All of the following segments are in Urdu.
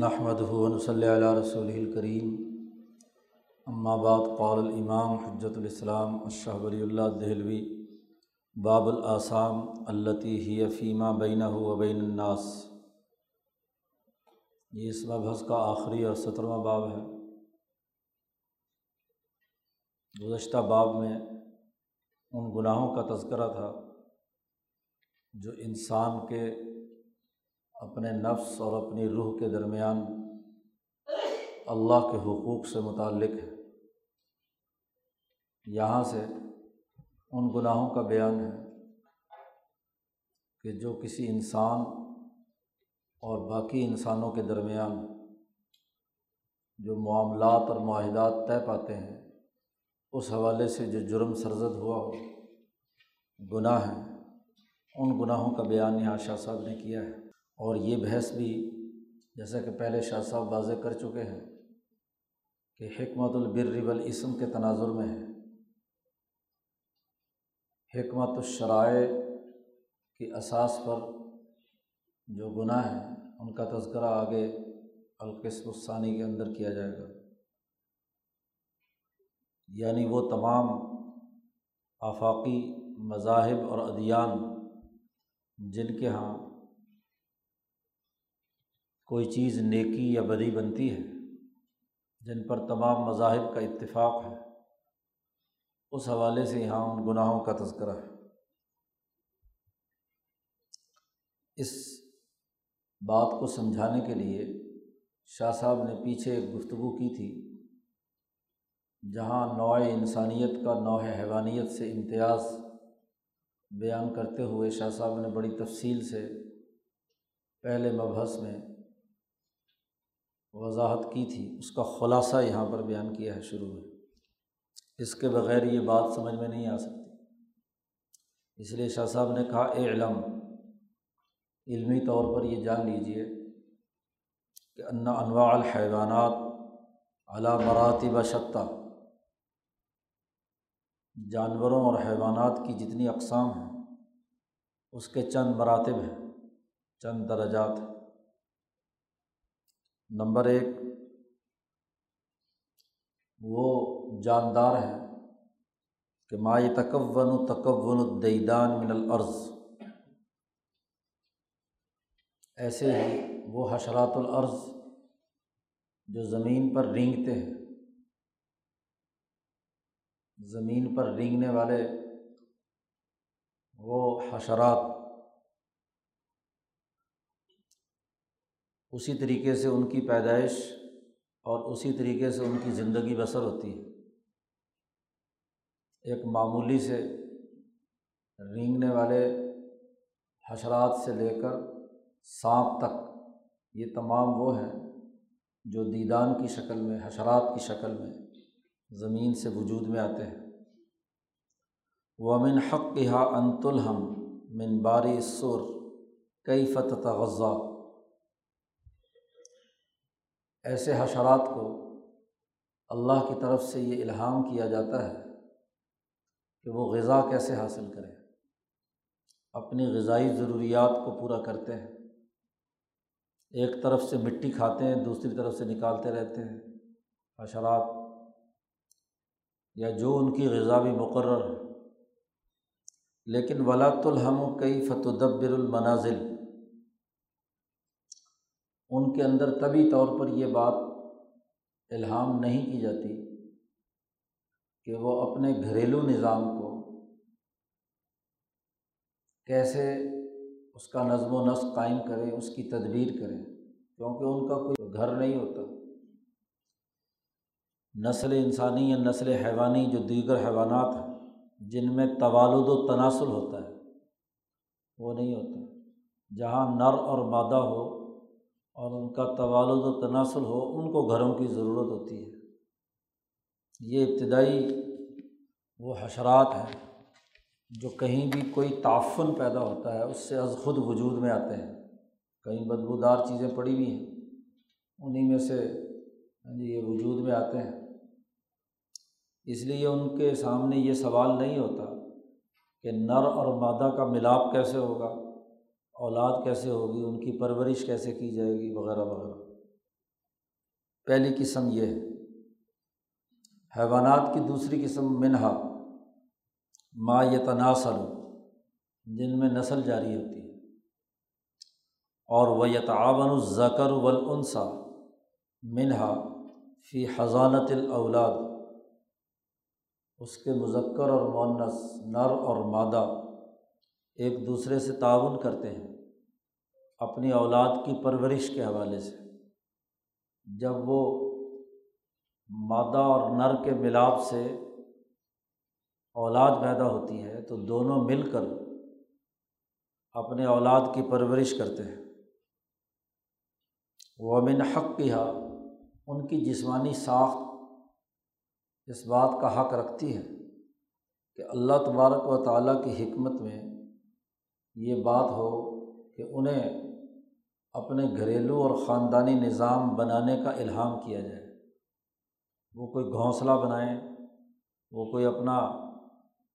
نحمد ہُون صلی اللہ رسول الکریم بعد، قال الامام حجت الاسلام اشہ ولی اللہ دہلوی، باب الاسام التی ہی فیمہ بین و بین الناس. یہ اس مبحث کا آخری اور سترواں باب ہے۔ گزشتہ باب میں ان گناہوں کا تذکرہ تھا جو انسان کے اپنے نفس اور اپنی روح کے درمیان اللہ کے حقوق سے متعلق ہے۔ یہاں سے ان گناہوں کا بیان ہے کہ جو کسی انسان اور باقی انسانوں کے درمیان جو معاملات اور معاہدات طے پاتے ہیں، اس حوالے سے جو جرم سرزد ہوا ہو گناہ ہیں، ان گناہوں کا بیان یہاں شاہ صاحب نے کیا ہے۔ اور یہ بحث بھی جیسا کہ پہلے شاہ صاحب واضح کر چکے ہیں کہ حکمت البر الاسم کے تناظر میں ہے۔ حکمت الشرائع کی اساس پر جو گناہ ہیں، ان کا تذکرہ آگے القسم الثانی کے اندر کیا جائے گا۔ یعنی وہ تمام آفاقی مذاہب اور ادیان جن کے یہاں کوئی چیز نیکی یا بدی بنتی ہے، جن پر تمام مذاہب کا اتفاق ہے۔ اس حوالے سے یہاں ان گناہوں کا تذکرہ ہے۔ اس بات کو سمجھانے کے لیے شاہ صاحب نے پیچھے ایک گفتگو کی تھی، جہاں نوع انسانیت کا نوع حیوانیت سے امتیاز بیان کرتے ہوئے شاہ صاحب نے بڑی تفصیل سے پہلے مبحث میں وضاحت کی تھی، اس کا خلاصہ یہاں پر بیان کیا ہے شروع میں۔ اس کے بغیر یہ بات سمجھ میں نہیں آ سکتی۔ اس لیے شاہ صاحب نے کہا، اے علم، علمی طور پر یہ جان لیجیے کہ انا انواع الحیوانات علا مراتب شتہ۔ جانوروں اور حیوانات کی جتنی اقسام ہیں، اس کے چند مراتب ہیں، چند درجات ہیں۔ نمبر ایک، وہ جاندار ہے کہ مائی تکون و تکون الدیدان من العرض ایسے ہی وہ حشرات العرض جو زمین پر رینگتے ہیں۔ زمین پر رینگنے والے وہ حشرات اسی طریقے سے ان کی پیدائش اور اسی طریقے سے ان کی زندگی بسر ہوتی ہے۔ ایک معمولی سے رینگنے والے حشرات سے لے کر سانپ تک یہ تمام وہ ہیں جو دیدان کی شکل میں، حشرات کی شکل میں زمین سے وجود میں آتے ہیں۔ ومن حق کہا انت الحم من باری سر کئی فتح غذا ایسے حشرات کو اللہ کی طرف سے یہ الہام کیا جاتا ہے کہ وہ غذا کیسے حاصل کریں۔ اپنی غذائی ضروریات کو پورا کرتے ہیں۔ ایک طرف سے مٹی کھاتے ہیں، دوسری طرف سے نکالتے رہتے ہیں۔ حشرات یا جو ان کی غذا بھی مقرر ہے۔ لیکن ولاۃ الحم کئی فتدبر المنازل۔ ان کے اندر طبی طور پر یہ بات الہام نہیں کی جاتی کہ وہ اپنے گھریلو نظام کو کیسے اس کا نظم و نسق قائم کریں اس کی تدبیر کریں کیونکہ ان کا کوئی گھر نہیں ہوتا۔ نسل انسانی یا نسل حیوانی جو دیگر حیوانات ہیں، جن میں توالد و تناسل ہوتا ہے، وہ نہیں ہوتا۔ جہاں نر اور مادہ ہو اور ان کا توالد و تناسل ہو، ان کو گھروں کی ضرورت ہوتی ہے۔ یہ ابتدائی وہ حشرات ہیں جو کہیں بھی کوئی تعفن پیدا ہوتا ہے، اس سے از خود وجود میں آتے ہیں۔ کہیں بدبودار چیزیں پڑی ہوئی ہیں انہیں میں سے ہاں جی، یہ وجود میں آتے ہیں۔ اس لیے ان کے سامنے یہ سوال نہیں ہوتا کہ نر اور مادہ کا ملاپ کیسے ہوگا۔ اولاد کیسے ہوگی، ان کی پرورش کیسے کی جائے گی، وغیرہ وغیرہ۔ پہلی قسم یہ ہے، حیوانات کی دوسری قسم منہا، ما یہ تناسل جن میں نسل جاری ہوتی ہے۔ اور وہ یتعاون الزکر ولعنسا منہا، فی حضانت الاولاد۔ اس کے مذکر اور مونس نر اور مادہ، ایک دوسرے سے تعاون کرتے ہیں۔ اپنی اولاد کی پرورش کے حوالے سے۔ جب وہ مادہ اور نر کے ملاپ سے اولاد پیدا ہوتی ہے تو دونوں مل کر اپنے اولاد کی پرورش کرتے ہیں۔ وہ حق کیا ان کی جسمانی ساخت اس بات کا حق رکھتی ہے کہ اللہ تبارک و تعالیٰ کی حکمت میں یہ بات ہو کہ انہیں اپنے گھریلو اور خاندانی نظام بنانے کا الہام کیا جائے۔ وہ کوئی گھونسلہ بنائیں، وہ کوئی اپنا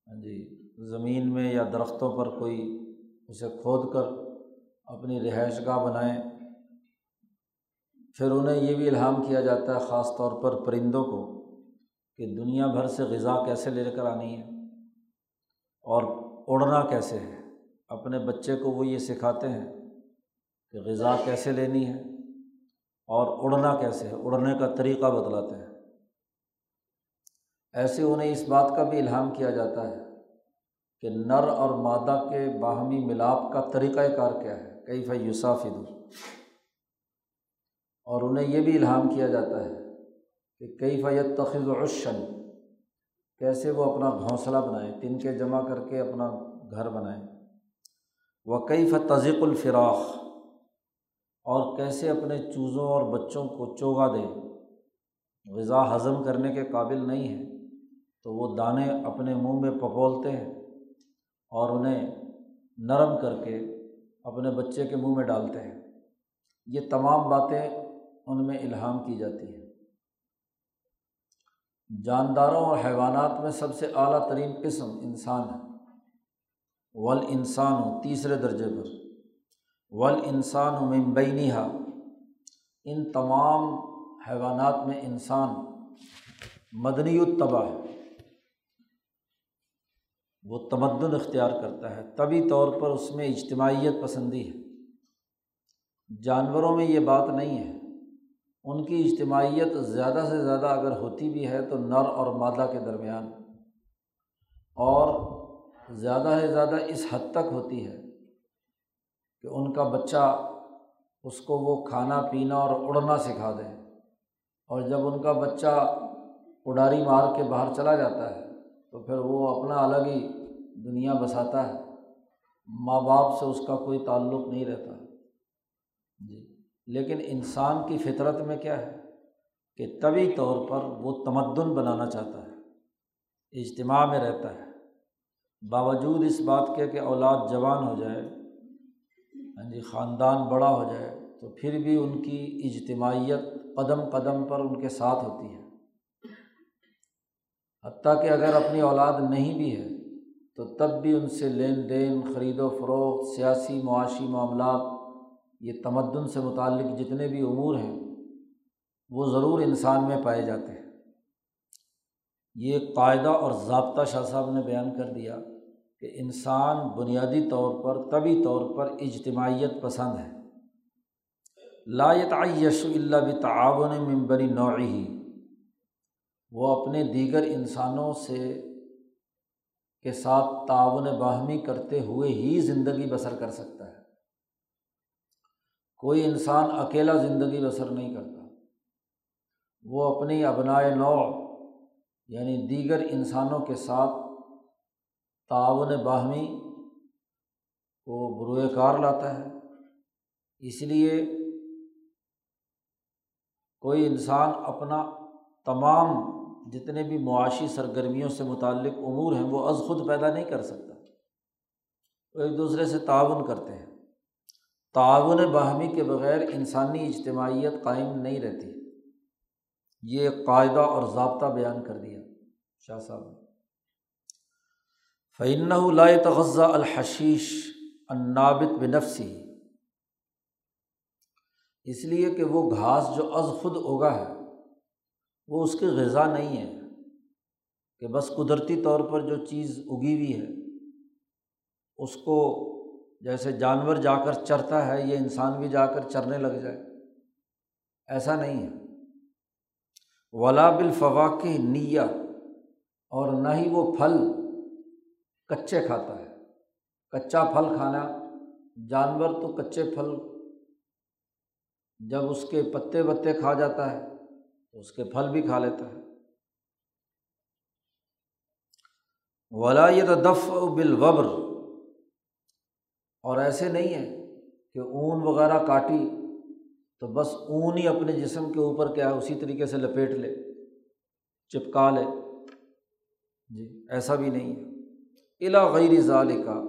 ہاں جی زمین میں یا درختوں پر کوئی اسے کھود کر اپنی رہائش گاہ بنائیں۔ پھر انہیں یہ بھی الہام کیا جاتا ہے خاص طور پر پرندوں کو کہ دنیا بھر سے غذا کیسے لے کر آنی ہے اور اڑنا کیسے ہے۔ اپنے بچے کو وہ یہ سکھاتے ہیں کہ غذا کیسے لینی ہے اور اڑنا کیسے ہے، اڑنے کا طریقہ بتلاتے ہیں۔ ایسے انہیں اس بات کا بھی الہام کیا جاتا ہے کہ نر اور مادہ کے باہمی ملاپ کا طریقۂ کار کیا ہے کئی فیوسافی اور انہیں یہ بھی الہام کیا جاتا ہے کہ کئی فیت تخذ عشن، کیسے وہ اپنا گھونسلہ بنائیں، تن کے جمع کر کے اپنا گھر بنائیں۔ وہ کئی فتذیق الفراق اور کیسے اپنے چوزوں اور بچوں کو چوگا دیں غذا ہضم کرنے کے قابل نہیں ہے، تو وہ دانے اپنے منہ میں پپولتے ہیں اور انہیں نرم کر کے اپنے بچے کے منہ میں ڈالتے ہیں۔ یہ تمام باتیں ان میں الہام کی جاتی ہیں۔ جانداروں اور حیوانات میں سب سے اعلیٰ ترین قسم انسان ہے۔ ول انسان ہو تیسرے درجے پر۔ ول انسان ممبئی ان تمام حیوانات میں انسان مدنی الطبع ہے۔ وہ تمدن اختیار کرتا ہے۔ طبی طور پر اس میں اجتماعیت پسندی ہے۔ جانوروں میں یہ بات نہیں ہے۔ ان کی اجتماعیت زیادہ سے زیادہ اگر ہوتی بھی ہے تو نر اور مادہ کے درمیان، اور زیادہ سے زیادہ اس حد تک ہوتی ہے۔ کہ ان کا بچہ اس کو وہ کھانا پینا اور اڑنا سکھا دیں اور جب ان کا بچہ اڈاری مار کے باہر چلا جاتا ہے، تو پھر وہ اپنا الگ ہی دنیا بساتا ہے۔ ماں باپ سے اس کا کوئی تعلق نہیں رہتا۔ جی۔ لیکن انسان کی فطرت میں کیا ہے کہ طبی طور پر وہ تمدن بنانا چاہتا ہے، اجتماع میں رہتا ہے۔ باوجود اس بات کے کہ اولاد جوان ہو جائے ہاں جی خاندان بڑا ہو جائے تو پھر بھی ان کی اجتماعیت قدم قدم پر ان کے ساتھ ہوتی ہے۔ حتیٰ کہ اگر اپنی اولاد نہیں بھی ہے تو تب بھی ان سے لین دین، خرید و فروخت، سیاسی، معاشی معاملات، یہ تمدن سے متعلق جتنے بھی امور ہیں، وہ ضرور انسان میں پائے جاتے ہیں۔ یہ قاعدہ اور ضابطہ شاہ صاحب نے بیان کر دیا۔ کہ انسان بنیادی طور پر، طبی طور پر اجتماعیت پسند ہے۔ لایت یش اللہ تعاون ممبری نوعی وہ اپنے دیگر انسانوں سے کے ساتھ تعاون باہمی کرتے ہوئے ہی زندگی بسر کر سکتا ہے۔ کوئی انسان اکیلا زندگی بسر نہیں کرتا۔ وہ اپنی ابنائے نو یعنی دیگر انسانوں کے ساتھ تعاون باہمی کو بروئے کار لاتا ہے۔ اس لیے کوئی انسان اپنا تمام جتنے بھی معاشی سرگرمیوں سے متعلق امور ہیں، وہ از خود پیدا نہیں کر سکتا۔ وہ ایک دوسرے سے تعاون کرتے ہیں۔ تعاون باہمی کے بغیر انسانی اجتماعیت قائم نہیں رہتی۔ یہ ایک قاعدہ اور ضابطہ بیان کر دیا شاہ صاحب نے۔ فعن اللہ تغذہ الحشیش النابت بنفسی اس لیے کہ وہ گھاس جو از خود اگا ہے، وہ اس کی غذا نہیں ہے، کہ بس قدرتی طور پر جو چیز اگی ہوئی ہے، اس کو جیسے جانور جا کر چرتا ہے، یہ انسان بھی جا کر چرنے لگ جائے۔ ایسا نہیں ہے۔ ولا بالفواق نیا اور نہ ہی وہ پھل کچے کھاتا ہے۔ کچا پھل کھانا، جانور تو کچے پھل جب اس کے پتے وتے کھا جاتا ہے تو اس کے پھل بھی کھا لیتا ہے۔ ولاد دف بالوبر۔ اور ایسے نہیں ہے کہ اون وغیرہ کاٹی تو بس اون ہی اپنے جسم کے اوپر کیا ہے، اسی طریقے سے لپیٹ لے، چپکا لے۔ جی ایسا بھی نہیں ہے۔ الا غیر ظال کا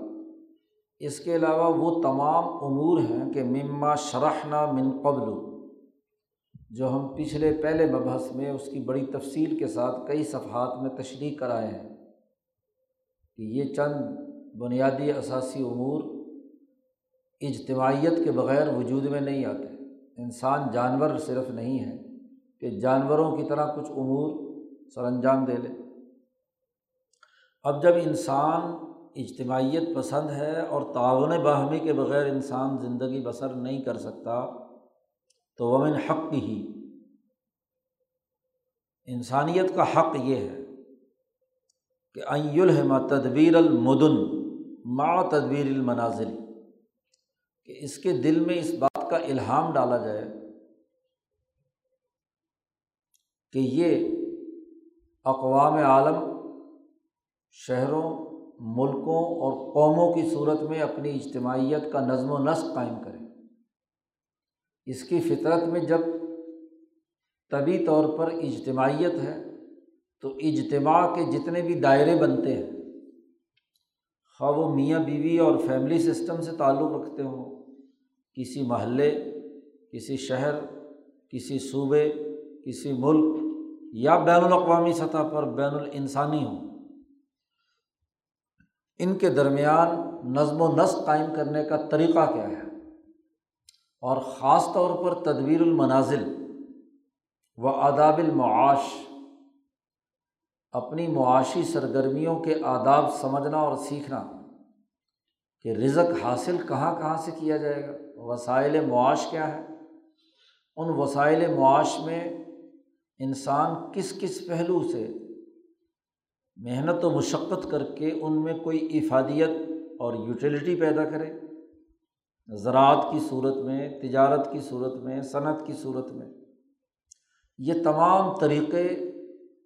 اس کے علاوہ وہ تمام امور ہیں کہ مما شرحنا من قبل، جو ہم پچھلے پہلے مبحث میں اس کی بڑی تفصیل کے ساتھ کئی صفحات میں تشریح کرائے ہیں کہ یہ چند بنیادی اثاثی امور اجتماعیت کے بغیر وجود میں نہیں آتے۔ انسان جانور صرف نہیں ہے کہ جانوروں کی طرح کچھ امور سر انجام دے لے۔ اب جب انسان اجتماعیت پسند ہے اور تعاون باہمی کے بغیر انسان زندگی بسر نہیں کر سکتا، تو ومن حق ہی۔ انسانیت کا حق یہ ہے کہ الحمہ تدبیر المدن ما تدبیر المنازل، کہ اس کے دل میں اس بات کا الہام ڈالا جائے کہ یہ اقوام عالم شہروں، ملکوں اور قوموں کی صورت میں اپنی اجتماعیت کا نظم و نسق قائم کریں۔ اس کی فطرت میں جب طبی طور پر اجتماعیت ہے، تو اجتماع کے جتنے بھی دائرے بنتے ہیں، خواہ وہ میاں بیوی اور فیملی سسٹم سے تعلق رکھتے ہوں، کسی محلے، کسی شہر، کسی صوبے، کسی ملک یا بین الاقوامی سطح پر بین الانسانی ہوں۔ ان کے درمیان نظم و نسق قائم کرنے کا طریقہ کیا ہے؟ اور خاص طور پر تدبیر المنازل و آداب المعاش، اپنی معاشی سرگرمیوں کے آداب سمجھنا اور سیکھنا، کہ رزق حاصل کہاں کہاں سے کیا جائے گا؟ وسائل معاش کیا ہے؟ ان وسائل معاش میں انسان کس کس پہلو سے محنت و مشقت کر کے ان میں کوئی افادیت اور یوٹیلیٹی پیدا کرے۔ زراعت کی صورت میں، تجارت کی صورت میں، صنعت کی صورت میں۔ یہ تمام طریقے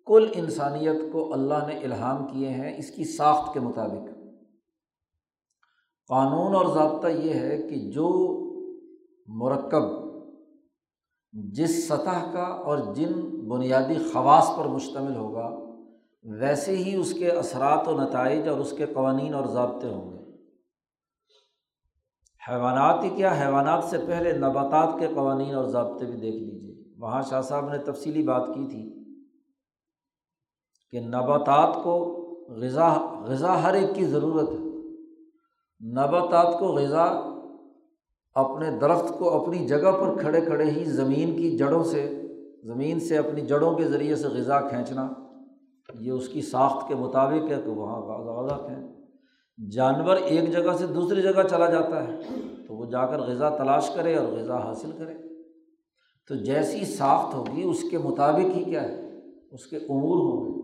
کل انسانیت کو اللہ نے الہام کیے ہیں اس کی ساخت کے مطابق۔ قانون اور ضابطہ یہ ہے کہ جو مرکب، جس سطح کا اور جن بنیادی خواص پر مشتمل ہوگا ویسے ہی اس کے اثرات و نتائج اور اس کے قوانین اور ضابطے ہوں گے۔ حیوانات ہی کیا؟ حیوانات سے پہلے نباتات کے قوانین اور ضابطے بھی دیکھ لیجیے وہاں شاہ صاحب نے تفصیلی بات کی تھی کہ نباتات کو غذا غذا ہر ایک کی ضرورت ہے۔ نباتات کو غذا اپنے درخت کو اپنی جگہ پر کھڑے کھڑے ہی زمین کی جڑوں سے، زمین سے اپنی جڑوں کے ذریعے سے غذا کھینچنا یہ اس کی ساخت کے مطابق ہے کہ وہاں غذا کھینچ جانور ایک جگہ سے دوسری جگہ چلا جاتا ہے، تو وہ جا کر غذا تلاش کرے اور غذا حاصل کرے۔ تو جیسی ساخت ہوگی، اس کے مطابق ہی کیا ہے؟ اس کے امور ہوں گے۔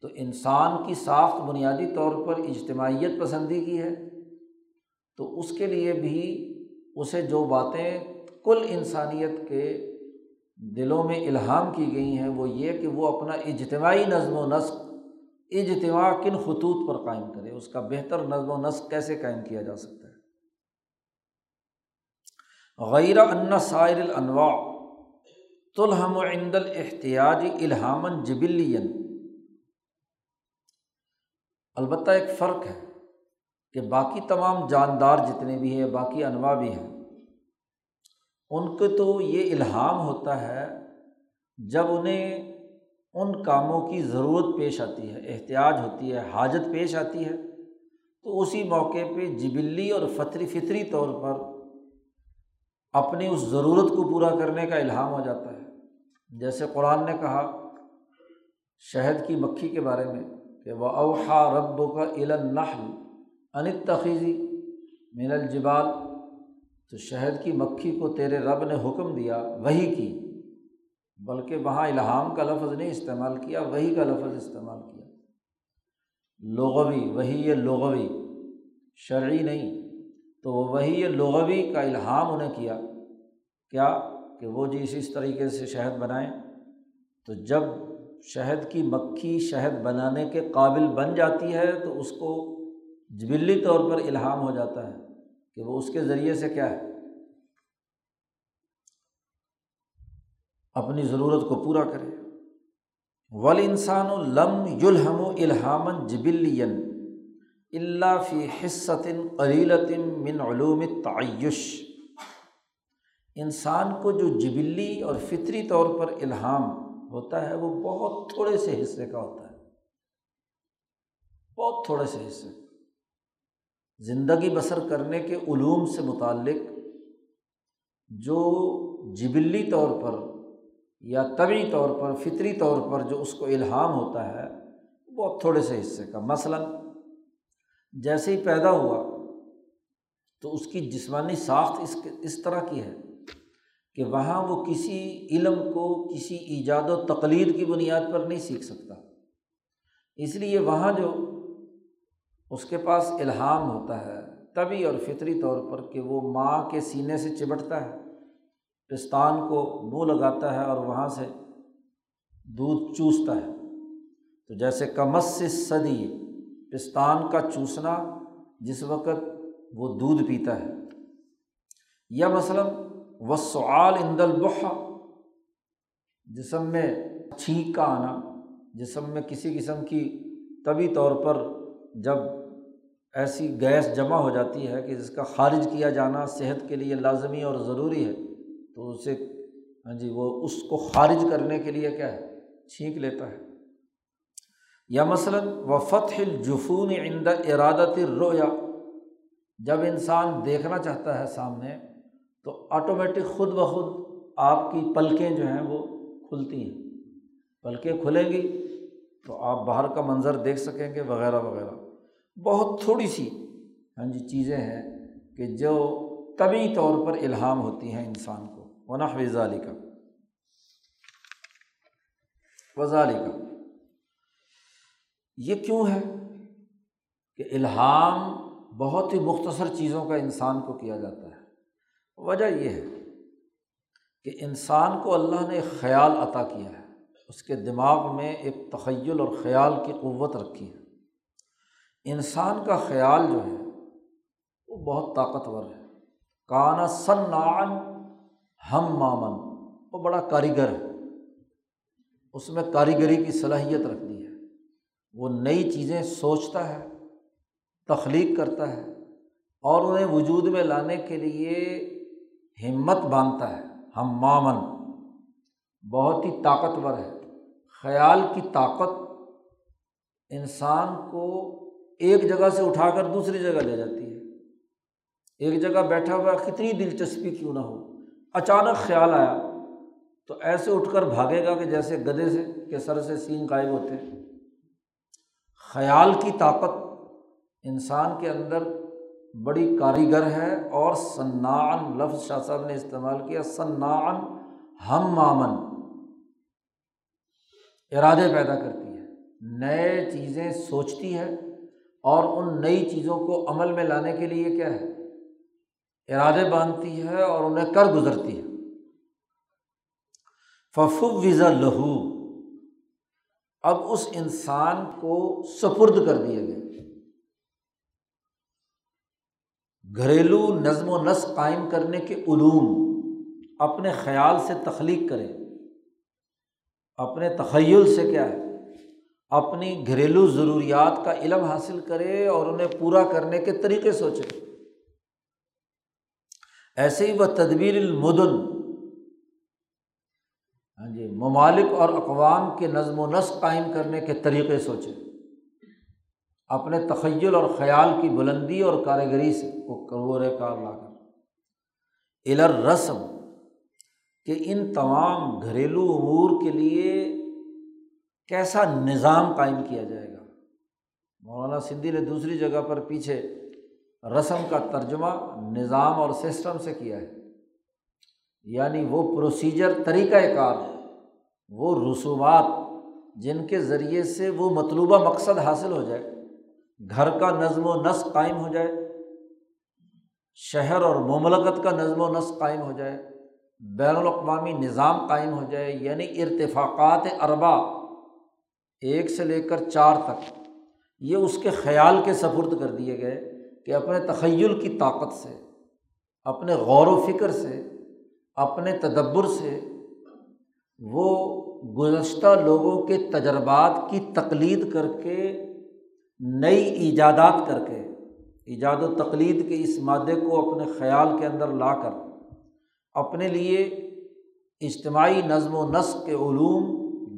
تو انسان کی ساخت بنیادی طور پر اجتماعیت پسندی کی ہے۔ تو اس کے لیے بھی اسے جو باتیں کل انسانیت کے دلوں میں الہام کی گئی ہیں وہ یہ کہ وہ اپنا اجتماعی نظم و نسق، اجتماع کن خطوط پر قائم کرے؟ اس کا بہتر نظم و نسق کیسے قائم کیا جا سکتا ہے؟ غیر ان سائر الانواع تلحم و عند الحتیاجی الہامن جبلین البتہ ایک فرق ہے کہ باقی تمام جاندار جتنے بھی ہیں، باقی انواع بھی ہیں ان کو تو یہ الہام ہوتا ہے جب انہیں ان کاموں کی ضرورت پیش آتی ہے احتیاط ہوتی ہے، حاجت پیش آتی ہے۔ تو اسی موقع پہ جبلی اور فطری فطری طور پر اپنی اس ضرورت کو پورا کرنے کا الہام ہو جاتا ہے۔ جیسے قرآن نے کہا شہد کی مکھی کے بارے میں کہ وہ اوحا رب کا علن ان تخیزی من الجبال تو شہد کی مکھی کو تیرے رب نے حکم دیا، وہی کی۔ بلکہ وہاں الہام کا لفظ نہیں استعمال کیا، وہی کا لفظ استعمال کیا۔ لغوی، وہی یہ لغوی۔ شرعی نہیں، تو وہ وہی یہ لغوی کا الہام انہیں کیا۔ کیا؟ کہ وہ جی اس طریقے سے شہد بنائیں۔ تو جب شہد کی مکھی شہد بنانے کے قابل بن جاتی ہے، تو اس کو جبلی طور پر الہام ہو جاتا ہے۔ کہ وہ اس کے ذریعے سے کیا ہے؟ اپنی ضرورت کو پورا کرے۔ ول انسان و لم یلحم و الحامن جبلین اللہ فی حصۃ قلیلتم من علوم تعیش انسان کو جو جبلی اور فطری طور پر الہام ہوتا ہے، وہ بہت تھوڑے سے حصے کا ہوتا ہے۔ بہت تھوڑے سے حصے۔ زندگی بسر کرنے کے علوم سے متعلق جو جبلی طور پر یا طبی طور پر، فطری طور پر جو اس کو الہام ہوتا ہے بہت تھوڑے سے حصے کا۔ مثلاً جیسے ہی پیدا ہوا تو اس کی جسمانی ساخت اس اس طرح کی ہے کہ وہاں وہ کسی علم کو، کسی ایجاد و تقلید کی بنیاد پر نہیں سیکھ سکتا۔ اس لیے وہاں جو اس کے پاس الہام ہوتا ہے، طبی اور فطری طور پر کہ وہ ماں کے سینے سے چمٹتا ہے، پستان کو منہ لگاتا ہے اور وہاں سے دودھ چوستا ہے۔ تو جیسے کمس سے صدی پستان کا چوسنا جس وقت وہ دودھ پیتا ہے۔ یا مثلاً و سعال اند البحا جسم میں چھینک کا آنا، جسم میں کسی قسم کی طبی طور پر جب ایسی گیس جمع ہو جاتی ہے کہ جس کا خارج کیا جانا صحت کے لیے لازمی اور ضروری ہے، تو اسے ہاں جی وہ اس کو خارج کرنے کے لیے کیا ہے؟ چھینک لیتا ہے۔ یا مثلاً و فتح الجفون عند ارادت رویا جب انسان دیکھنا چاہتا ہے سامنے، تو آٹومیٹک خود بخود آپ کی پلکیں جو ہیں وہ کھلتی ہیں۔ پلکیں کھلیں گی تو آپ باہر کا منظر دیکھ سکیں گے، وغیرہ وغیرہ۔ بہت تھوڑی سی ہاں جی چیزیں ہیں کہ جو طبی طور پر الہام ہوتی ہیں انسان کو۔ ونح وزالی کا وزالی کا یہ کیوں ہے کہ الہام بہت ہی مختصر چیزوں کا انسان کو کیا جاتا ہے؟ وجہ یہ ہے کہ انسان کو اللہ نے ایک خیال عطا کیا ہے۔ اس کے دماغ میں ایک تخیل اور خیال کی قوت رکھی ہے۔ انسان کا خیال جو ہے، وہ بہت طاقتور ہے۔ کانا سن ہم مامن وہ بڑا کاریگر ہے۔ اس میں کاریگری کی صلاحیت رکھتی ہے۔ وہ نئی چیزیں سوچتا ہے، تخلیق کرتا ہے اور انہیں وجود میں لانے کے لیے ہمت باندھتا ہے۔ ہم مامن بہت ہی طاقتور ہے۔ خیال کی طاقت انسان کو ایک جگہ سے اٹھا کر دوسری جگہ لے جاتی ہے۔ ایک جگہ بیٹھا ہوا کتنی دلچسپی کیوں نہ ہو۔ اچانک خیال آیا تو ایسے اٹھ کر بھاگے گا کہ جیسے گدے سے کے سر سے سین غائب ہوتے۔ خیال کی طاقت انسان کے اندر بڑی کاریگر ہے اور سنان لفظ شاہ صاحب نے استعمال کیا سنان ہم مامن۔ ارادے پیدا کرتی ہے، نئے چیزیں سوچتی ہے اور ان نئی چیزوں کو عمل میں لانے کے لیے کیا ہے؟ ارادے باندھتی ہے اور انہیں کر گزرتی ہے۔ ففو ویزا لہو اب اس انسان کو سپرد کر دیا گیا گھریلو نظم و نسق قائم کرنے کے علوم اپنے خیال سے تخلیق کرے اپنے تخیل سے کیا ہے؟ اپنی گھریلو ضروریات کا علم حاصل کرے اور انہیں پورا کرنے کے طریقے سوچے۔ ایسے ہی وہ تدبیر المدن ہاں جی ممالک اور اقوام کے نظم و نسق قائم کرنے کے طریقے سوچے۔ اپنے تخیل اور خیال کی بلندی اور کاریگری سے وہ کار لا کر۔ الر رسم کہ ان تمام گھریلو امور کے لیے کیسا نظام قائم کیا جائے گا؟ مولانا سندھی نے دوسری جگہ پر پیچھے رسم کا ترجمہ نظام اور سسٹم سے کیا ہے۔ یعنی وہ پروسیجر طریقۂ کار، وہ رسومات جن کے ذریعے سے وہ مطلوبہ مقصد حاصل ہو جائے، گھر کا نظم و نسق قائم ہو جائے، شہر اور مملکت کا نظم و نسق قائم ہو جائے، بین الاقوامی نظام قائم ہو جائے یعنی ارتفاقات اربا ایک سے لے کر چار تک، یہ اس کے خیال کے سفرد کر دیے گئے کہ اپنے تخیل کی طاقت سے، اپنے غور و فکر سے، اپنے تدبر سے وہ گزشتہ لوگوں کے تجربات کی تقلید کر کے نئی ایجادات کر کے، ایجاد و تقلید کے اس مادے کو اپنے خیال کے اندر لا کر، اپنے لیے اجتماعی نظم و نسق کے علوم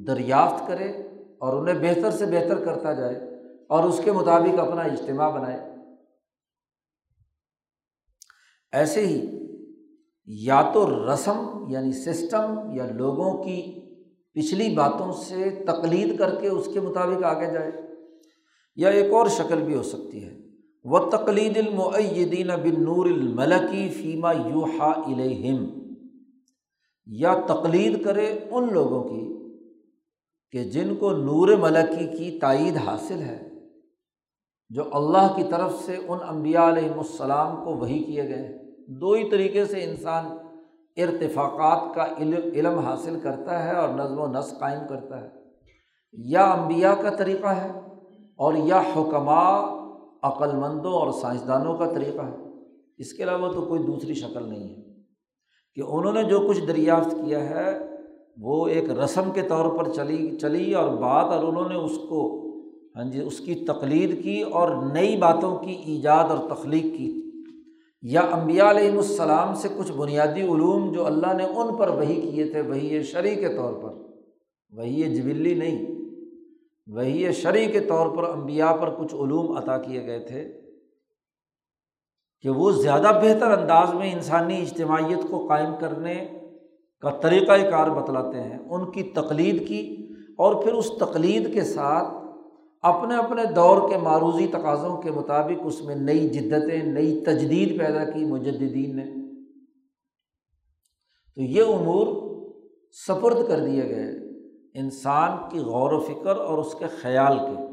دریافت کرے اور انہیں بہتر سے بہتر کرتا جائے اور اس کے مطابق اپنا اجتماع بنائے۔ ایسے ہی یا تو رسم یعنی سسٹم یا لوگوں کی پچھلی باتوں سے تقلید کر کے اس کے مطابق آگے جائے۔ یا ایک اور شکل بھی ہو سکتی ہے۔ وہ تقلید المعدین بن نور الملکی فیما یو ہا الہم یا تقلید کرے ان لوگوں کی کہ جن کو نور ملکی کی تائید حاصل ہے، جو اللہ کی طرف سے ان امبیا علیہم السلام کو وہی کیے گئے دو ہی طریقے سے انسان ارتفاقات کا علم علم حاصل کرتا ہے اور نظم و نسق قائم کرتا ہے۔ یا امبیا کا طریقہ ہے اور یا حکمہ عقل مندوں اور سائنسدانوں کا طریقہ ہے۔ اس کے علاوہ تو کوئی دوسری شکل نہیں ہے۔ کہ انہوں نے جو کچھ دریافت کیا ہے وہ ایک رسم کے طور پر چلی چلی اور بات اور انہوں نے اس کو ہاں جی اس کی تقلید کی اور نئی باتوں کی ایجاد اور تخلیق کی۔ یا امبیا علیہم السلام سے کچھ بنیادی علوم جو اللہ نے ان پر وہی کیے تھے وہی شرعی کے طور پر وہی جبلی نہیں وہی شرعی کے طور پر امبیا پر کچھ علوم عطا کیے گئے تھے کہ وہ زیادہ بہتر انداز میں انسانی اجتماعیت کو قائم کرنے کا طریقۂ کار بتلاتے ہیں، ان کی تقلید کی اور پھر اس تقلید کے ساتھ اپنے اپنے دور کے معروضی تقاضوں کے مطابق اس میں نئی جدتیں، نئی تجدید پیدا کی مجدین نے۔ تو یہ امور سپرد کر دیے گئے انسان کی غور و فکر اور اس کے خیال کے۔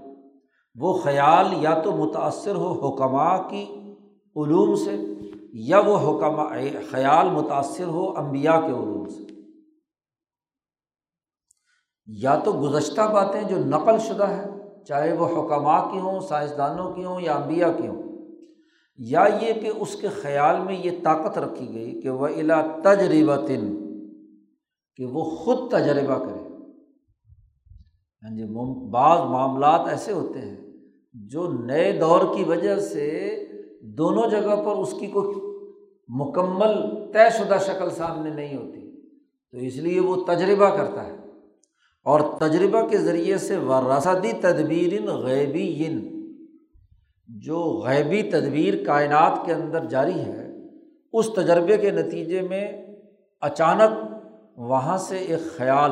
وہ خیال یا تو متأثر ہو حکمہ کی علوم سے یا وہ حکمہ خیال متأثر ہو امبیا کے علوم سے۔ یا تو گزشتہ باتیں جو نقل شدہ ہے چاہے وہ حکمہ کی ہوں، سائنسدانوں کی ہوں یا امبیا کی ہوں، یا یہ کہ اس کے خیال میں یہ طاقت رکھی گئی کہ وہ الا تجربتن، کہ وہ خود تجربہ کرے۔ ہاں جی بعض معاملات ایسے ہوتے ہیں جو نئے دور کی وجہ سے دونوں جگہ پر اس کی کوئی مکمل طے شدہ شکل سامنے نہیں ہوتی۔ تو اس لیے وہ تجربہ کرتا ہے۔ اور تجربہ کے ذریعے سے وراثتی تدبیر غیبی جو غیبی تدبیر کائنات کے اندر جاری ہے، اس تجربے کے نتیجے میں اچانک وہاں سے ایک خیال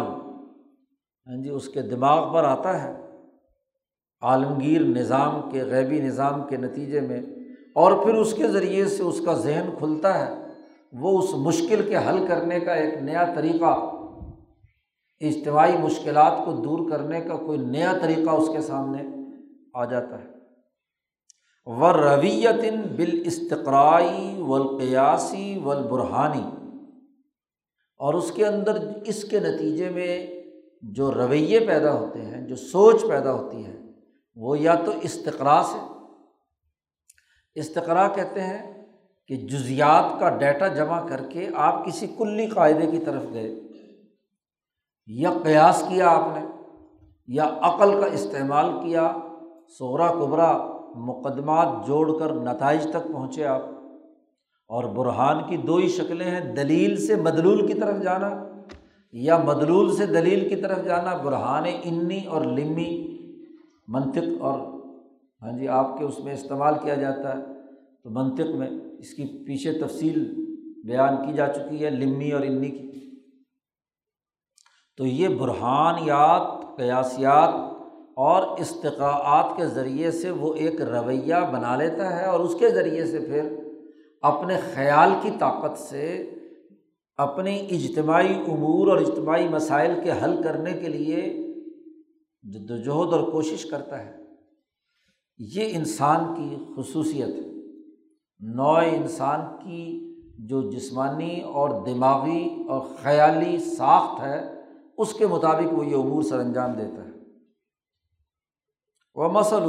ہاں جی اس کے دماغ پر آتا ہے۔ عالمگیر نظام کے، غیبی نظام کے نتیجے میں اور پھر اس کے ذریعے سے اس کا ذہن کھلتا ہے، وہ اس مشکل کے حل کرنے کا ایک نیا طریقہ، اجتماعی مشکلات کو دور کرنے کا کوئی نیا طریقہ اس کے سامنے آ جاتا ہے۔ و رویتن بال استقرائی والقیاسی والبرہانی اور اس کے اندر اس کے نتیجے میں جو رویے پیدا ہوتے ہیں، جو سوچ پیدا ہوتی ہے، وہ یا تو استقرا سے استقرا کہتے ہیں کہ جزیات کا ڈیٹا جمع کر کے آپ کسی کلی قاعدے کی طرف گئے۔ یا قیاس کیا آپ نے، یا عقل کا استعمال کیا سورا قبرا مقدمات جوڑ کر نتائج تک پہنچے آپ۔ اور برہان کی دو ہی شکلیں ہیں، دلیل سے مدلول کی طرف جانا یا مدلول سے دلیل کی طرف جانا۔ برہان انی اور لمی، منطق اور ہاں جی آپ کے اس میں استعمال کیا جاتا ہے۔ تو منطق میں اس کی پیچھے تفصیل بیان کی جا چکی ہے لمی اور انی کی۔ تو یہ برحانیات قیاسیات اور استقاعات کے ذریعے سے وہ ایک رویہ بنا لیتا ہے اور اس کے ذریعے سے پھر اپنے خیال کی طاقت سے اپنی اجتماعی امور اور اجتماعی مسائل کے حل کرنے کے لیے جد وجہد اور کوشش کرتا ہے۔ یہ انسان کی خصوصیت ہے۔ نوع انسان کی جو جسمانی اور دماغی اور خیالی ساخت ہے، اس کے مطابق وہ یہ امور سر انجام دیتا ہے۔ وہ مسل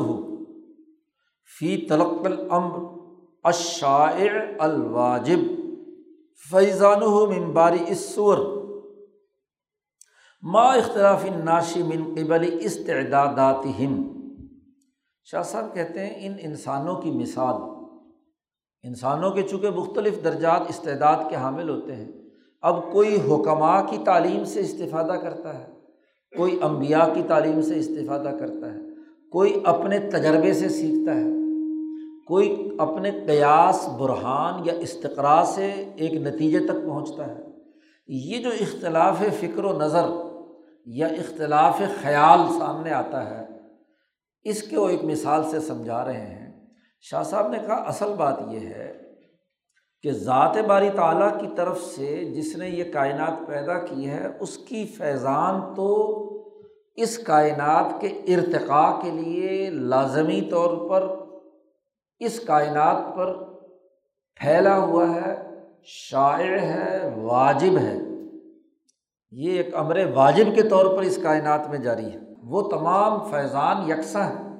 فی تلق العمر اشاعر الواجب فیضان ممباری اسور ما اختلاف ناشی من قبل استعدادات ہند شاہ صاحب کہتے ہیں، ان انسانوں کی مثال۔ انسانوں کے چونکہ مختلف درجات استعداد کے حامل ہوتے ہیں، اب کوئی حکمہ کی تعلیم سے استفادہ کرتا ہے، کوئی امبیا کی تعلیم سے استفادہ کرتا ہے، کوئی اپنے تجربے سے سیکھتا ہے، کوئی اپنے قیاس برحان یا استقرا سے ایک نتیجے تک پہنچتا ہے۔ یہ جو اختلاف فکر و نظر یا اختلاف خیال سامنے آتا ہے اس کے وہ ایک مثال سے سمجھا رہے ہیں؟ شاہ صاحب نے کہا، اصل بات یہ ہے کہ ذات باری تعالیٰ کی طرف سے جس نے یہ کائنات پیدا کی ہے، اس کی فیضان تو اس کائنات کے ارتقاء کے لیے لازمی طور پر اس کائنات پر پھیلا ہوا ہے شاعر ہے، واجب ہے۔ یہ ایک امر واجب کے طور پر اس کائنات میں جاری ہے۔ وہ تمام فیضان یکساں ہیں۔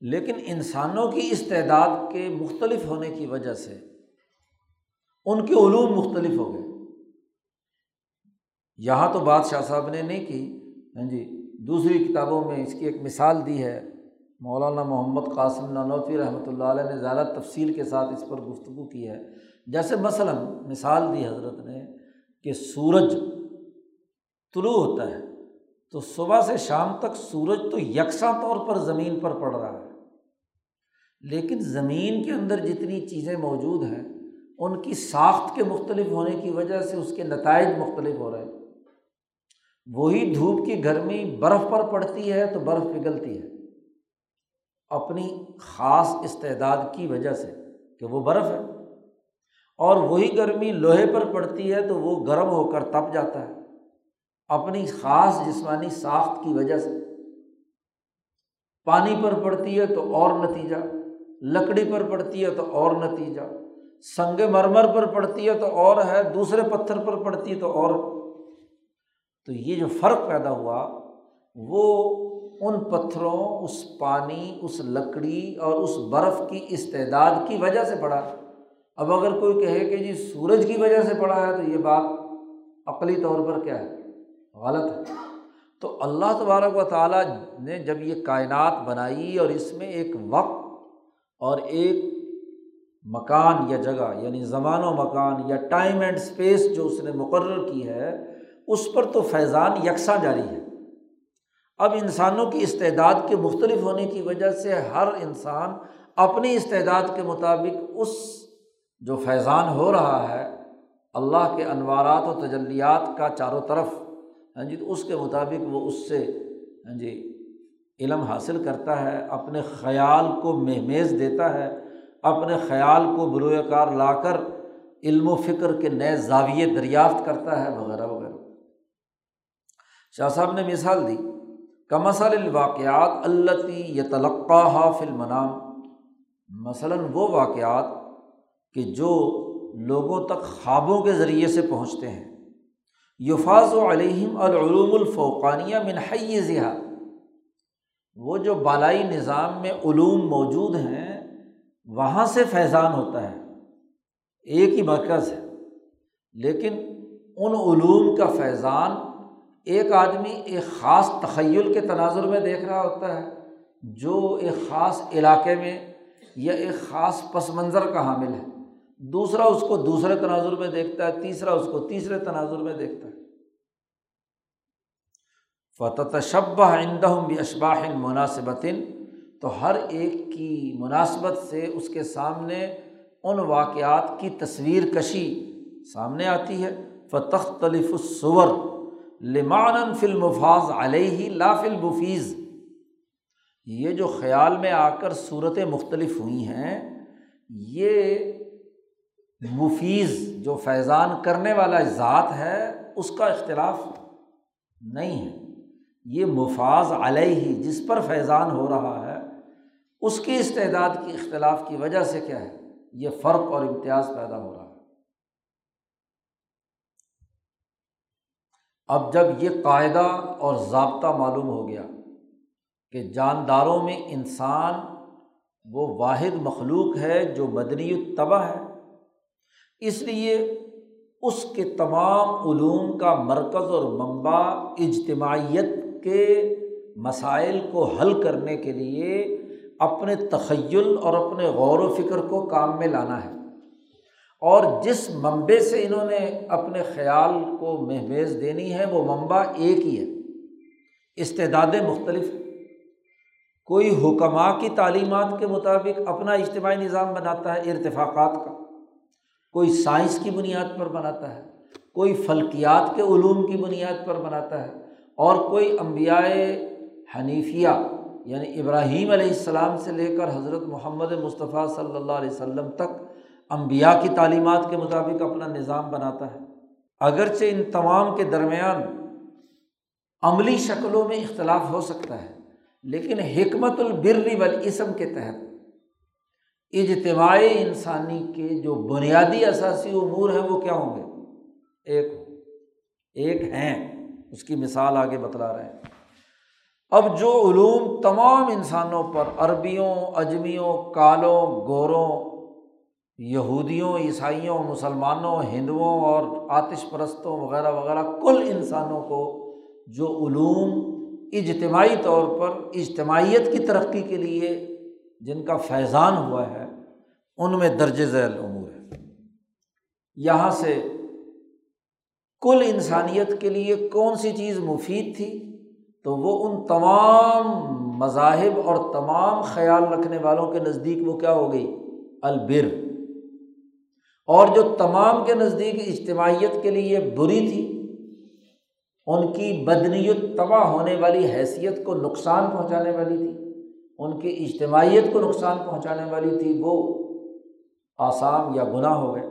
لیکن انسانوں کی استعداد کے مختلف ہونے کی وجہ سے ان کے علوم مختلف ہو گئے۔ یہاں تو بات شاہ صاحب نے نہیں کی ہاں جی دوسری کتابوں میں اس کی ایک مثال دی ہے۔ مولانا محمد قاسم نانوتوی رحمۃ اللہ علیہ نے زیادہ تفصیل کے ساتھ اس پر گفتگو کی ہے۔ جیسے مثلاً مثال دی حضرت نے کہ سورج طلوع ہوتا ہے۔ تو صبح سے شام تک سورج تو یکساں طور پر زمین پر پڑ رہا ہے۔ لیکن زمین کے اندر جتنی چیزیں موجود ہیں، ان کی ساخت کے مختلف ہونے کی وجہ سے اس کے نتائج مختلف ہو رہے ہیں۔ وہی دھوپ کی گرمی برف پر پڑتی ہے تو برف پگھلتی ہے۔ اپنی خاص استعداد کی وجہ سے کہ وہ برف ہے۔ اور وہی گرمی لوہے پر پڑتی ہے تو وہ گرم ہو کر تپ جاتا ہے۔ اپنی خاص جسمانی ساخت کی وجہ سے۔ پانی پر پڑتی ہے تو اور نتیجہ، لکڑی پر پڑتی ہے تو اور نتیجہ، سنگ مرمر پر پڑتی ہے تو اور ہے، دوسرے پتھر پر پڑتی ہے تو اور۔ تو یہ جو فرق پیدا ہوا، وہ ان پتھروں، اس پانی، اس لکڑی اور اس برف کی استعداد کی وجہ سے پڑا اب اگر کوئی کہے کہ جی سورج کی وجہ سے پڑا ہے تو یہ بات عقلی طور پر کیا ہے؟ غلط ہے۔ تو اللہ تبارک و تعالیٰ نے جب یہ کائنات بنائی اور اس میں ایک وقت اور ایک مکان یا جگہ یعنی زمان و مکان یا ٹائم اینڈ اسپیس جو اس نے مقرر کی ہے، اس پر تو فیضان یکساں جاری ہے۔ اب انسانوں کی استعداد کے مختلف ہونے کی وجہ سے ہر انسان اپنی استعداد کے مطابق اس جو فیضان ہو رہا ہے، اللہ کے انوارات و تجلیات کا چاروں طرف ہاں جی تو اس کے مطابق وہ اس سے ہاں جی علم حاصل کرتا ہے، اپنے خیال کو مہمیز دیتا ہے، اپنے خیال کو بروئے کار لا کر علم و فکر کے نئے زاویے دریافت کرتا ہے، وغیرہ وغیرہ۔ شاہ صاحب نے مثال دی کمسل الواقعات التی یہ تلقہ فل منام مثلاً وہ واقعات کہ جو لوگوں تک خوابوں کے ذریعے سے پہنچتے ہیں۔ یفاظ و علیہم العلوم الفوقانیہ منحی ذہا وہ جو بالائی نظام میں علوم موجود ہیں، وہاں سے فیضان ہوتا ہے۔ ایک ہی مرکز ہے۔ لیکن ان علوم کا فیضان ایک آدمی ایک خاص تخیل کے تناظر میں دیکھ رہا ہوتا ہے، جو ایک خاص علاقے میں یا ایک خاص پس منظر کا حامل ہے۔ دوسرا اس کو دوسرے تناظر میں دیکھتا ہے، تیسرا اس کو تیسرے تناظر میں دیکھتا ہے۔ فتح شبہ بھی اشباہ مناسبت تو ہر ایک کی مناسبت سے اس کے سامنے ان واقعات کی تصویر کشی سامنے آتی ہے۔ فتح تلف الصور لمان فلمفاظ علیہ لا فل مفیز یہ جو خیال میں آ کر صورتیں مختلف ہوئی ہیں، یہ مفیز جو فیضان کرنے والا ذات ہے، اس کا اختلاف نہیں ہے۔ یہ مفاظ علیہ ہی جس پر فیضان ہو رہا ہے، اس کی استعداد کی اختلاف کی وجہ سے کیا ہے؟ یہ فرق اور امتیاز پیدا ہو رہا ہے۔ اب جب یہ قاعدہ اور ضابطہ معلوم ہو گیا کہ جانداروں میں انسان وہ واحد مخلوق ہے جو مدنی تباہ ہے اس لیے اس کے تمام علوم کا مرکز اور منبع اجتماعیت کے مسائل کو حل کرنے کے لیے اپنے تخیل اور اپنے غور و فکر کو کام میں لانا ہے۔ اور جس منبع سے انہوں نے اپنے خیال کو مہمیز دینی ہے، وہ منبع ایک ہی ہے۔ استعدادیں مختلف کوئی حکمہ کی تعلیمات کے مطابق اپنا اجتماعی نظام بناتا ہے، ارتفاقات کا۔ کوئی سائنس کی بنیاد پر بناتا ہے، کوئی فلکیات کے علوم کی بنیاد پر بناتا ہے اور کوئی امبیائے حنیفیہ یعنی ابراہیم علیہ السلام سے لے کر حضرت محمد مصطفیٰ صلی اللہ علیہ وسلم تک امبیا کی تعلیمات کے مطابق اپنا نظام بناتا ہے۔ اگرچہ ان تمام کے درمیان عملی شکلوں میں اختلاف ہو سکتا ہے، لیکن حکمت البر والاسم کے تحت اجتماعی انسانی کے جو بنیادی اثاثی امور ہیں وہ کیا ہوں گے؟ ایک ایک ہیں۔ اس کی مثال آگے بتلا رہے ہیں۔ اب جو علوم تمام انسانوں پر، عربیوں، اجمیوں، کالوں، گوروں، یہودیوں، عیسائیوں، مسلمانوں، ہندوؤں اور آتش پرستوں وغیرہ وغیرہ، کل انسانوں کو جو علوم اجتماعی طور پر، اجتماعیت کی ترقی کے لیے جن کا فیضان ہوا ہے ان میں درج ذیل امور ہے یہاں سے کل انسانیت کے لیے کون سی چیز مفید تھی؟ تو وہ ان تمام مذاہب اور تمام خیال رکھنے والوں کے نزدیک وہ کیا ہو گئی؟ البر۔ اور جو تمام کے نزدیک اجتماعیت کے لیے بری تھی، ان کی بدنیت تباہ ہونے والی حیثیت کو نقصان پہنچانے والی تھی، ان کی اجتماعیت کو نقصان پہنچانے والی تھی، وہ آسام یا گناہ ہو گئے۔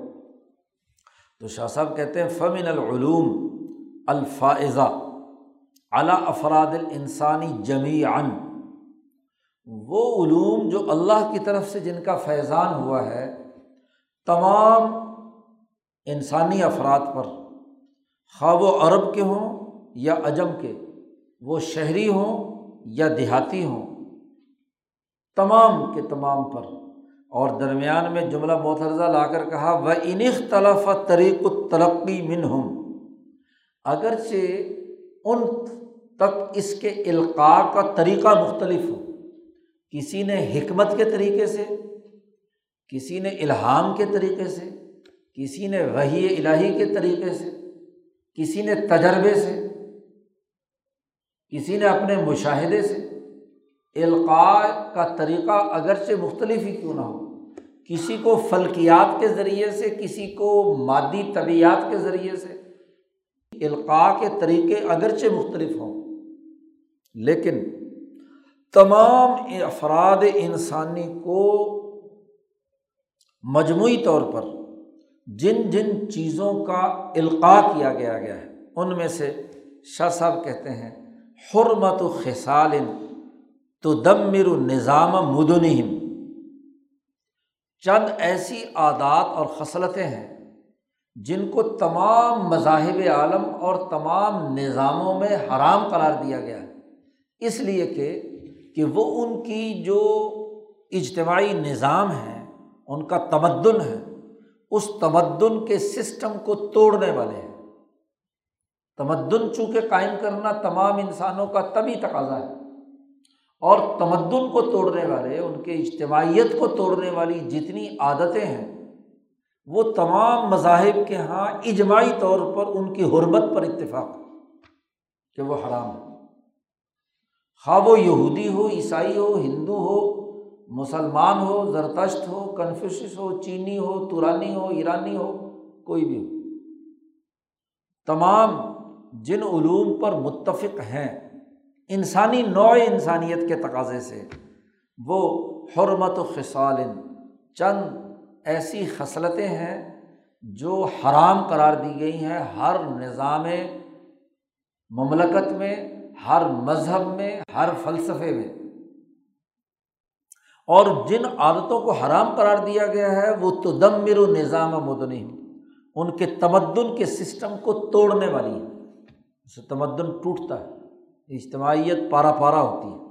تو شاہ صاحب کہتے ہیں، فمن العلوم الفاظہ اعلیٰ افراد الانسانی جمی ان وہ علوم جو اللہ کی طرف سے جن کا فیضان ہوا ہے، تمام انسانی افراد پر خواب و عرب کے ہوں یا عجم کے، وہ شہری ہوں یا دیہاتی ہوں، تمام کے تمام پر۔ اور درمیان میں جملہ مترزہ لا کر کہا وہ انختلف طریق ترقی من ہوں اگرچہ ان تک اس کے القاع کا طریقہ مختلف ہو، کسی نے حکمت کے طریقے سے، کسی نے الہام کے طریقے سے، کسی نے وہی الہی کے طریقے سے، کسی نے تجربے سے، کسی نے اپنے مشاہدے سے القاع کا طریقہ اگرچہ مختلف ہی کیوں نہ ہو، کسی کو فلکیات کے ذریعے سے، کسی کو مادی طبیعت کے ذریعے سے۔ القاع کے طریقے اگرچہ مختلف ہوں، لیکن تمام افراد انسانی کو مجموعی طور پر جن جن چیزوں کا القاع کیا گیا گیا ہے، ان میں سے شاہ صاحب کہتے ہیں، حرمت و خسال تو دمر و نظام مدن چند ایسی عادات اور خصلتیں ہیں جن کو تمام مذاہب عالم اور تمام نظاموں میں حرام قرار دیا گیا ہے۔ اس لیے کہ کہ وہ ان کی جو اجتماعی نظام ہے ان کا تمدن ہے، اس تمدن کے سسٹم کو توڑنے والے ہیں۔ تمدن چونکہ قائم کرنا تمام انسانوں کا تبھی تقاضا ہے۔ اور تمدن کو توڑنے والے، ان کے اجتماعیت کو توڑنے والی جتنی عادتیں ہیں، وہ تمام مذاہب کے یہاں اجماعی طور پر ان کی حرمت پر اتفاق کہ وہ حرام ہے خواب و یہودی ہو، عیسائی ہو، ہندو ہو، مسلمان ہو، زرتشت ہو، کنفیوشس ہو، چینی ہو، تورانی ہو، ایرانی ہو، کوئی بھی ہو۔ تمام جن علوم پر متفق ہیں انسانی نوع انسانیت کے تقاضے سے، وہ حرمت و خصال، چند ایسی خصلتیں ہیں جو حرام قرار دی گئی ہیں ہر نظام مملکت میں، ہر مذہب میں، ہر فلسفے میں۔ اور جن عادتوں کو حرام قرار دیا گیا ہے، وہ تو و نظام مدنی، ان کے تمدن کے سسٹم کو توڑنے والی ہے اسے تمدن ٹوٹتا ہے۔ اجتماعیت پارا پارا ہوتی ہے۔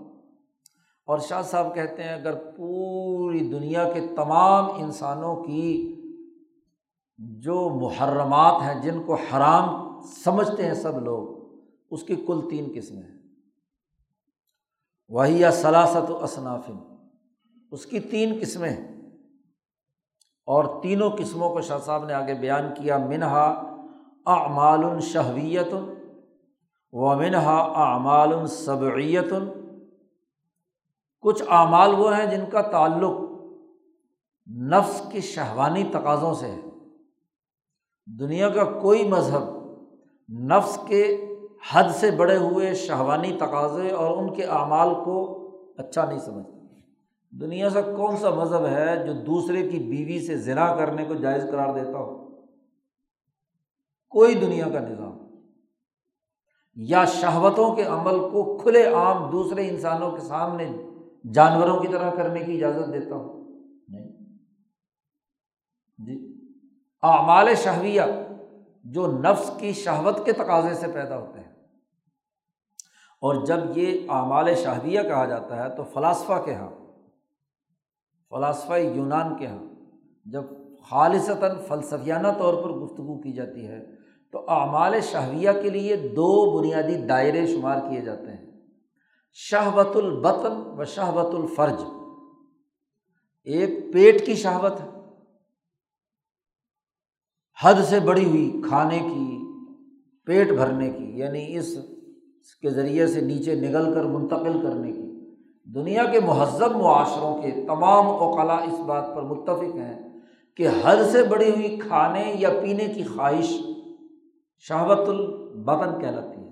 اور شاہ صاحب کہتے ہیں، اگر پوری دنیا کے تمام انسانوں کی جو محرمات ہیں، جن کو حرام سمجھتے ہیں سب لوگ، اس کی کل تین قسمیں ہیں۔ وہی یا سلاست و اصنافن اس کی تین قسمیں ہیں۔ اور تینوں قسموں کو شاہ صاحب نے آگے بیان کیا، منہا اعمال شہویت۔ و منہا اعمال صبعیت کچھ اعمال وہ ہیں جن کا تعلق نفس کی شہوانی تقاضوں سے ہے۔ دنیا کا کوئی مذہب نفس کے حد سے بڑے ہوئے شہوانی تقاضے اور ان کے اعمال کو اچھا نہیں سمجھتا۔ دنیا سے کون سا مذہب ہے جو دوسرے کی بیوی سے ذرا کرنے کو جائز قرار دیتا ہو؟ کوئی دنیا کا نظام۔ یا شہوتوں کے عمل کو کھلے عام دوسرے انسانوں کے سامنے جانوروں کی طرح کرنے کی اجازت دیتا ہو نہیں۔ جی۔ اعمال شہویہ جو نفس کی شہوت کے تقاضے سے پیدا ہوتے ہیں۔ اور جب یہ اعمال شہویہ کہا جاتا ہے تو فلاسفہ کے یہاں فلاسفہ یونان کے یہاں جب خالصتاً فلسفیانہ طور پر گفتگو کی جاتی ہے تو اعمال شہویہ کے لیے دو بنیادی دائرے شمار کیے جاتے ہیں۔ شہوت البطن و شہوت الفرج۔ ایک پیٹ کی شہوت ہے۔ حد سے بڑی ہوئی کھانے کی، پیٹ بھرنے کی یعنی اس کے ذریعے سے نیچے نگل کر، منتقل کرنے کی۔ دنیا کے مہذب معاشروں کے تمام اوقلا اس بات پر متفق ہیں کہ حد سے بڑی ہوئی کھانے یا پینے کی خواہش شہوت البدن کہلاتی ہے۔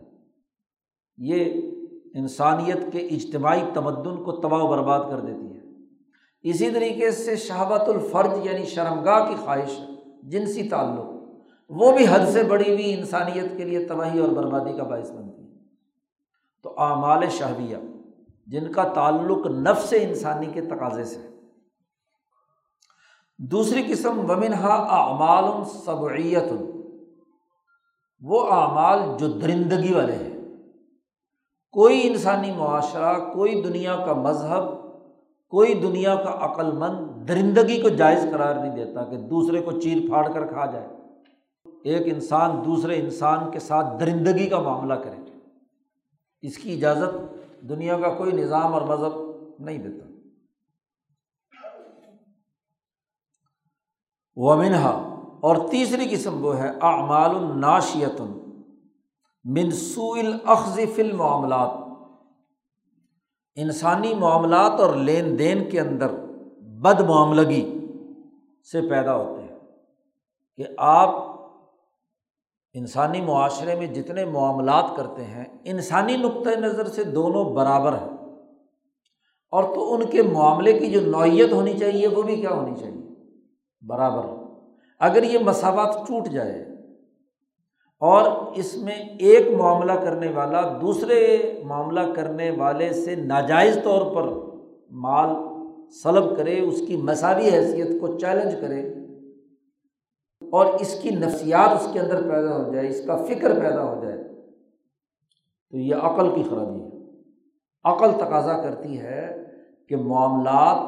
یہ انسانیت کے اجتماعی تمدن کو تباہ و برباد کر دیتی ہے۔ اسی طریقے سے شہوت الفرج یعنی شرمگاہ کی خواہش، جنسی تعلق، وہ بھی حد سے بڑی ہوئی انسانیت کے لیے تباہی اور بربادی کا باعث بنتی ہے۔ تو اعمال شہویہ، جن کا تعلق نفس انسانی کے تقاضے سے دوسری قسم، ومنہا اعمال صبعیت وہ اعمال جو درندگی والے ہیں۔ کوئی انسانی معاشرہ، کوئی دنیا کا مذہب، کوئی دنیا کا عقل مند درندگی کو جائز قرار نہیں دیتا کہ دوسرے کو چیر پھاڑ کر کھا جائے۔ ایک انسان دوسرے انسان کے ساتھ درندگی کا معاملہ کرے۔ اس کی اجازت دنیا کا کوئی نظام اور مذہب نہیں دیتا۔ ومنہا اور تیسری قسم وہ ہے، اعمال الناشیت منسو الخذ فل معاملات انسانی معاملات اور لین دین کے اندر بد معاملگی سے پیدا ہوتے ہیں کہ آپ انسانی معاشرے میں جتنے معاملات کرتے ہیں، انسانی نقطۂ نظر سے دونوں برابر ہیں۔ اور تو ان کے معاملے کی جو نوعیت ہونی چاہیے، وہ بھی کیا ہونی چاہیے؟ برابر۔ اگر یہ مساوات ٹوٹ جائے اور اس میں ایک معاملہ کرنے والا دوسرے معاملہ کرنے والے سے ناجائز طور پر مال سلب کرے، اس کی مساوی حیثیت کو چیلنج کرے اور اس کی نفسیات اس کے اندر پیدا ہو جائے، اس کا فکر پیدا ہو جائے، تو یہ عقل کی خرابی ہے۔ عقل تقاضا کرتی ہے کہ معاملات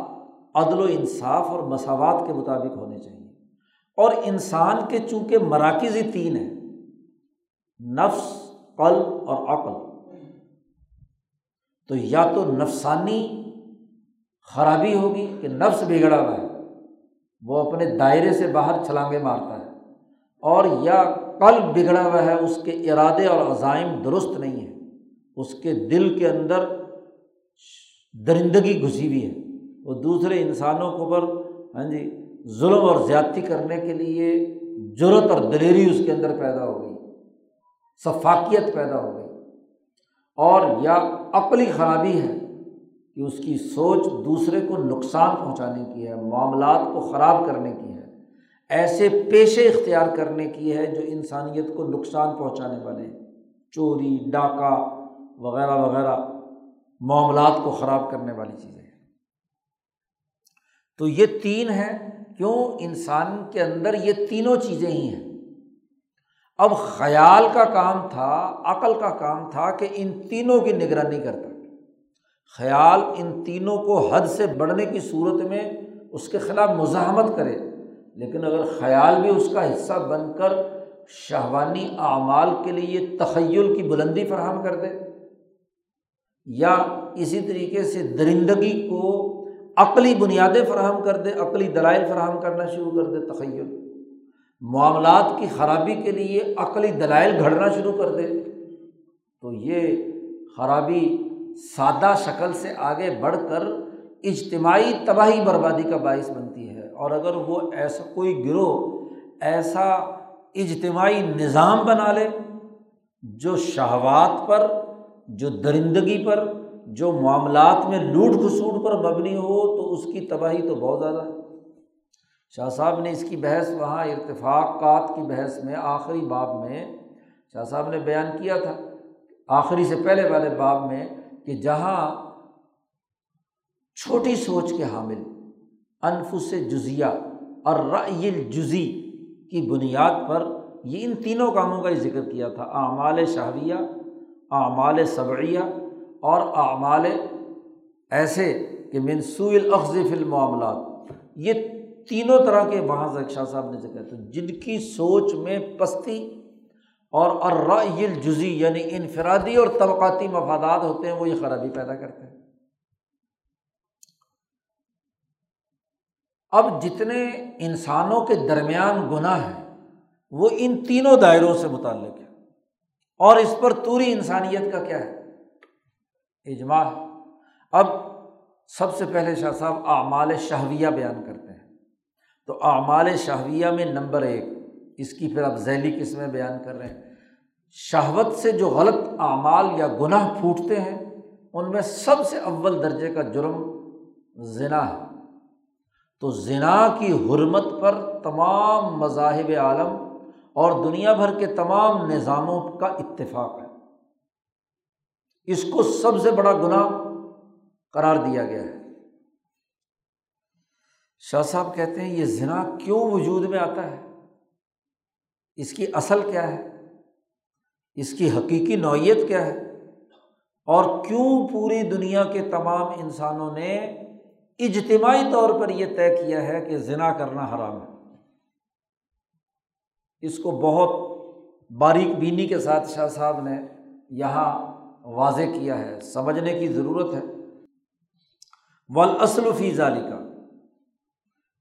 عدل و انصاف اور مساوات کے مطابق ہونے چاہیے۔ اور انسان کے چونکہ مراکز ہی تین ہیں، نفس، قلب اور عقل۔ تو یا تو نفسانی خرابی ہوگی کہ نفس بگڑا ہوا ہے، وہ اپنے دائرے سے باہر چھلانگے مارتا ہے، اور یا قلب بگڑا ہوا ہے، اس کے ارادے اور عزائم درست نہیں ہے اس کے دل کے اندر درندگی گھسی ہوئی ہے۔ وہ دوسرے انسانوں کو پر ہاں جی ظلم اور زیادتی کرنے کے لیے ضرورت اور دلیری اس کے اندر پیدا ہو گئی ثفاقیت پیدا ہو گئی۔ اور یا عقلی خرابی ہے کہ اس کی سوچ دوسرے کو نقصان پہنچانے کی ہے، معاملات کو خراب کرنے کی ہے، ایسے پیشے اختیار کرنے کی ہے جو انسانیت کو نقصان پہنچانے والے چوری، ڈاکہ وغیرہ وغیرہ معاملات کو خراب کرنے والی چیزیں ہیں۔ تو یہ تین ہیں کیوں انسان کے اندر یہ تینوں چیزیں ہی ہیں؟ اب خیال کا کام تھا، عقل کا کام تھا کہ ان تینوں کی نگرانی کرتا۔ خیال ان تینوں کو حد سے بڑھنے کی صورت میں اس کے خلاف مزاحمت کرے، لیکن اگر خیال بھی اس کا حصہ بن کر شہوانی اعمال کے لیے تخیل کی بلندی فراہم کر دے، یا اسی طریقے سے درندگی کو عقلی بنیادیں فراہم کر دے، عقلی دلائل فراہم کرنا شروع کر دے، تخیل۔ معاملات کی خرابی کے لیے عقلی دلائل گھڑنا شروع کر دے۔ تو یہ خرابی سادہ شکل سے آگے بڑھ کر اجتماعی تباہی بربادی کا باعث بنتی ہے۔ اور اگر وہ ایسا کوئی گروہ، ایسا اجتماعی نظام بنا لے، جو شہوات پر، جو درندگی پر جو معاملات میں لوٹ کھسوٹ پر مبنی ہو تو اس کی تباہی تو بہت زیادہ ہے۔ شاہ صاحب نے اس کی بحث، وہاں ارتفاقات کی بحث میں آخری باب میں شاہ صاحب نے بیان کیا تھا۔ آخری سے پہلے والے باب میں کہ جہاں چھوٹی سوچ کے حامل انف سے جزیہ اور رعیل جزی کی بنیاد پر یہ ان تینوں کاموں کا ہی ذکر کیا تھا۔ اعمال شہریہ اعمال صبعیہ اور اعمال ایسے کہ منصوع الفظ فی المعاملات۔ یہ تینوں طرح کے وہاں شاہ صاحب نے ذکر تھا، جن کی سوچ میں پستی اور الرعی الجزی یعنی انفرادی اور طبقاتی مفادات ہوتے ہیں، وہ یہ خرابی پیدا کرتے ہیں۔ اب جتنے انسانوں کے درمیان گناہ ہیں، وہ ان تینوں دائروں سے متعلق ہے اور اس پر توری انسانیت کا کیا ہے؟ اجماع ہے۔ اب سب سے پہلے شاہ صاحب اعمال شہویہ بیان کرتے ہیں۔ تو اعمال شہویہ میں نمبر ایک، اس کی پھر اب ذیلی قسمیں بیان کر رہے ہیں۔ شہوت سے جو غلط اعمال یا گناہ پھوٹتے ہیں، ان میں سب سے اول درجے کا جرم ذنا ہے۔ تو ذنا کی حرمت پر تمام مذاہب عالم اور دنیا بھر کے تمام نظاموں کا اتفاق ہے۔ اس کو سب سے بڑا گناہ قرار دیا گیا ہے۔ شاہ صاحب کہتے ہیں، یہ ذنا کیوں وجود میں آتا ہے؟ اس کی اصل کیا ہے؟ اس کی حقیقی نوعیت کیا ہے؟ اور کیوں پوری دنیا کے تمام انسانوں نے اجتماعی طور پر یہ طے کیا ہے کہ ذنا کرنا حرام ہے؟ اس کو بہت باریک بینی کے ساتھ شاہ صاحب نے یہاں واضح کیا ہے، سمجھنے کی ضرورت ہے۔ ولاصل فی ظالی کا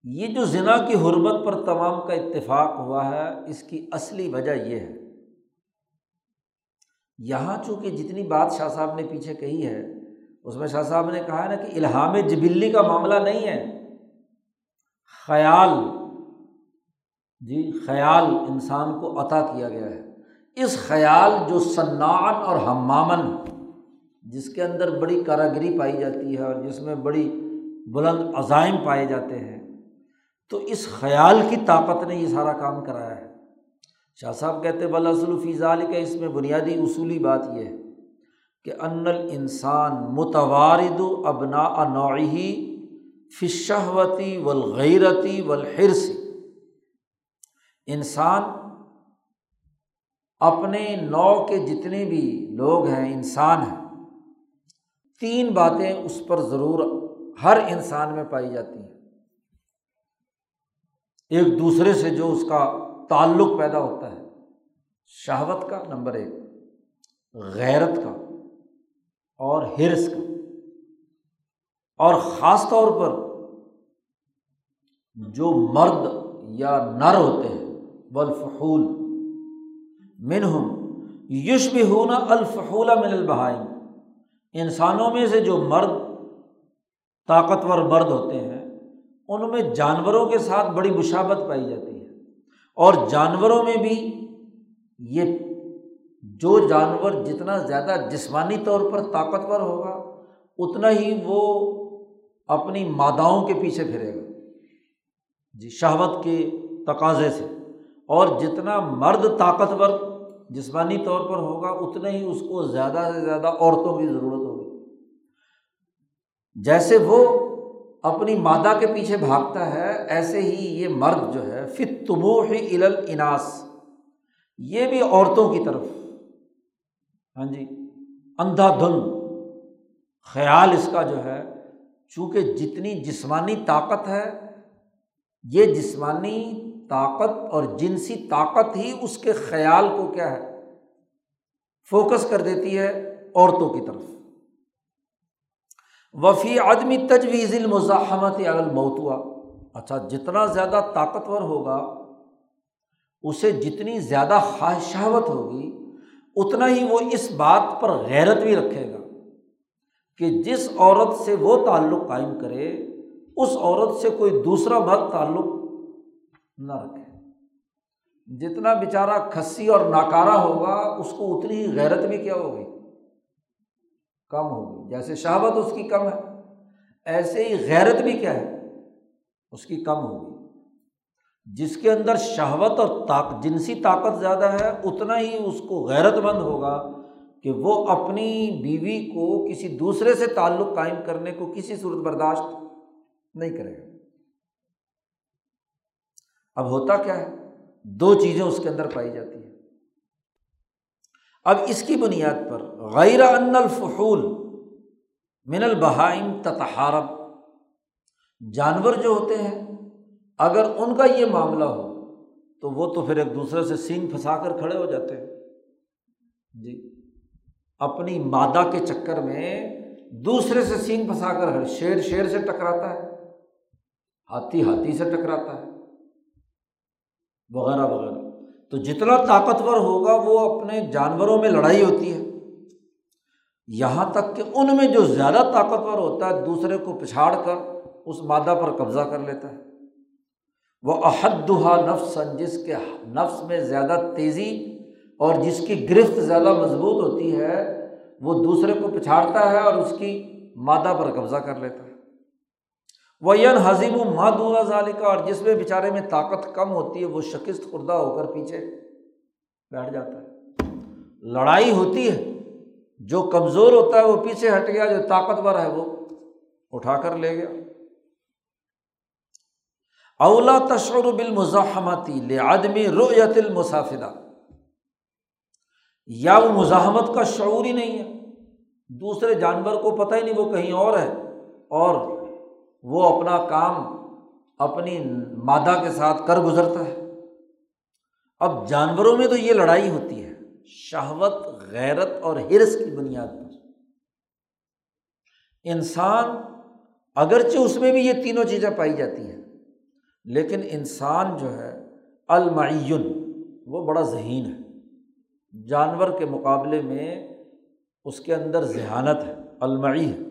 یہ جو ذنا کی حرمت پر تمام کا اتفاق ہوا ہے، اس کی اصلی وجہ یہ ہے۔ یہاں چونکہ جتنی بات شاہ صاحب نے پیچھے کہی ہے، اس میں شاہ صاحب نے کہا ہے نا کہ الہام جبلی کا معاملہ نہیں ہے۔ خیال جی خیال انسان کو عطا کیا گیا ہے۔ اس خیال جو سنان اور ہمامن جس کے اندر بڑی کاراگری پائی جاتی ہے اور جس میں بڑی بلند عزائم پائے جاتے ہیں، تو اس خیال کی طاقت نے یہ سارا کام کرایا ہے۔ شاہ صاحب کہتے بلاسل فیضال کا اس میں بنیادی اصولی بات یہ ہے کہ ان انسان متوارد ابنا نوعی فشہوتی والغیرتی والحرس انسان اپنے نو کے جتنے بھی لوگ ہیں، انسان ہیں۔ تین باتیں اس پر ضرور ہر انسان میں پائی جاتی ہیں۔ ایک دوسرے سے جو اس کا تعلق پیدا ہوتا ہے۔ شہوت کا نمبر ایک، غیرت کا اور ہرس کا۔ اور خاص طور پر جو مرد یا نر ہوتے ہیں بلفحول منہم یش بھی ہونا الفحول من البہائم۔ انسانوں میں سے جو مرد طاقتور مرد ہوتے ہیں، ان میں جانوروں کے ساتھ بڑی مشابت پائی جاتی ہے۔ اور جانوروں میں بھی یہ جو جانور جتنا زیادہ جسمانی طور پر طاقتور ہوگا، اتنا ہی وہ اپنی ماداؤں کے پیچھے پھرے گا۔ جی شہوت کے تقاضے سے۔ اور جتنا مرد طاقتور جسمانی طور پر ہوگا، اتنا ہی اس کو زیادہ سے زیادہ عورتوں کی ضرورت ہوگی۔ جیسے وہ اپنی مادہ کے پیچھے بھاگتا ہے، ایسے ہی یہ مرد جو ہے فت تبو ہی اناس یہ بھی عورتوں کی طرف۔ ہاں جی اندھا دھن۔ خیال اس کا جو ہے، چونکہ جتنی جسمانی طاقت ہے، یہ جسمانی طاقت اور جنسی طاقت ہی اس کے خیال کو کیا ہے؟ فوکس کر دیتی ہے عورتوں کی طرف۔ وفی آدمی تجویز المزاحمت اگر موتوا اچھا جتنا زیادہ طاقتور ہوگا، اسے جتنی زیادہ خواہشاوت ہوگی، اتنا ہی وہ اس بات پر غیرت بھی رکھے گا کہ جس عورت سے وہ تعلق قائم کرے، اس عورت سے کوئی دوسرا مرد تعلق نہ رکھے جتنا بیچارہ کھسی اور ناکارہ ہوگا، اس کو اتنی ہی غیرت بھی کیا ہوگی؟ کم ہوگی۔ جیسے شہابت اس کی کم ہے۔ ایسے ہی غیرت بھی کیا ہے؟ اس کی کم ہوگی۔ جس کے اندر شہوت اور طاقت جنسی طاقت زیادہ ہے، اتنا ہی اس کو غیرت مند ہوگا کہ وہ اپنی بیوی کو کسی دوسرے سے تعلق قائم کرنے کو کسی صورت برداشت نہیں کرے گا۔ اب ہوتا کیا ہے؟ دو چیزیں اس کے اندر پائی جاتی ہیں۔ اب اس کی بنیاد پر غیر ان الفحول من البہائم تتحارب۔ جانور جو ہوتے ہیں، اگر ان کا یہ معاملہ ہو، تو وہ تو پھر ایک دوسرے سے سینگ پھنسا کر کھڑے ہو جاتے ہیں۔ جی۔ اپنی مادہ کے چکر میں دوسرے سے سینگ پھنسا کر شیر شیر سے ٹکراتا ہے، ہاتھی ہاتھی سے ٹکراتا ہے۔ وغیرہ وغیرہ۔ تو جتنا طاقتور ہوگا وہ اپنے جانوروں میں لڑائی ہوتی ہے۔ یہاں تک کہ ان میں جو زیادہ طاقتور ہوتا ہے، دوسرے کو پچھاڑ کر اس مادہ پر قبضہ کر لیتا ہے۔ وہ عہدہ نفس، جس کے نفس میں زیادہ تیزی اور جس کی گرفت زیادہ مضبوط ہوتی ہے، وہ دوسرے کو پچھاڑتا ہے اور اس کی مادہ پر قبضہ کر لیتا ہے۔ وہ حضیم و مادہ ظالقہ اور جس میں بیچارے میں طاقت کم ہوتی ہے، وہ شکست خوردہ ہو کر پیچھے بیٹھ جاتا ہے۔ لڑائی ہوتی ہے، جو کمزور ہوتا ہے، وہ پیچھے ہٹ گیا، جو طاقتور ہے، وہ اٹھا کر لے گیا۔ اولا تشور بالمزاحمتی لے آدمی رویت المسافدہ۔ یا وہ مزاحمت کا شعور ہی نہیں ہے۔ دوسرے جانور کو پتہ ہی نہیں، وہ کہیں اور ہے۔ اور وہ اپنا کام اپنی مادہ کے ساتھ کر گزرتا ہے۔ اب جانوروں میں تو یہ لڑائی ہوتی ہے، شہوت، غیرت اور ہرس کی بنیاد پر۔ انسان اگرچہ اس میں بھی یہ تینوں چیزیں پائی جاتی ہیں، لیکن انسان جو ہے المعین وہ بڑا ذہین ہے۔ جانور کے مقابلے میں اس کے اندر ذہانت ہے، المعی ہے۔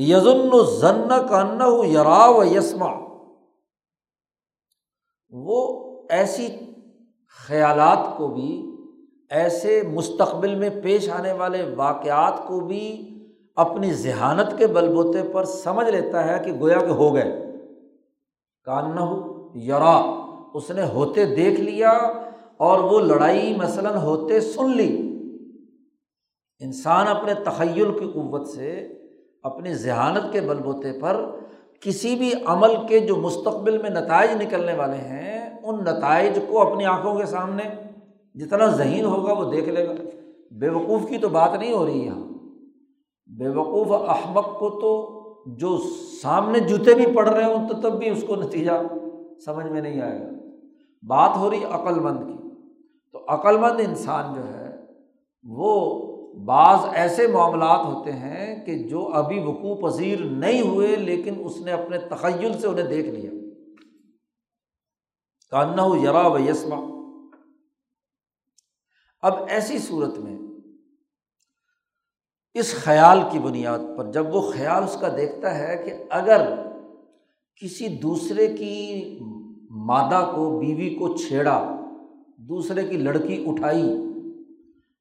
یزن و ضن کا ہو یرا و یسما وہ ایسی خیالات کو بھی، ایسے مستقبل میں پیش آنے والے واقعات کو بھی اپنی ذہانت کے بل بوتے پر سمجھ لیتا ہے کہ گویا کہ ہو گئے۔ کاننا ہو یرا، اس نے ہوتے دیکھ لیا اور وہ لڑائی مثلاً ہوتے سن لی۔ انسان اپنے تخیل کی قوت سے اپنی ذہانت کے بل بوتے پر کسی بھی عمل کے جو مستقبل میں نتائج نکلنے والے ہیں، ان نتائج کو اپنی آنکھوں کے سامنے جتنا ذہین ہوگا وہ دیکھ لے گا۔ بے وقوف کی تو بات نہیں ہو رہی یہاں۔ بے وقوف کو تو جو سامنے جوتے بھی پڑ رہے ہوں تو تب بھی اس کو نتیجہ سمجھ میں نہیں آئے گا۔ بات ہو رہی عقل مند کی۔ تو عقلمند انسان جو ہے، وہ بعض ایسے معاملات ہوتے ہیں کہ جو ابھی وقوع پذیر نہیں ہوئے لیکن اس نے اپنے تخیل سے انہیں دیکھ لیا۔ کاننا ہو یرا و یسما اب ایسی صورت میں اس خیال کی بنیاد پر جب وہ خیال اس کا دیکھتا ہے کہ اگر کسی دوسرے کی مادہ کو، بیوی کو چھیڑا، دوسرے کی لڑکی اٹھائی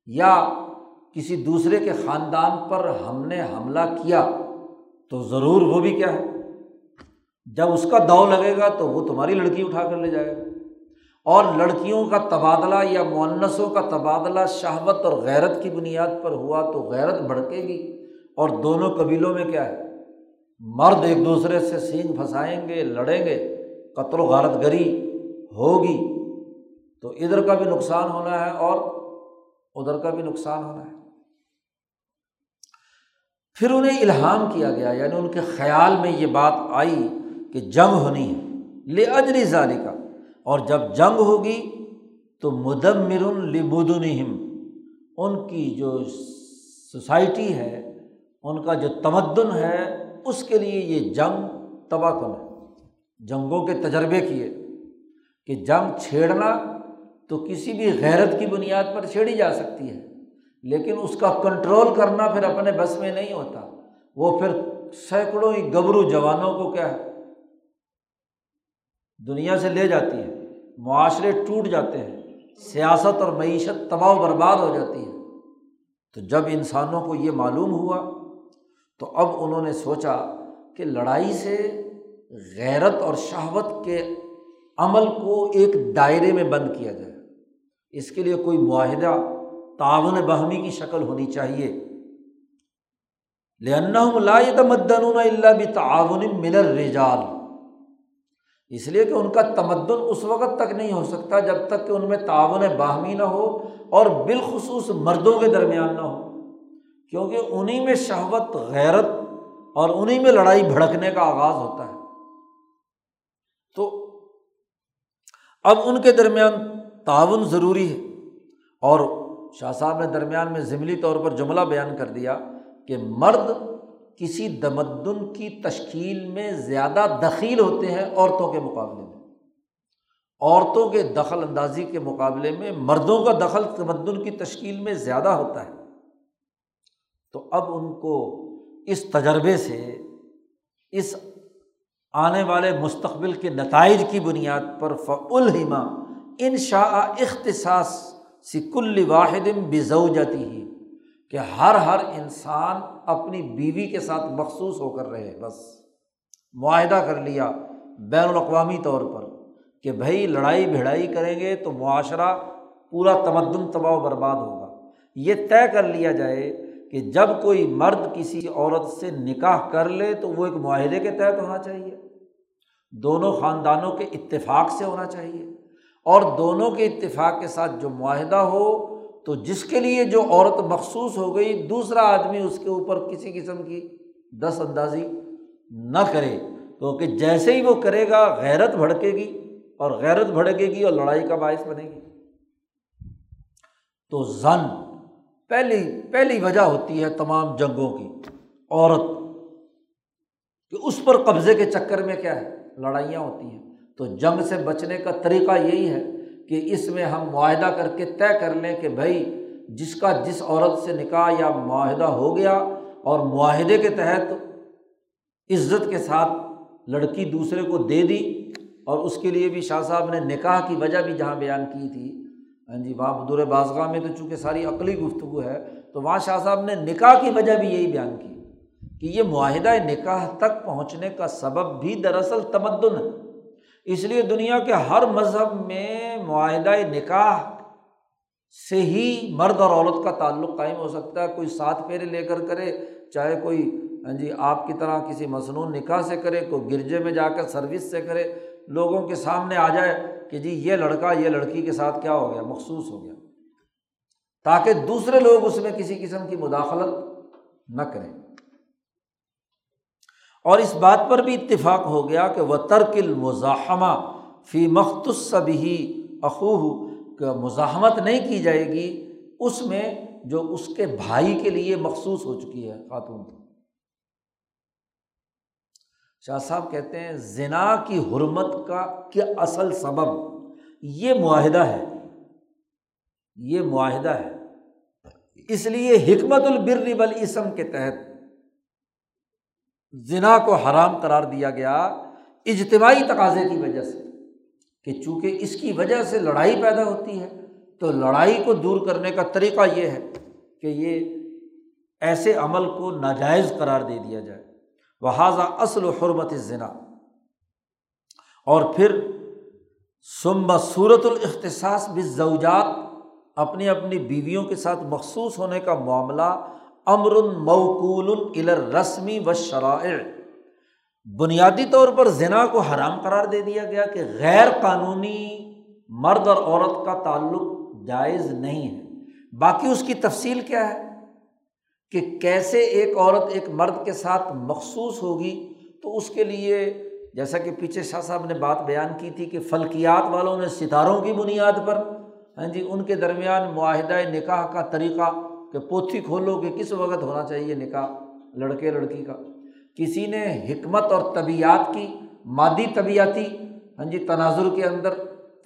یا کسی دوسرے کے خاندان پر ہم نے حملہ کیا تو ضرور وہ بھی کیا ہے۔ جب اس کا داؤ لگے گا تو وہ تمہاری لڑکی اٹھا کر لے جائے گا۔ اور لڑکیوں کا تبادلہ یا معنسوں کا تبادلہ شہوت اور غیرت کی بنیاد پر ہوا تو غیرت بھڑکے گی۔ اور دونوں قبیلوں میں کیا ہے؟ مرد ایک دوسرے سے سینگ پھنسائیں گے، لڑیں گے، قتل و غارت گری ہوگی۔ تو ادھر کا بھی نقصان ہونا ہے اور ادھر کا بھی نقصان ہونا ہے۔ پھر انہیں الہام کیا گیا یعنی ان کے خیال میں یہ بات آئی کہ جنگ ہونی ہے لے اجری ظالی کا اور جب جنگ ہوگی تو مدمر لبدنہم، ان کی جو سوسائٹی ہے، ان کا جو تمدن ہے، اس کے لیے یہ جنگ تباہ کن ہے۔ جنگوں کے تجربے کیے کہ جنگ چھیڑنا تو کسی بھی غیرت کی بنیاد پر چھیڑی جا سکتی ہے۔ لیکن اس کا کنٹرول کرنا پھر اپنے بس میں نہیں ہوتا۔ وہ پھر سینکڑوں ہی گبرو جوانوں کو کیا ہے؟ دنیا سے لے جاتی ہے معاشرے ٹوٹ جاتے ہیں، سیاست اور معیشت تباہ و برباد ہو جاتی ہے۔ تو جب انسانوں کو یہ معلوم ہوا، تو اب انہوں نے سوچا کہ لڑائی سے غیرت اور شہوت کے عمل کو ایک دائرے میں بند کیا جائے۔ اس کے لیے کوئی معاہدہ تعاون بہمی کی شکل ہونی چاہیے۔ تمدن اللہ بھی تعاون ملر رجال اس لیے کہ ان کا تمدن اس وقت تک نہیں ہو سکتا جب تک کہ ان میں تعاون باہمی نہ ہو اور بالخصوص مردوں کے درمیان نہ ہو۔ کیونکہ انہیں میں شہوت، غیرت اور انہیں میں لڑائی بھڑکنے کا آغاز ہوتا ہے۔ تو اب ان کے درمیان تعاون ضروری ہے اور شاہ صاحب نے درمیان میں ضمنی طور پر جملہ بیان کر دیا کہ مرد کسی تمدن کی تشکیل میں زیادہ دخیل ہوتے ہیں عورتوں کے مقابلے میں۔ عورتوں کے دخل اندازی کے مقابلے میں مردوں کا دخل تمدن کی تشکیل میں زیادہ ہوتا ہے۔ تو اب ان کو اس تجربے سے، اس آنے والے مستقبل کے نتائج کی بنیاد پر فعلما ان شاء اختصاص سکل واحد بزو جاتی ہی کہ ہر ہر انسان اپنی بیوی کے ساتھ مخصوص ہو کر رہے، بس معاہدہ کر لیا بین الاقوامی طور پر، کہ بھائی لڑائی بھڑائی کریں گے تو معاشرہ پورا تمدن تباہ و برباد ہوگا۔ یہ طے کر لیا جائے کہ جب کوئی مرد کسی عورت سے نکاح کر لے تو وہ ایک معاہدے کے تحت ہونا چاہیے۔ دونوں خاندانوں کے اتفاق سے ہونا چاہیے۔ اور دونوں کے اتفاق کے ساتھ جو معاہدہ ہو، تو جس کے لیے جو عورت مخصوص ہو گئی، دوسرا آدمی اس کے اوپر کسی قسم کی دس اندازی نہ کرے۔ کیونکہ جیسے ہی وہ کرے گا، غیرت بھڑکے گی اور غیرت بھڑکے گی اور لڑائی کا باعث بنے گی۔ تو زن، پہلی پہلی وجہ ہوتی ہے تمام جنگوں کی، عورت، کہ اس پر قبضے کے چکر میں کیا ہے؟ لڑائیاں ہوتی ہیں۔ تو جنگ سے بچنے کا طریقہ یہی ہے کہ اس میں ہم معاہدہ کر کے طے کر لیں کہ بھائی، جس کا جس عورت سے نکاح یا معاہدہ ہو گیا اور معاہدے کے تحت عزت کے ساتھ لڑکی دوسرے کو دے دی اور اس کے لیے بھی شاہ صاحب نے نکاح کی وجہ بھی جہاں بیان کی تھی۔ ہاں جی وہاں بدور بازگاہ میں تو چونکہ ساری عقلی گفتگو ہے، تو وہاں شاہ صاحب نے نکاح کی وجہ بھی یہی بیان کی کہ یہ معاہدہ نکاح تک پہنچنے کا سبب بھی دراصل تمدن ہے۔ اس لیے دنیا کے ہر مذہب میں معاہدہ نکاح سے ہی مرد اور عورت کا تعلق قائم ہو سکتا ہے۔ کوئی سات پھیرے لے کر کرے، چاہے کوئی ہاں جی آپ کی طرح کسی مصنون نکاح سے کرے، کوئی گرجے میں جا کر سروس سے کرے، لوگوں کے سامنے آ جائے کہ جی یہ لڑکا، یہ لڑکی کے ساتھ کیا ہو گیا، مخصوص ہو گیا۔ تاکہ دوسرے لوگ اس میں کسی قسم کی مداخلت نہ کریں۔ اور اس بات پر بھی اتفاق ہو گیا کہ وہ ترکل مزاحمہ فی مختص بھی اخوہ مزاحمت نہیں کی جائے گی اس میں جو اس کے بھائی کے لیے مخصوص ہو چکی ہے، خاتون شاہ صاحب کہتے ہیں، زنا کی حرمت کا کیا اصل سبب؟ یہ معاہدہ ہے۔ یہ معاہدہ ہے۔ اس لیے حکمت البر اسم کے تحت زنا کو حرام قرار دیا گیا اجتماعی تقاضے کی وجہ سے کہ چونکہ اس کی وجہ سے لڑائی پیدا ہوتی ہے، تو لڑائی کو دور کرنے کا طریقہ یہ ہے کہ یہ ایسے عمل کو ناجائز قرار دے دیا جائے۔ لہٰذا اصل و حرمت ذنا اور پھر سمب صورت الاختصاص بزوجات اپنی اپنی بیویوں کے ساتھ مخصوص ہونے کا معاملہ امر موقول الر رسمی و شرائع بنیادی طور پر زنا کو حرام قرار دے دیا گیا کہ غیر قانونی مرد اور عورت کا تعلق جائز نہیں ہے۔ باقی اس کی تفصیل کیا ہے؟ کہ کیسے ایک عورت ایک مرد کے ساتھ مخصوص ہوگی تو اس کے لیے جیسا کہ پیچھے شاہ صاحب نے بات بیان کی تھی کہ فلکیات والوں نے ستاروں کی بنیاد پر ہاں جی ان کے درمیان معاہدہ نکاح کا طریقہ کہ پوتھی کھولو کہ کس وقت ہونا چاہیے نکاح لڑکے لڑکی کا۔ کسی نے حکمت اور طبیعت کی، مادی طبیعتی ہاں جی تناظر کے اندر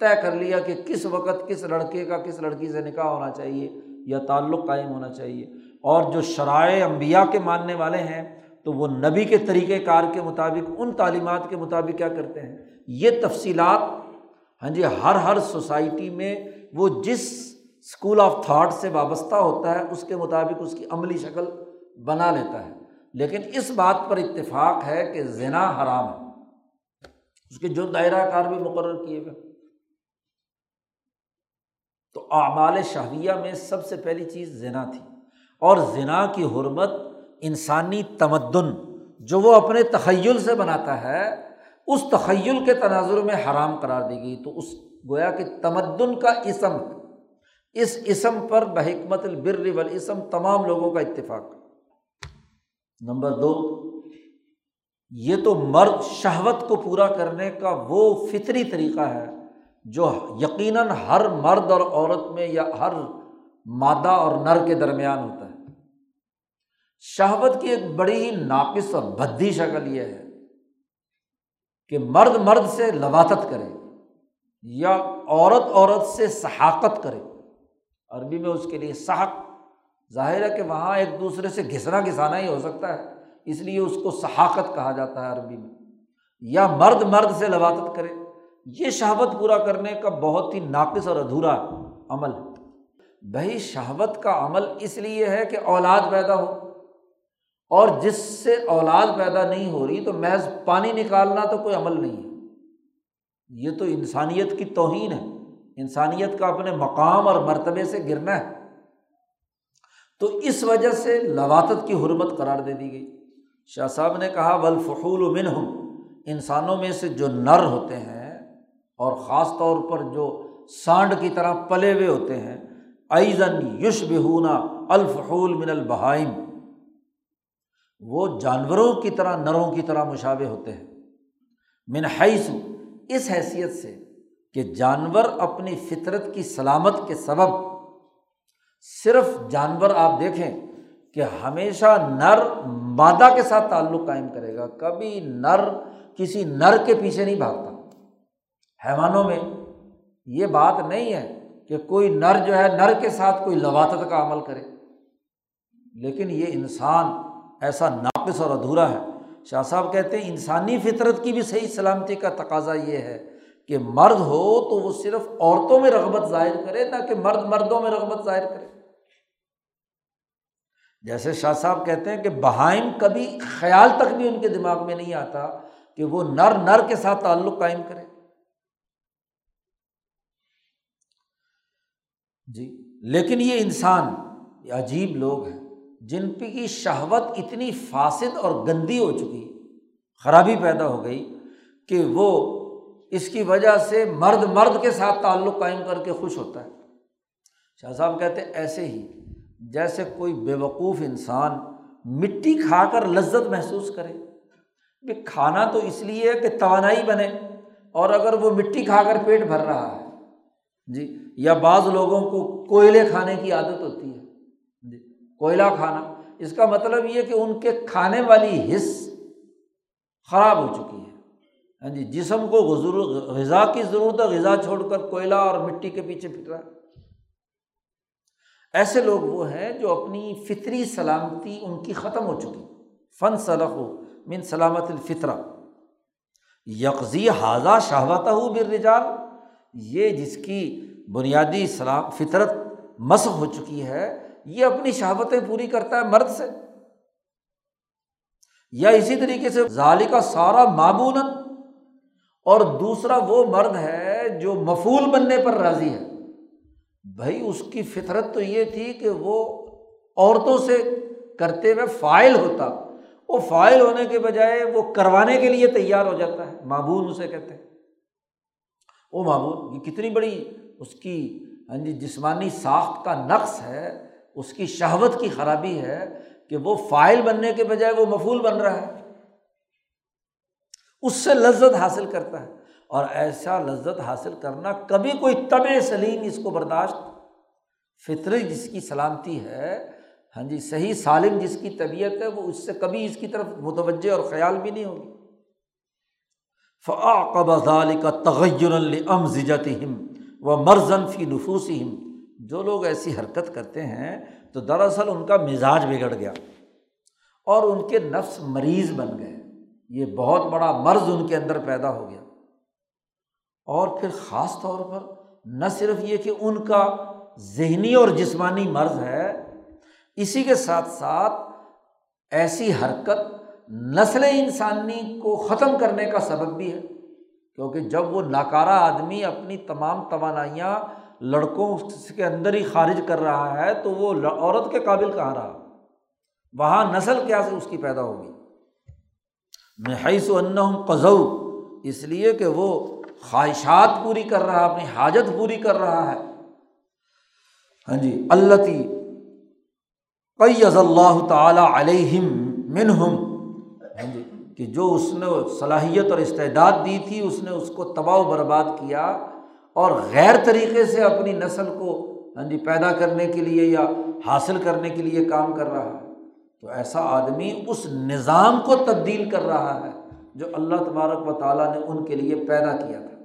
طے کر لیا کہ کس وقت کس لڑکے کا، کس لڑکی سے نکاح ہونا چاہیے یا تعلق قائم ہونا چاہیے۔ اور جو شرائع امبیا کے ماننے والے ہیں، تو وہ نبی کے طریقۂ کار کے مطابق، ان تعلیمات کے مطابق کیا کرتے ہیں۔ یہ تفصیلات ہاں جی ہر ہر سوسائٹی میں وہ جس اسکول آف تھاٹ سے وابستہ ہوتا ہے، اس کے مطابق اس کی عملی شکل بنا لیتا ہے۔ لیکن اس بات پر اتفاق ہے کہ زنا حرام ہے۔ اس کے جو دائرہ کار بھی مقرر کیے گئے تو اعمال شاہیہ میں سب سے پہلی چیز زنا تھی۔ اور زنا کی حرمت انسانی تمدن، جو وہ اپنے تخیل سے بناتا ہے، اس تخیل کے تناظر میں حرام قرار دی گئی۔ تو اس گویا کہ تمدن کا اسم اس اسم پر بحکمت البر والاسم تمام لوگوں کا اتفاق۔ نمبر دو، یہ تو مرد شہوت کو پورا کرنے کا وہ فطری طریقہ ہے جو یقیناً ہر مرد اور عورت میں یا ہر مادہ اور نر کے درمیان ہوتا ہے۔ شہوت کی ایک بڑی ہی ناقص اور بدھی شکل یہ ہے کہ مرد مرد سے لواطت کرے یا عورت عورت سے صحاقت کرے۔ عربی میں اس کے لیے صحق ظاہر ہے کہ وہاں ایک دوسرے سے گھسنا گھسانا ہی ہو سکتا ہے، اس لیے اس کو صحاقت کہا جاتا ہے عربی میں۔ یا مرد مرد سے لواطت کرے۔ یہ شہوت پورا کرنے کا بہت ہی ناقص اور ادھورا عمل ہے۔ بھائی، شہوت کا عمل اس لیے ہے کہ اولاد پیدا ہو۔ اور جس سے اولاد پیدا نہیں ہو رہی تو محض پانی نکالنا تو کوئی عمل نہیں ہے۔ یہ تو انسانیت کی توہین ہے۔ انسانیت کا اپنے مقام اور مرتبے سے گرنا ہے۔ تو اس وجہ سے لواطت کی حرمت قرار دے دی گئی۔ شاہ صاحب نے کہا ولفحول و من ہوں انسانوں میں سے جو نر ہوتے ہیں اور خاص طور پر جو سانڈ کی طرح پلے ہوئے ہوتے ہیں، ایزن یش بہونا الفحول من البہائم۔ وہ جانوروں کی طرح، نروں کی طرح مشابے ہوتے ہیں۔ من حیث اس حیثیت سے کہ جانور اپنی فطرت کی سلامت کے سبب صرف جانور آپ دیکھیں کہ ہمیشہ نر مادہ کے ساتھ تعلق قائم کرے گا، کبھی نر کسی نر کے پیچھے نہیں بھاگتا۔ حیوانوں میں یہ بات نہیں ہے کہ کوئی نر جو ہے، نر کے ساتھ کوئی لواطت کا عمل کرے، لیکن یہ انسان ایسا ناقص اور ادھورا ہے۔ شاہ صاحب کہتے ہیں، انسانی فطرت کی بھی صحیح سلامتی کا تقاضا یہ ہے کہ مرد ہو تو وہ صرف عورتوں میں رغبت ظاہر کرے، نہ کہ مرد مردوں میں رغبت ظاہر کرے۔ جیسے شاہ صاحب کہتے ہیں کہ بہائم کبھی خیال تک بھی ان کے دماغ میں نہیں آتا کہ وہ نر نر کے ساتھ تعلق قائم کرے۔ جی لیکن یہ انسان، یہ عجیب لوگ ہیں، جن پہ کی شہوت اتنی فاسد اور گندی ہو چکی، خرابی پیدا ہو گئی کہ وہ اس کی وجہ سے مرد مرد کے ساتھ تعلق قائم کر کے خوش ہوتا ہے۔ شاہ صاحب کہتے ہیں ایسے ہی جیسے کوئی بے وقوف انسان مٹی کھا کر لذت محسوس کرے۔ کہ کھانا تو اس لیے ہے کہ توانائی بنے اور اگر وہ مٹی کھا کر پیٹ بھر رہا ہے۔ جی یا بعض لوگوں کو کوئلے کھانے کی عادت ہوتی ہے۔ جی کوئلہ کھانا۔ اس کا مطلب یہ کہ ان کے کھانے والی حص خراب ہو چکی ہے۔ ہاں جی جسم کو غذا کی ضرورت ہے، غذا چھوڑ کر کوئلہ اور مٹی کے پیچھے پھٹ رہا ہے۔ ایسے لوگ وہ ہیں جو اپنی فطری سلامتی ان کی ختم ہو چکی۔ فن صلح من سلامت الفطرہ۔ یکزی حاضہ شہوت ہو بر یہ جس کی بنیادی اسلام فطرت مسق ہو چکی ہے، یہ اپنی شہابتیں پوری کرتا ہے مرد سے۔ یا اسی طریقے سے ظالی کا سارا معبون اور دوسرا وہ مرد ہے جو مفول بننے پر راضی ہے۔ بھائی، اس کی فطرت تو یہ تھی کہ وہ عورتوں سے کرتے ہوئے فائل ہوتا۔ وہ فائل ہونے کے بجائے وہ کروانے کے لیے تیار ہو جاتا ہے۔ معبول اسے کہتے ہیں۔ وہ معبول یہ کتنی بڑی اس کی ہاں جی جسمانی ساخت کا نقص ہے۔ اس کی شہوت کی خرابی ہے کہ وہ فائل بننے کے بجائے وہ مفول بن رہا ہے۔ اس سے لذت حاصل کرتا ہے۔ اور ایسا لذت حاصل کرنا کبھی کوئی طب سلیم اس کو برداشت، فطری جس کی سلامتی ہے ہاں جی صحیح سالم جس کی طبیعت ہے، وہ اس سے کبھی اس کی طرف متوجہ اور خیال بھی نہیں ہوگی۔ فعقبال کا تغیر ام ہم و مرزن فی نفوس جو لوگ ایسی حرکت کرتے ہیں تو دراصل ان کا مزاج بگڑ گیا اور ان کے نفس مریض بن گئے۔ یہ بہت بڑا مرض ان کے اندر پیدا ہو گیا۔ اور پھر خاص طور پر نہ صرف یہ کہ ان کا ذہنی اور جسمانی مرض ہے، اسی کے ساتھ ساتھ ایسی حرکت نسل انسانی کو ختم کرنے کا سبب بھی ہے۔ کیونکہ جب وہ ناکارہ آدمی اپنی تمام توانائیاں لڑکوں کے اندر ہی خارج کر رہا ہے تو وہ عورت کے قابل کہاں رہا؟ وہاں نسل کیا سے اس کی پیدا ہوگی؟ و ان قزو اس لیے کہ وہ خواہشات پوری کر رہا ہے، اپنی حاجت پوری کر رہا ہے۔ ہاں جی اللہ قیض اللہ تعالیٰ علیہم منہم۔ ہاں جی کہ جو اس نے صلاحیت اور استعداد دی تھی، اس نے اس کو تباہ و برباد کیا اور غیر طریقے سے اپنی نسل کو ہاں جی پیدا کرنے کے لیے یا حاصل کرنے کے لیے کام کر رہا ہے۔ تو ایسا آدمی اس نظام کو تبدیل کر رہا ہے جو اللہ تبارک و تعالیٰ نے ان کے لیے پیدا کیا تھا۔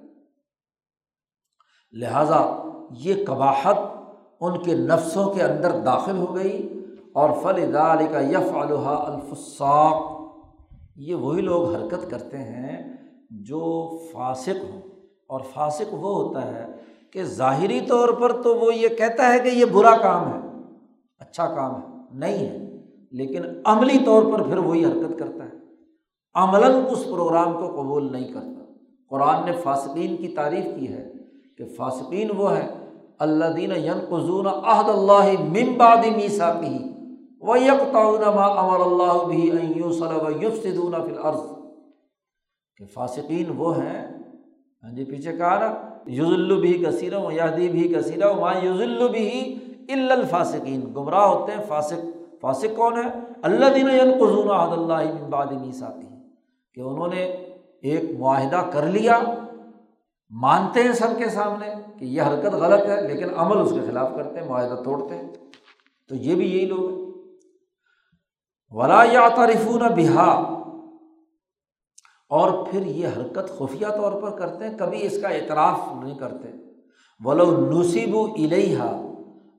لہٰذا یہ قباحت ان کے نفسوں کے اندر داخل ہو گئی اور فل دال کا یف الحا الفساق۔ یہ وہی لوگ حرکت کرتے ہیں جو فاسق ہوں۔ اور فاسق وہ ہوتا ہے کہ ظاہری طور پر تو وہ یہ کہتا ہے کہ یہ برا کام ہے اچھا کام ہے، نہیں ہے۔ لیکن عملی طور پر پھر وہی حرکت کرتا ہے۔ عملاً اس پروگرام کو قبول نہیں کرتا۔ قرآن نے فاسقین کی تعریف کی ہے کہ فاسقین وہ ہیں اللہ دین ین قزون عہد اللہ ممباد میسا کی وہ یک ما امر اللہ بھی یوف سدون فل عرض کہ فاسقین وہ ہیں ہاں جی پیچھے کہا نا یوز بھی کثیر و یادی بھی کثیر و ماں یوز بھی الفاسقین۔ گمراہ ہوتے ہیں فاسق۔ فاسق کون ہے اللہ دین قزون عہد اللہ ممباد میسا کہ انہوں نے ایک معاہدہ کر لیا، مانتے ہیں سب کے سامنے کہ یہ حرکت غلط ہے، لیکن عمل اس کے خلاف کرتے ہیں، معاہدہ توڑتے ہیں۔ تو یہ بھی یہی لوگ ہیں۔ ولا یا تعریفون بہا اور پھر یہ حرکت خفیہ طور پر کرتے ہیں، کبھی اس کا اعتراف نہیں کرتے۔ ولو نصیب و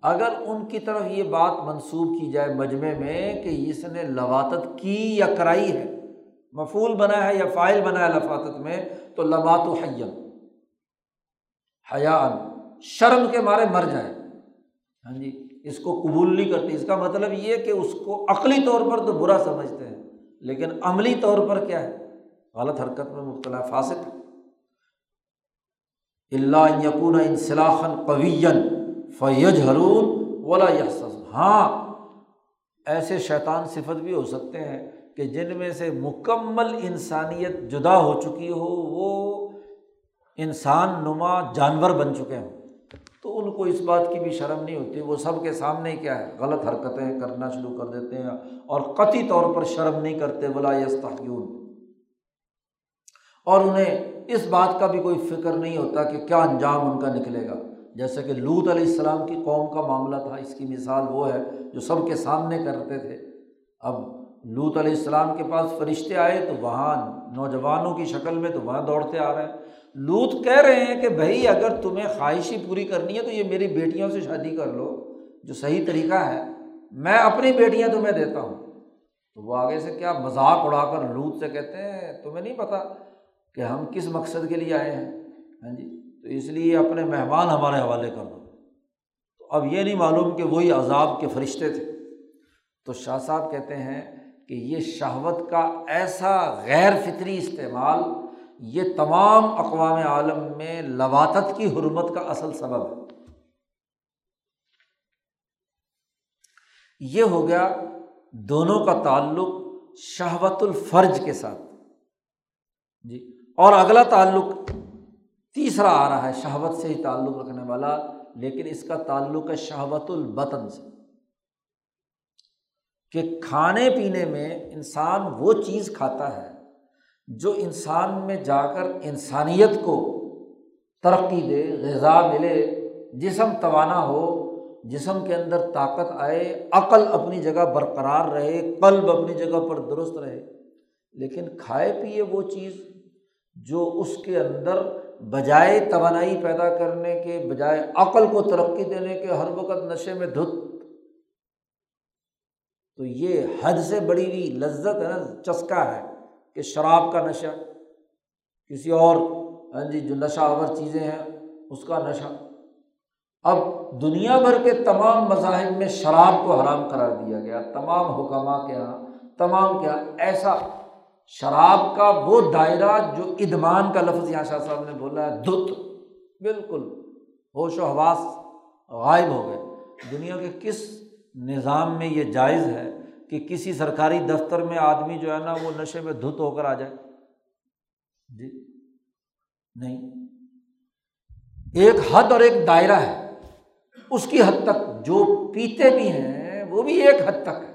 اگر ان کی طرف یہ بات منسوب کی جائے مجمع میں کہ اس نے لواتت کی یا کرائی ہے مفول بنا ہے یا فائل بنا ہے لفاطت میں، تو لبات و حیم حیان، شرم کے مارے مر جائیں ہاں جی اس کو قبول نہیں کرتے۔ اس کا مطلب یہ کہ اس کو عقلی طور پر تو برا سمجھتے ہیں، لیکن عملی طور پر کیا ہے؟ غلط حرکت میں مبتلا، فاسق۔ اللہ یقون انصلاحن قوین فیج ہرون ولا یس ہاں ایسے شیطان صفت بھی ہو سکتے ہیں کہ جن میں سے مکمل انسانیت جدا ہو چکی ہو، وہ انسان نما جانور بن چکے ہوں۔ تو ان کو اس بات کی بھی شرم نہیں ہوتی، وہ سب کے سامنے کیا ہے؟ غلط حرکتیں کرنا شروع کر دیتے ہیں اور قطعی طور پر شرم نہیں کرتے، ولا یستحیون اور انہیں اس بات کا بھی کوئی فکر نہیں ہوتا کہ کیا انجام ان کا نکلے گا۔ جیسے کہ لوت علیہ السلام کی قوم کا معاملہ تھا، اس کی مثال وہ ہے جو سب کے سامنے کرتے تھے۔ اب لوت علیہ السلام کے پاس فرشتے آئے تو وہاں نوجوانوں کی شکل میں تو وہاں دوڑتے آ رہے ہیں۔ لوت کہہ رہے ہیں کہ بھائی، اگر تمہیں خواہش ہی پوری کرنی ہے تو یہ میری بیٹیوں سے شادی کر لو، جو صحیح طریقہ ہے۔ میں اپنی بیٹیاں تمہیں دیتا ہوں۔ تو وہ آگے سے کیا مذاق اڑا کر لوت سے کہتے ہیں، تمہیں نہیں پتہ کہ ہم کس مقصد کے لیے آئے ہیں؟ ہاں جی؟ تو اس لیے اپنے مہمان ہمارے حوالے کر دو۔ تو اب یہ نہیں معلوم کہ وہی عذاب کے فرشتے تھے۔ تو شاہ صاحب کہتے ہیں کہ یہ شہوت کا ایسا غیر فطری استعمال یہ تمام اقوام عالم میں لواتت کی حرمت کا اصل سبب ہے۔ یہ ہو گیا دونوں کا تعلق شہوت الفرج کے ساتھ۔ جی اور اگلا تعلق تیسرا آ رہا ہے، شہوت سے ہی تعلق رکھنے والا، لیکن اس کا تعلق ہے شہوت البطن سے۔ کہ کھانے پینے میں انسان وہ چیز کھاتا ہے جو انسان میں جا کر انسانیت کو ترقی دے، غذا ملے، جسم توانا ہو، جسم کے اندر طاقت آئے، عقل اپنی جگہ برقرار رہے، قلب اپنی جگہ پر درست رہے۔ لیکن کھائے پیے وہ چیز جو اس کے اندر بجائے توانائی پیدا کرنے کے، بجائے عقل کو ترقی دینے کے ہر وقت نشے میں دھت۔ تو یہ حد سے بڑی ہوئی لذت ہے نا، چسکا ہے کہ شراب کا نشہ، کسی اور ہاں جی جو نشہ آور چیزیں ہیں، اس کا نشہ۔ اب دنیا بھر کے تمام مذاہب میں شراب کو حرام قرار دیا گیا، تمام حکامہ کے یہاں تمام کیا، ایسا شراب کا وہ دائرہ جو ادمان کا لفظ یہاں شاہ صاحب نے بولا ہے، دھت۔ بالکل، ہوش و حواس غائب ہو گئے۔ دنیا کے کس نظام میں یہ جائز ہے کہ کسی سرکاری دفتر میں آدمی جو ہے نا وہ نشے میں دھت ہو کر آ جائے؟ جی نہیں۔ ایک حد اور ایک دائرہ ہے۔ اس کی حد تک جو پیتے بھی ہیں، وہ بھی ایک حد تک ہے۔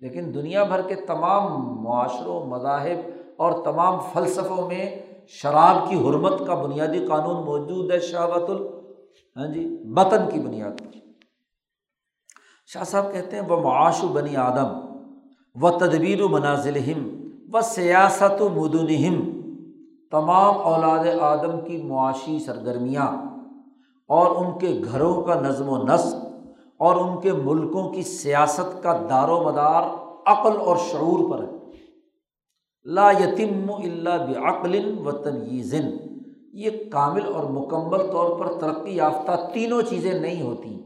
لیکن دنیا بھر کے تمام معاشروں، مذاہب اور تمام فلسفوں میں شراب کی حرمت کا بنیادی قانون موجود ہے شہبت ال ہاں جی بطن کی بنیاد پر۔ شاہ صاحب کہتے ہیں، وہ معاش و بنی آدم و تدبیر و منازل و سیاست و مدن تمام اولاد آدم کی معاشی سرگرمیاں اور ان کے گھروں کا نظم و نسق اور ان کے ملکوں کی سیاست کا دار و مدار عقل اور شعور پر ہے۔ لا یتم اللہ بعقل و تنیزن یہ کامل اور مکمل طور پر ترقی یافتہ تینوں چیزیں نہیں ہوتی۔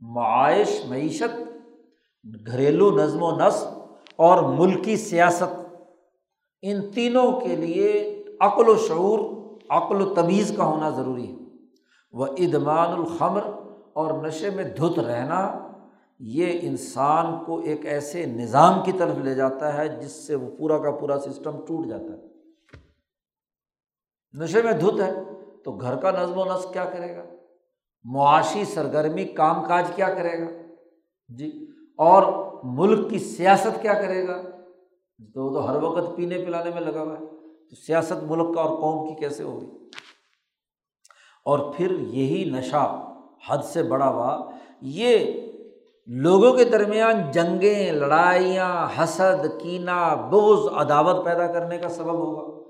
معائش معیشت، گھریلو نظم و نسق اور ملکی سیاست۔ ان تینوں کے لیے عقل و شعور، عقل و تمیز کا ہونا ضروری ہے۔ وہ ادمان الخمر اور نشے میں دھت رہنا یہ انسان کو ایک ایسے نظام کی طرف لے جاتا ہے جس سے وہ پورا کا پورا سسٹم ٹوٹ جاتا ہے۔ نشے میں دھت ہے تو گھر کا نظم و نسق کیا کرے گا؟ معاشی سرگرمی کام کاج کیا کرے گا؟ جی اور ملک کی سیاست کیا کرے گا؟ تو وہ تو ہر وقت پینے پلانے میں لگا ہوا ہے۔ تو سیاست ملک کا اور قوم کی کیسے ہوگی؟ اور پھر یہی نشہ حد سے بڑا ہوا۔ یہ لوگوں کے درمیان جنگیں، لڑائیاں، حسد، کینہ بوز عداوت پیدا کرنے کا سبب ہوگا۔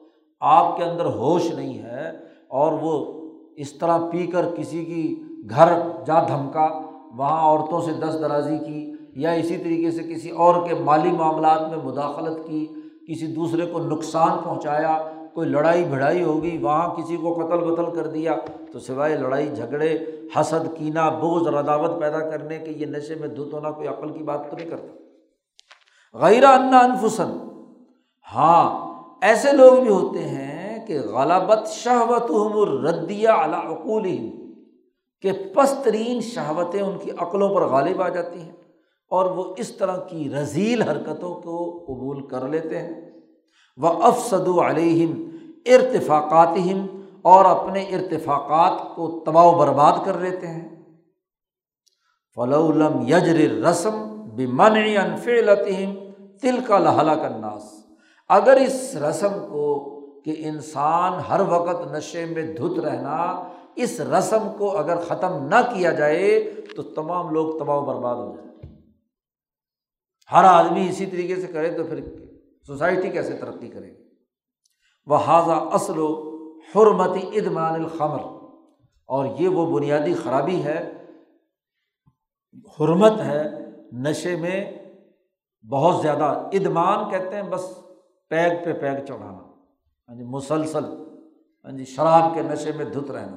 آپ کے اندر ہوش نہیں ہے اور وہ اس طرح پی کر کسی کی گھر جا دھمکا، وہاں عورتوں سے دست درازی کی یا اسی طریقے سے کسی اور کے مالی معاملات میں مداخلت کی، کسی دوسرے کو نقصان پہنچایا، کوئی لڑائی بھڑائی ہوگی، وہاں کسی کو قتل وتل کر دیا، تو سوائے لڑائی جھگڑے حسد، کینہ بوجھ رداوت پیدا کرنے کے یہ نشے میں دھت ہونا کوئی عقل کی بات تو نہیں کرتا۔ غیر انا انفسن ہاں ایسے لوگ بھی ہوتے ہیں کہ غلابت شہوت ردیا علاقول کہ پسترین شہوتیں ان کی عقلوں پر غالب آ جاتی ہیں اور وہ اس طرح کی رضیل حرکتوں کو قبول کر لیتے ہیں۔ وہ افسد علیہم ارتفاقات اور اپنے ارتفاقات کو تباہ و برباد کر لیتے ہیں۔ فلولم یجر رسم بمن انفیلتہم تل کا لہلا کناس اگر اس رسم کو کہ انسان ہر وقت نشے میں دھت رہنا، اس رسم کو اگر ختم نہ کیا جائے، تو تمام لوگ تباہ و برباد ہو جائیں۔ ہر آدمی اسی طریقے سے کرے تو پھر سوسائٹی کیسے ترقی کرے؟ گی وہ حاضہ اصل و حرمتی ادمان الخمر۔ اور یہ وہ بنیادی خرابی ہے، حرمت ہے، نشے میں بہت زیادہ ادمان کہتے ہیں، بس پیگ پہ پیگ چڑھانا۔ ہاں جی مسلسل ہاں جی شراب کے نشے میں دھت رہنا۔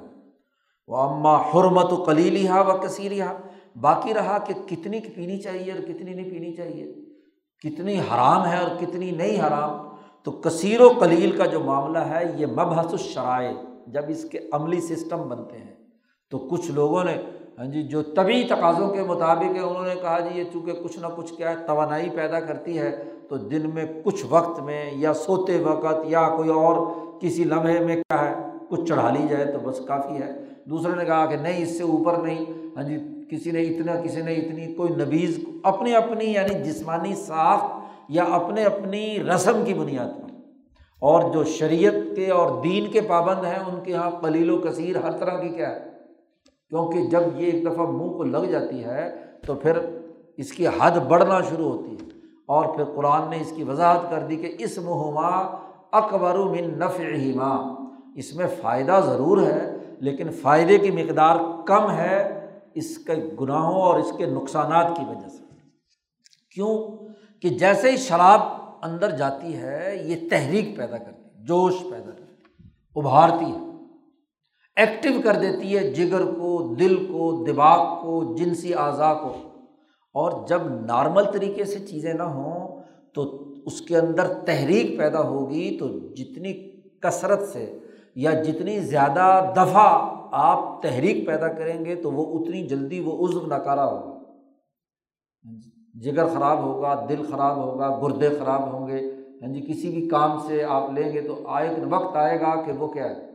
وہ اماں حرمت و کلیل ہا و کثیر ہا باقی رہا کہ کتنی پینی چاہیے اور کتنی نہیں پینی چاہیے۔ کتنی حرام ہے اور کتنی نہیں حرام۔ تو کثیر و کلیل کا جو معاملہ ہے، یہ مبحث الشرائع جب اس کے عملی سسٹم بنتے ہیں۔ تو کچھ لوگوں نے ہاں جی جو طبی تقاضوں کے مطابق ہے انہوں نے کہا جی یہ چونکہ کچھ نہ کچھ کیا ہے، توانائی پیدا کرتی ہے، تو دن میں کچھ وقت میں یا سوتے وقت یا کوئی اور کسی لمحے میں کیا ہے، کچھ چڑھا لی جائے تو بس کافی ہے۔ دوسرے نے کہا کہ نہیں، اس سے اوپر نہیں۔ ہاں جی کسی نے اتنا، کسی نے اتنی، کوئی نبیز اپنی اپنی یعنی جسمانی ساخت یا اپنے اپنی رسم کی بنیاد پر۔ اور جو شریعت کے اور دین کے پابند ہیں، ان کے یہاں قلیل و کثیر ہر طرح کی کیا ہے۔ کیونکہ جب یہ ایک دفعہ منہ کو لگ جاتی ہے، تو پھر اس کی حد بڑھنا شروع ہوتی ہے۔ اور پھر قرآن نے اس کی وضاحت کر دی کہ اس مہما اکبر من نفع ماں اس میں فائدہ ضرور ہے، لیکن فائدے کی مقدار کم ہے اس کے گناہوں اور اس کے نقصانات کی وجہ سے۔ کیوں؟ کہ جیسے ہی شراب اندر جاتی ہے، یہ تحریک پیدا کرتی ہے، جوش پیدا کرتی ابھارتی ہے، ایکٹیو کر دیتی ہے جگر کو، دل کو، دماغ کو، جنسی اعضاء کو۔ اور جب نارمل طریقے سے چیزیں نہ ہوں، تو اس کے اندر تحریک پیدا ہوگی تو جتنی کثرت سے یا جتنی زیادہ دفعہ آپ تحریک پیدا کریں گے تو وہ اتنی جلدی وہ عزو نکارا ہوگا ہاں جی۔ جگر خراب ہوگا، دل خراب ہوگا، گردے خراب ہوں گے۔ ہاں جی کسی بھی کام سے آپ لیں گے تو آئے وقت آئے گا کہ وہ کیا ہے؟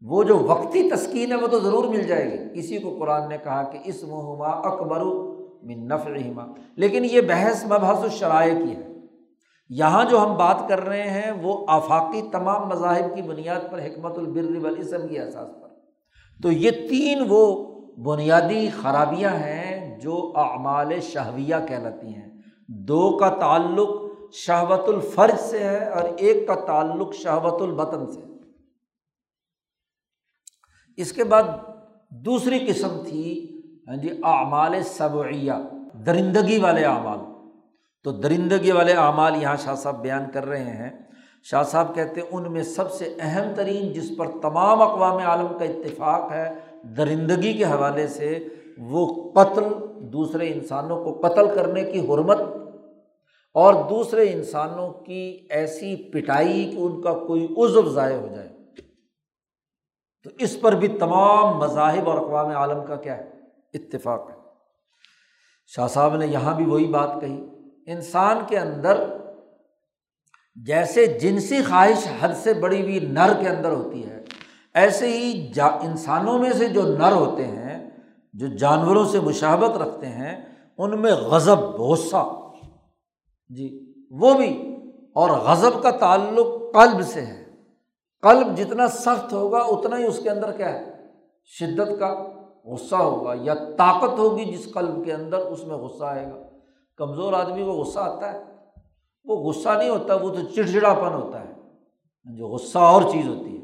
وہ جو وقتی تسکین ہے وہ تو ضرور مل جائے گی۔ کسی کو قرآن نے کہا کہ اس مہما اکبر من نفرما لیکن یہ بحث مبحث الشرائع کی ہے۔ یہاں جو ہم بات کر رہے ہیں وہ آفاقی تمام مذاہب کی بنیاد پر، حکمت البر والاسم کی احساس پر۔ تو یہ تین وہ بنیادی خرابیاں ہیں جو اعمال شہویہ کہلاتی ہیں۔ دو کا تعلق شہوت الفرج سے ہے اور ایک کا تعلق شہوت البطن سے اس کے بعد دوسری قسم تھی ہاں جی اعمال صبعیہ درندگی والے اعمال۔ تو درندگی والے اعمال یہاں شاہ صاحب بیان کر رہے ہیں۔ شاہ صاحب کہتے ہیں، ان میں سب سے اہم ترین جس پر تمام اقوام عالم کا اتفاق ہے درندگی کے حوالے سے، وہ قتل دوسرے انسانوں کو قتل کرنے کی حرمت اور دوسرے انسانوں کی ایسی پٹائی کہ ان کا کوئی عزو ضائع ہو جائے۔ تو اس پر بھی تمام مذاہب اور اقوام عالم کا کیا ہے؟ اتفاق ہے۔ شاہ صاحب نے یہاں بھی وہی بات کہی، انسان کے اندر جیسے جنسی خواہش حد سے بڑی ہوئی نر کے اندر ہوتی ہے، ایسے ہی جا انسانوں میں سے جو نر ہوتے ہیں جو جانوروں سے مشابت رکھتے ہیں، ان میں غضب، غصہ۔ جی وہ بھی، اور غضب کا تعلق قلب سے ہے۔ قلب جتنا سخت ہوگا، اتنا ہی اس کے اندر کیا ہے؟ شدت کا غصہ ہوگا، یا طاقت ہوگی جس قلب کے اندر، اس میں غصہ آئے گا۔ کمزور آدمی کو غصہ آتا ہے۔ وہ غصہ نہیں ہوتا، وہ تو چڑچڑاپن ہوتا ہے۔ جو غصہ اور چیز ہوتی ہے۔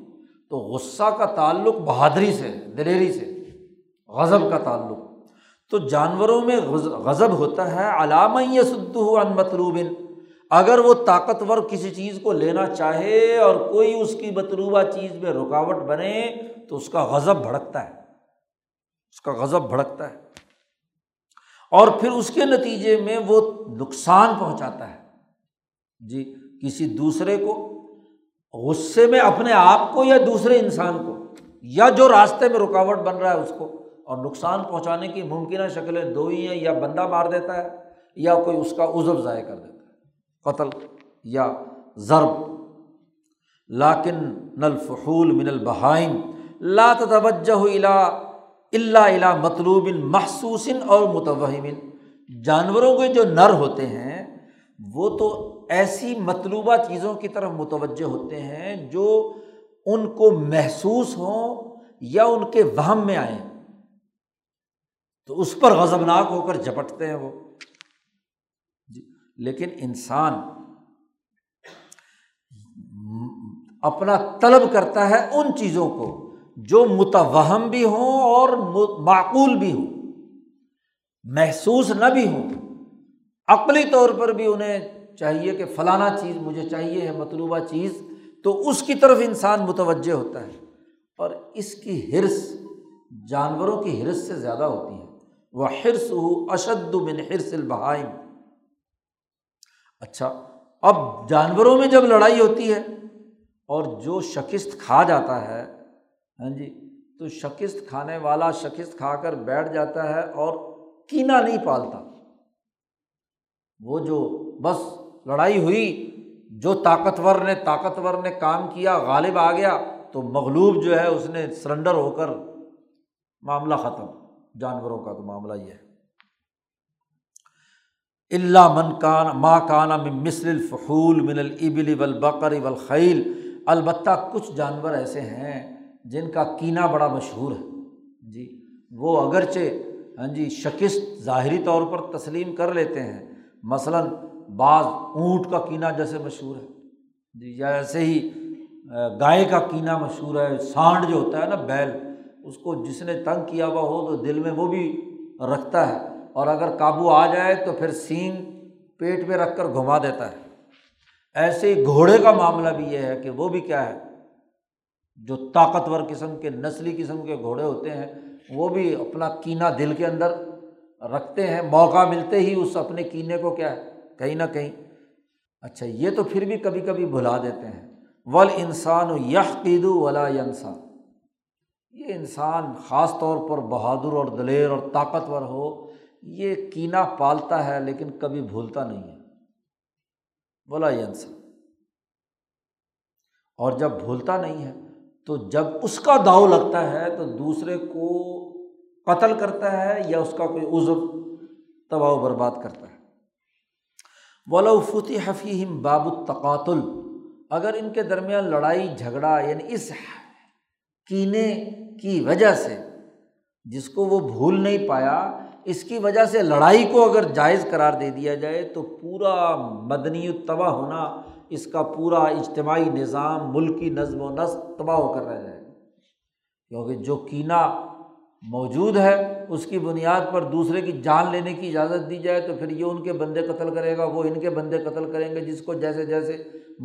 تو غصہ کا تعلق بہادری سے، دلیری سے۔ غضب کا تعلق۔ تو جانوروں میں غضب ہوتا ہے علامہ سد ان مطلوبن اگر وہ طاقتور کسی چیز کو لینا چاہے اور کوئی اس کی مطلوبہ چیز میں رکاوٹ بنے، تو اس کا غضب بھڑکتا ہے۔ اس کا غضب بھڑکتا ہے۔ اور پھر اس کے نتیجے میں وہ نقصان پہنچاتا ہے۔ جی کسی دوسرے کو غصے میں اپنے آپ کو یا دوسرے انسان کو یا جو راستے میں رکاوٹ بن رہا ہے اس کو۔ اور نقصان پہنچانے کی ممکنہ شکلیں دو ہی ہیں، یا بندہ مار دیتا ہے، یا کوئی اس کا عزب ضائع کر دیتا ہے۔ قتل یا ضرب۔ لاکن نلفحول من البہائم۔ لا توجہ الا اللہ الا مطلوب محسوس اور متوہم۔ جانوروں کے جو نر ہوتے ہیں، وہ تو ایسی مطلوبہ چیزوں کی طرف متوجہ ہوتے ہیں جو ان کو محسوس ہوں یا ان کے وہم میں آئیں۔ تو اس پر غضبناک ہو کر جپٹتے ہیں وہ۔ جی، لیکن انسان اپنا طلب کرتا ہے ان چیزوں کو جو متوہم بھی ہوں اور معقول بھی ہوں، محسوس نہ بھی ہوں۔ عقلی طور پر بھی انہیں چاہیے کہ فلانا چیز مجھے چاہیے ہے، مطلوبہ چیز، تو اس کی طرف انسان متوجہ ہوتا ہے۔ اور اس کی حرص جانوروں کی حرص سے زیادہ ہوتی ہیں وہ حرص ہو اشد من حرص البہائم اچھا اب جانوروں میں جب لڑائی ہوتی ہے اور جو شکست کھا جاتا ہے ہاں جی تو شکست کھانے والا شکست کھا کر بیٹھ جاتا ہے اور کینا نہیں پالتا۔ وہ جو بس لڑائی ہوئی، جو طاقتور نے طاقتور نے کام کیا، غالب آ گیا، تو مغلوب جو ہے، اس نے سرنڈر ہو کر معاملہ ختم۔ جانوروں کا تو معاملہ یہ ہے۔ اللہ من کان ماں کانا مصر الفحول من البل والبقر والخیل البتہ کچھ جانور ایسے ہیں جن کا کینہ بڑا مشہور ہے۔ جی وہ اگرچہ ہاں جی شکست ظاہری طور پر تسلیم کر لیتے ہیں۔ مثلاً بعض اونٹ کا کینہ جیسے مشہور ہے۔ جی یا ایسے ہی گائے کا کینہ مشہور ہے، سانڈ جو ہوتا ہے نا، بیل۔ اس کو جس نے تنگ کیا ہوا ہو تو دل میں وہ بھی رکھتا ہے اور اگر قابو آ جائے تو پھر سینگ پیٹ پہ رکھ کر گھما دیتا ہے۔ ایسے ہی گھوڑے کا معاملہ بھی یہ ہے کہ وہ بھی کیا ہے، جو طاقتور قسم کے، نسلی قسم کے گھوڑے ہوتے ہیں، وہ بھی اپنا کینہ دل کے اندر رکھتے ہیں۔ موقع ملتے ہی اس اپنے کینے کو کیا ہے، کہیں نہ کہیں۔ اچھا یہ تو پھر بھی کبھی کبھی بھلا دیتے ہیں۔ ول انسان و قید ولا انسان یہ انسان خاص طور پر بہادر اور دلیر اور طاقتور ہو، یہ کینا پالتا ہے لیکن کبھی بھولتا نہیں ہے۔ بولا یہ انسان اور جب بھولتا نہیں ہے، تو جب اس کا داؤ لگتا ہے، تو دوسرے کو قتل کرتا ہے یا اس کا کوئی عزب تباہ و برباد کرتا ہے۔ ولافتی حفیم باب التقاتل۔ اگر ان کے درمیان لڑائی، جھگڑا یعنی اس کینے کی وجہ سے، جس کو وہ بھول نہیں پایا، اس کی وجہ سے لڑائی کو اگر جائز قرار دے دیا جائے تو پورا مدنی تباہ ہونا، اس کا پورا اجتماعی نظام، ملکی نظم و نسق تباہ ہو کر رہ جائے کیونکہ جو کینہ موجود ہے، اس کی بنیاد پر دوسرے کی جان لینے کی اجازت دی جائے تو پھر یہ ان کے بندے قتل کرے گا، وہ ان کے بندے قتل کریں گے، جس کو جیسے جیسے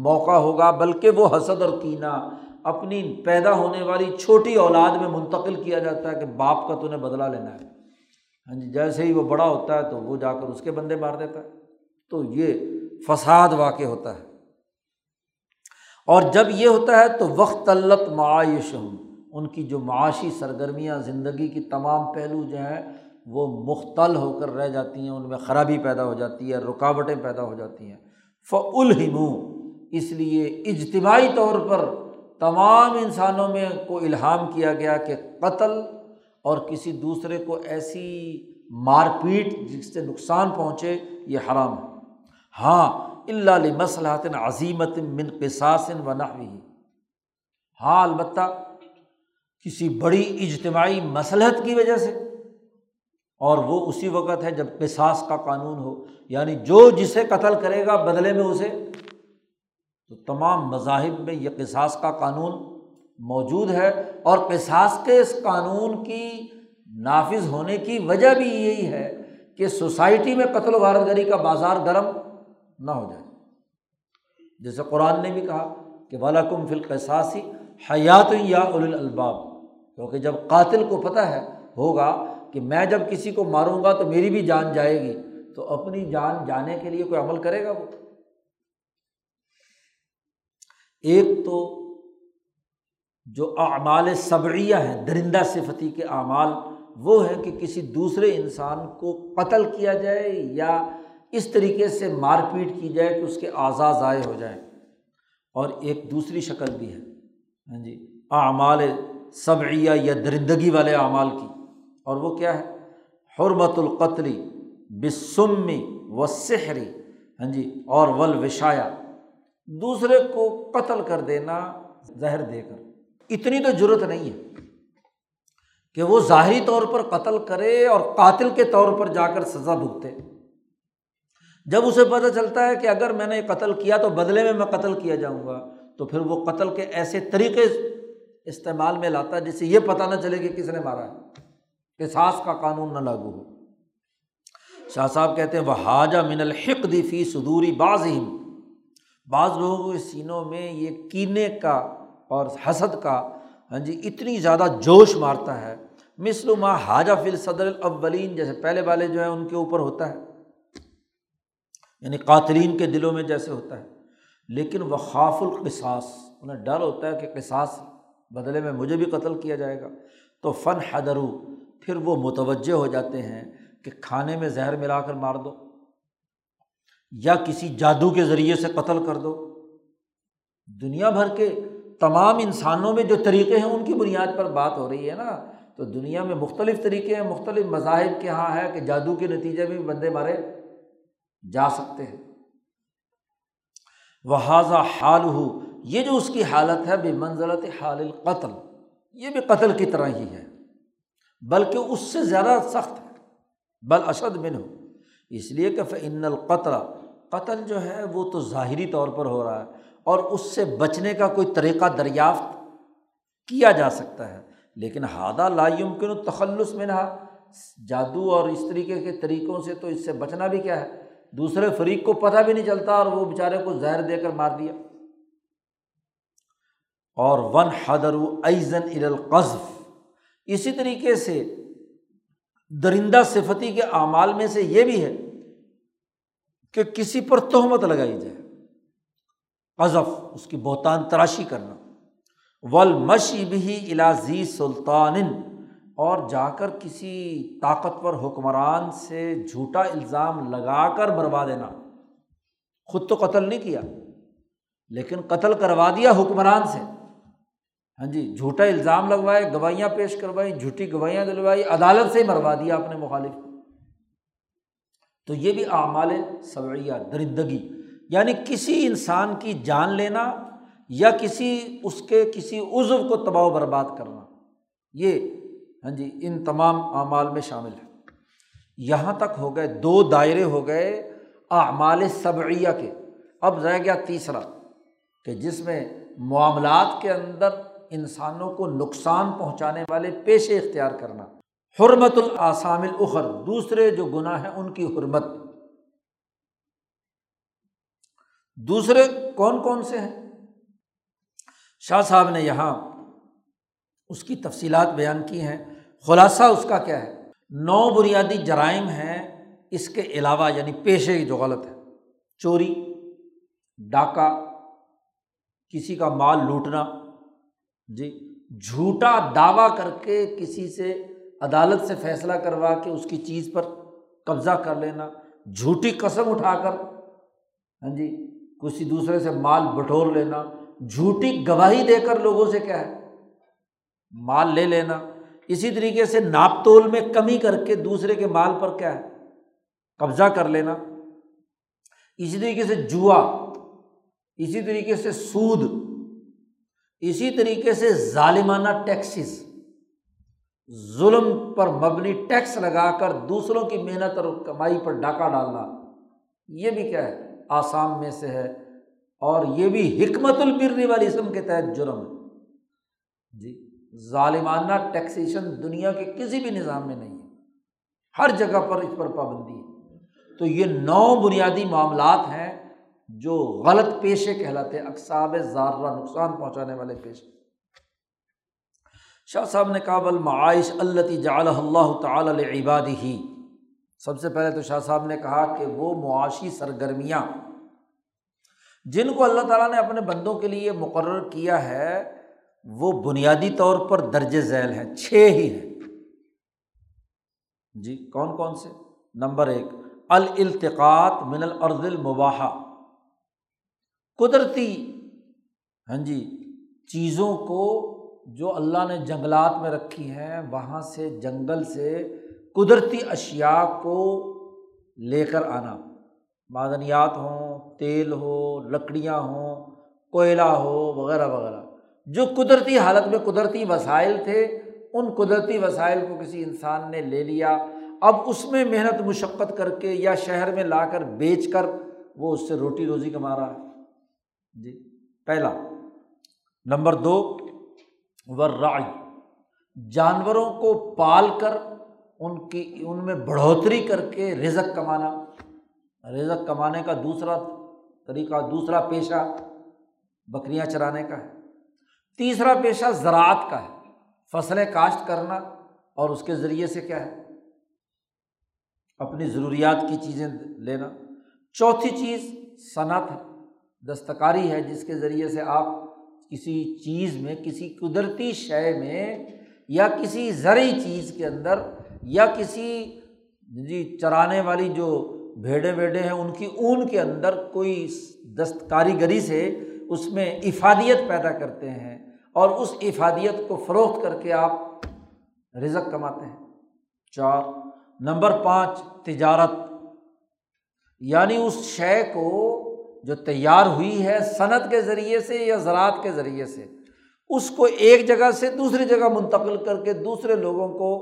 موقع ہوگا، بلکہ وہ حسد اور کینہ اپنی پیدا ہونے والی چھوٹی اولاد میں منتقل کیا جاتا ہے کہ باپ کا تو نے بدلا لینا ہے۔ ہاں جی جیسے ہی وہ بڑا ہوتا ہے تو وہ جا کر اس کے بندے مار دیتا ہے۔ تو یہ فساد واقع ہوتا ہے۔ اور جب یہ ہوتا ہے تو وقت طلت معاش ہوں ان کی جو معاشی سرگرمیاں، زندگی کی تمام پہلو جو ہیں، وہ مختل ہو کر رہ جاتی ہیں، ان میں خرابی پیدا ہو جاتی ہے، رکاوٹیں پیدا ہو جاتی ہیں۔ فعلہموں اس لیے اجتماعی طور پر تمام انسانوں میں کو الہام کیا گیا کہ قتل اور کسی دوسرے کو ایسی مار پیٹ جس سے نقصان پہنچے، یہ حرام ہے۔ ہاں اللہ مسلحت عظیمت من قصاصن و نحوی۔ ہاں البتہ کسی بڑی اجتماعی مسلحت کی وجہ سے۔ اور وہ اسی وقت ہے جب قصاص کا قانون ہو یعنی جو جسے قتل کرے گا بدلے میں اسے تو تمام مذاہب میں یہ قصاص کا قانون موجود ہے اور قصاص کے اس قانون کی نافذ ہونے کی وجہ بھی یہی ہے کہ سوسائٹی میں قتل و غارت گری کا بازار گرم نہ ہو جائے۔ جیسے قرآن نے بھی کہا کہ والاکم فل قصاصی حیات یا الباب کیونکہ جب قاتل کو پتہ ہے، ہوگا کہ میں جب کسی کو ماروں گا تو میری بھی جان جائے گی۔ تو اپنی جان جانے کے لیے کوئی عمل کرے گا وہ؟ ایک تو جو اعمال صبریہ ہیں، درندہ صفتی کے اعمال، وہ ہے کہ کسی دوسرے انسان کو قتل کیا جائے یا اس طریقے سے مار پیٹ کی جائے کہ اس کے اعضاء ضائع ہو جائیں۔ اور ایک دوسری شکل بھی ہے۔ ہاں جی اعمال صبعیہ یا درندگی والے اعمال کی۔ اور وہ کیا ہے؟ حرمت القتلی بسمی و سحری ہاں جی اور ولوشایا دوسرے کو قتل کر دینا زہر دے کر۔ اتنی تو ضرورت نہیں ہے کہ وہ ظاہری طور پر قتل کرے اور قاتل کے طور پر جا کر سزا بھگتے۔ جب اسے پتہ چلتا ہے کہ اگر میں نے قتل کیا تو بدلے میں میں قتل کیا جاؤں گا، تو پھر وہ قتل کے ایسے طریقے استعمال میں لاتا ہے جس سے یہ پتہ نہ چلے کہ کس نے مارا ہے، کہ ساس کا قانون نہ لاگو ہو۔ شاہ صاحب کہتے ہیں وہ حاجہ من الحق دی فی صدوری بعض ہی بعض لوگوں کے سینوں میں یہ کینے کا اور حسد کا ہاں جی اتنی زیادہ جوش مارتا ہے۔ مثل ما حاجہ فل صدر الاولین، جیسے پہلے والے جو ہیں ان کے اوپر ہوتا ہے۔ یعنی قاتلین کے دلوں میں جیسے ہوتا ہے۔ لیکن وہ خاف القصاص، انہیں ڈر ہوتا ہے کہ قصاص بدلے میں مجھے بھی قتل کیا جائے گا۔ تو فن حدرو، پھر وہ متوجہ ہو جاتے ہیں کہ کھانے میں زہر ملا کر مار دو۔ یا کسی جادو کے ذریعے سے قتل کر دو۔ دنیا بھر کے تمام انسانوں میں جو طریقے ہیں، ان کی بنیاد پر بات ہو رہی ہے نا۔ تو دنیا میں مختلف طریقے ہیں، مختلف مذاہب کے یہاں ہے کہ جادو کے نتیجے میں بھی بندے مارے جا سکتے ہیں۔ وہ حاضہ حال ہو یہ جو اس کی حالت ہے بے منزلت حال القتل، یہ بھی قتل کی طرح ہی ہے۔ بلکہ اس سے زیادہ سخت ہے، بل اشد بن ہو اس لیے کہ فن القطر قتل جو ہے وہ تو ظاہری طور پر ہو رہا ہے اور اس سے بچنے کا کوئی طریقہ دریافت کیا جا سکتا ہے۔ لیکن ہادہ لا یمکن تخلص میں نہ جادو اور اس طریقے کے طریقوں سے تو اس سے بچنا بھی کیا ہے۔ دوسرے فریق کو پتہ بھی نہیں چلتا اور وہ بیچارے کو زہر دے کر مار دیا۔ اور ون حدر ایزن القذف۔ اسی طریقے سے درندہ صفتی کے اعمال میں سے یہ بھی ہے کہ کسی پر تہمت لگائی جائے۔ قذف، اس کی بہتان تراشی کرنا۔ ولمشی بھی الازی سلطان، اور جا کر کسی طاقتور حکمران سے جھوٹا الزام لگا کر بروا دینا۔ خود تو قتل نہیں کیا، لیکن قتل کروا دیا حکمران سے۔ ہاں جی جھوٹا الزام لگوائے، گواہیاں پیش کروائی، جھوٹی گواہیاں دلوائی، عدالت سے ہی مروا دیا اپنے مخالف۔ تو یہ بھی اعمال سویہ درندگی یعنی کسی انسان کی جان لینا یا کسی اس کے، کسی عزو کو تباہ و برباد کرنا، یہ ہاں جی ان تمام اعمال میں شامل ہے۔ یہاں تک ہو گئے، دو دائرے ہو گئے اعمال صبعیہ کے۔ اب رہ گیا تیسرا کہ جس میں معاملات کے اندر انسانوں کو نقصان پہنچانے والے پیشے اختیار کرنا۔ حرمت الاسام الخر دوسرے جو گناہ ہیں ان کی حرمت۔ دوسرے کون کون سے ہیں؟ شاہ صاحب نے یہاں اس کی تفصیلات بیان کی ہیں۔ خلاصہ اس کا کیا ہے؟ نو بنیادی جرائم ہیں اس کے علاوہ یعنی پیشے جو غلط ہے۔ چوری، ڈاکہ، کسی کا مال لوٹنا جی جھوٹا دعویٰ کر کے کسی سے عدالت سے فیصلہ کروا کے اس کی چیز پر قبضہ کر لینا، جھوٹی قسم اٹھا کر ہاں جی کسی دوسرے سے مال بٹور لینا، جھوٹی گواہی دے کر لوگوں سے کیا ہے مال لے لینا، اسی طریقے سے ناپ تول میں کمی کر کے دوسرے کے مال پر کیا ہے قبضہ کر لینا۔ اسی طریقے سے جوا، اسی طریقے سے سود، اسی طریقے سے ظالمانہ ٹیکسیز ظلم پر مبنی ٹیکس لگا کر دوسروں کی محنت اور کمائی پر ڈاکہ ڈالنا، یہ بھی کیا ہے، آسام میں سے ہے اور یہ بھی حکمت البرنی والی اسم کے تحت جرم ہے۔ جی ظالمانہ ٹیکسیشن دنیا کے کسی بھی نظام میں نہیں ہے۔ ہر جگہ پر اس پر پابندی ہے۔ تو یہ نو بنیادی معاملات ہیں جو غلط پیشے کہلاتے اقساب زارہ نقصان پہنچانے والے پیشے۔ شاہ صاحب نے کہا، بل معائش اللہ جعل اللہ تعالی عبادی ہی سب سے پہلے تو شاہ صاحب نے کہا کہ وہ معاشی سرگرمیاں جن کو اللہ تعالیٰ نے اپنے بندوں کے لیے مقرر کیا ہے، وہ بنیادی طور پر درج ذیل ہیں، چھ ہی ہیں۔ جی کون کون سے؟ نمبر ایک، الالتقاط من الارض المباحہ۔ قدرتی ہاں جی چیزوں کو جو اللہ نے جنگلات میں رکھی ہیں، وہاں سے جنگل سے قدرتی اشیا کو لے کر آنا۔ معدنیات ہوں، تیل ہو، لکڑیاں ہوں، کوئلہ ہو، وغیرہ وغیرہ۔ جو قدرتی حالت میں قدرتی وسائل تھے، ان قدرتی وسائل کو کسی انسان نے لے لیا۔ اب اس میں محنت، مشقت کر کے یا شہر میں لا کر بیچ کر وہ اس سے روٹی روزی کما رہا ہے۔ جی پہلا۔ نمبر دو ورائے جانوروں کو پال کر ان کی، ان میں بڑھوتری کر کے رزق کمانا۔ رزق کمانے کا دوسرا طریقہ، دوسرا پیشہ بکریاں چرانے کا ہے۔ تیسرا پیشہ زراعت کا ہے۔ فصلیں کاشت کرنا اور اس کے ذریعے سے کیا ہے؟ اپنی ضروریات کی چیزیں لینا۔ چوتھی چیز صنعت ہے، دستکاری ہے، جس کے ذریعے سے آپ کسی چیز میں، کسی قدرتی شے میں یا کسی زرعی چیز کے اندر یا کسی جی چرانے والی جو بھیڑے ویڑے ہیں، ان کی اون کے اندر کوئی دست کاریگری سے اس میں افادیت پیدا کرتے ہیں اور اس افادیت کو فروخت کر کے آپ رزق کماتے ہیں۔ چار، نمبر پانچ، تجارت یعنی اس شے کو جو تیار ہوئی ہے صنعت کے ذریعے سے یا زراعت کے ذریعے سے، اس کو ایک جگہ سے دوسری جگہ منتقل کر کے دوسرے لوگوں کو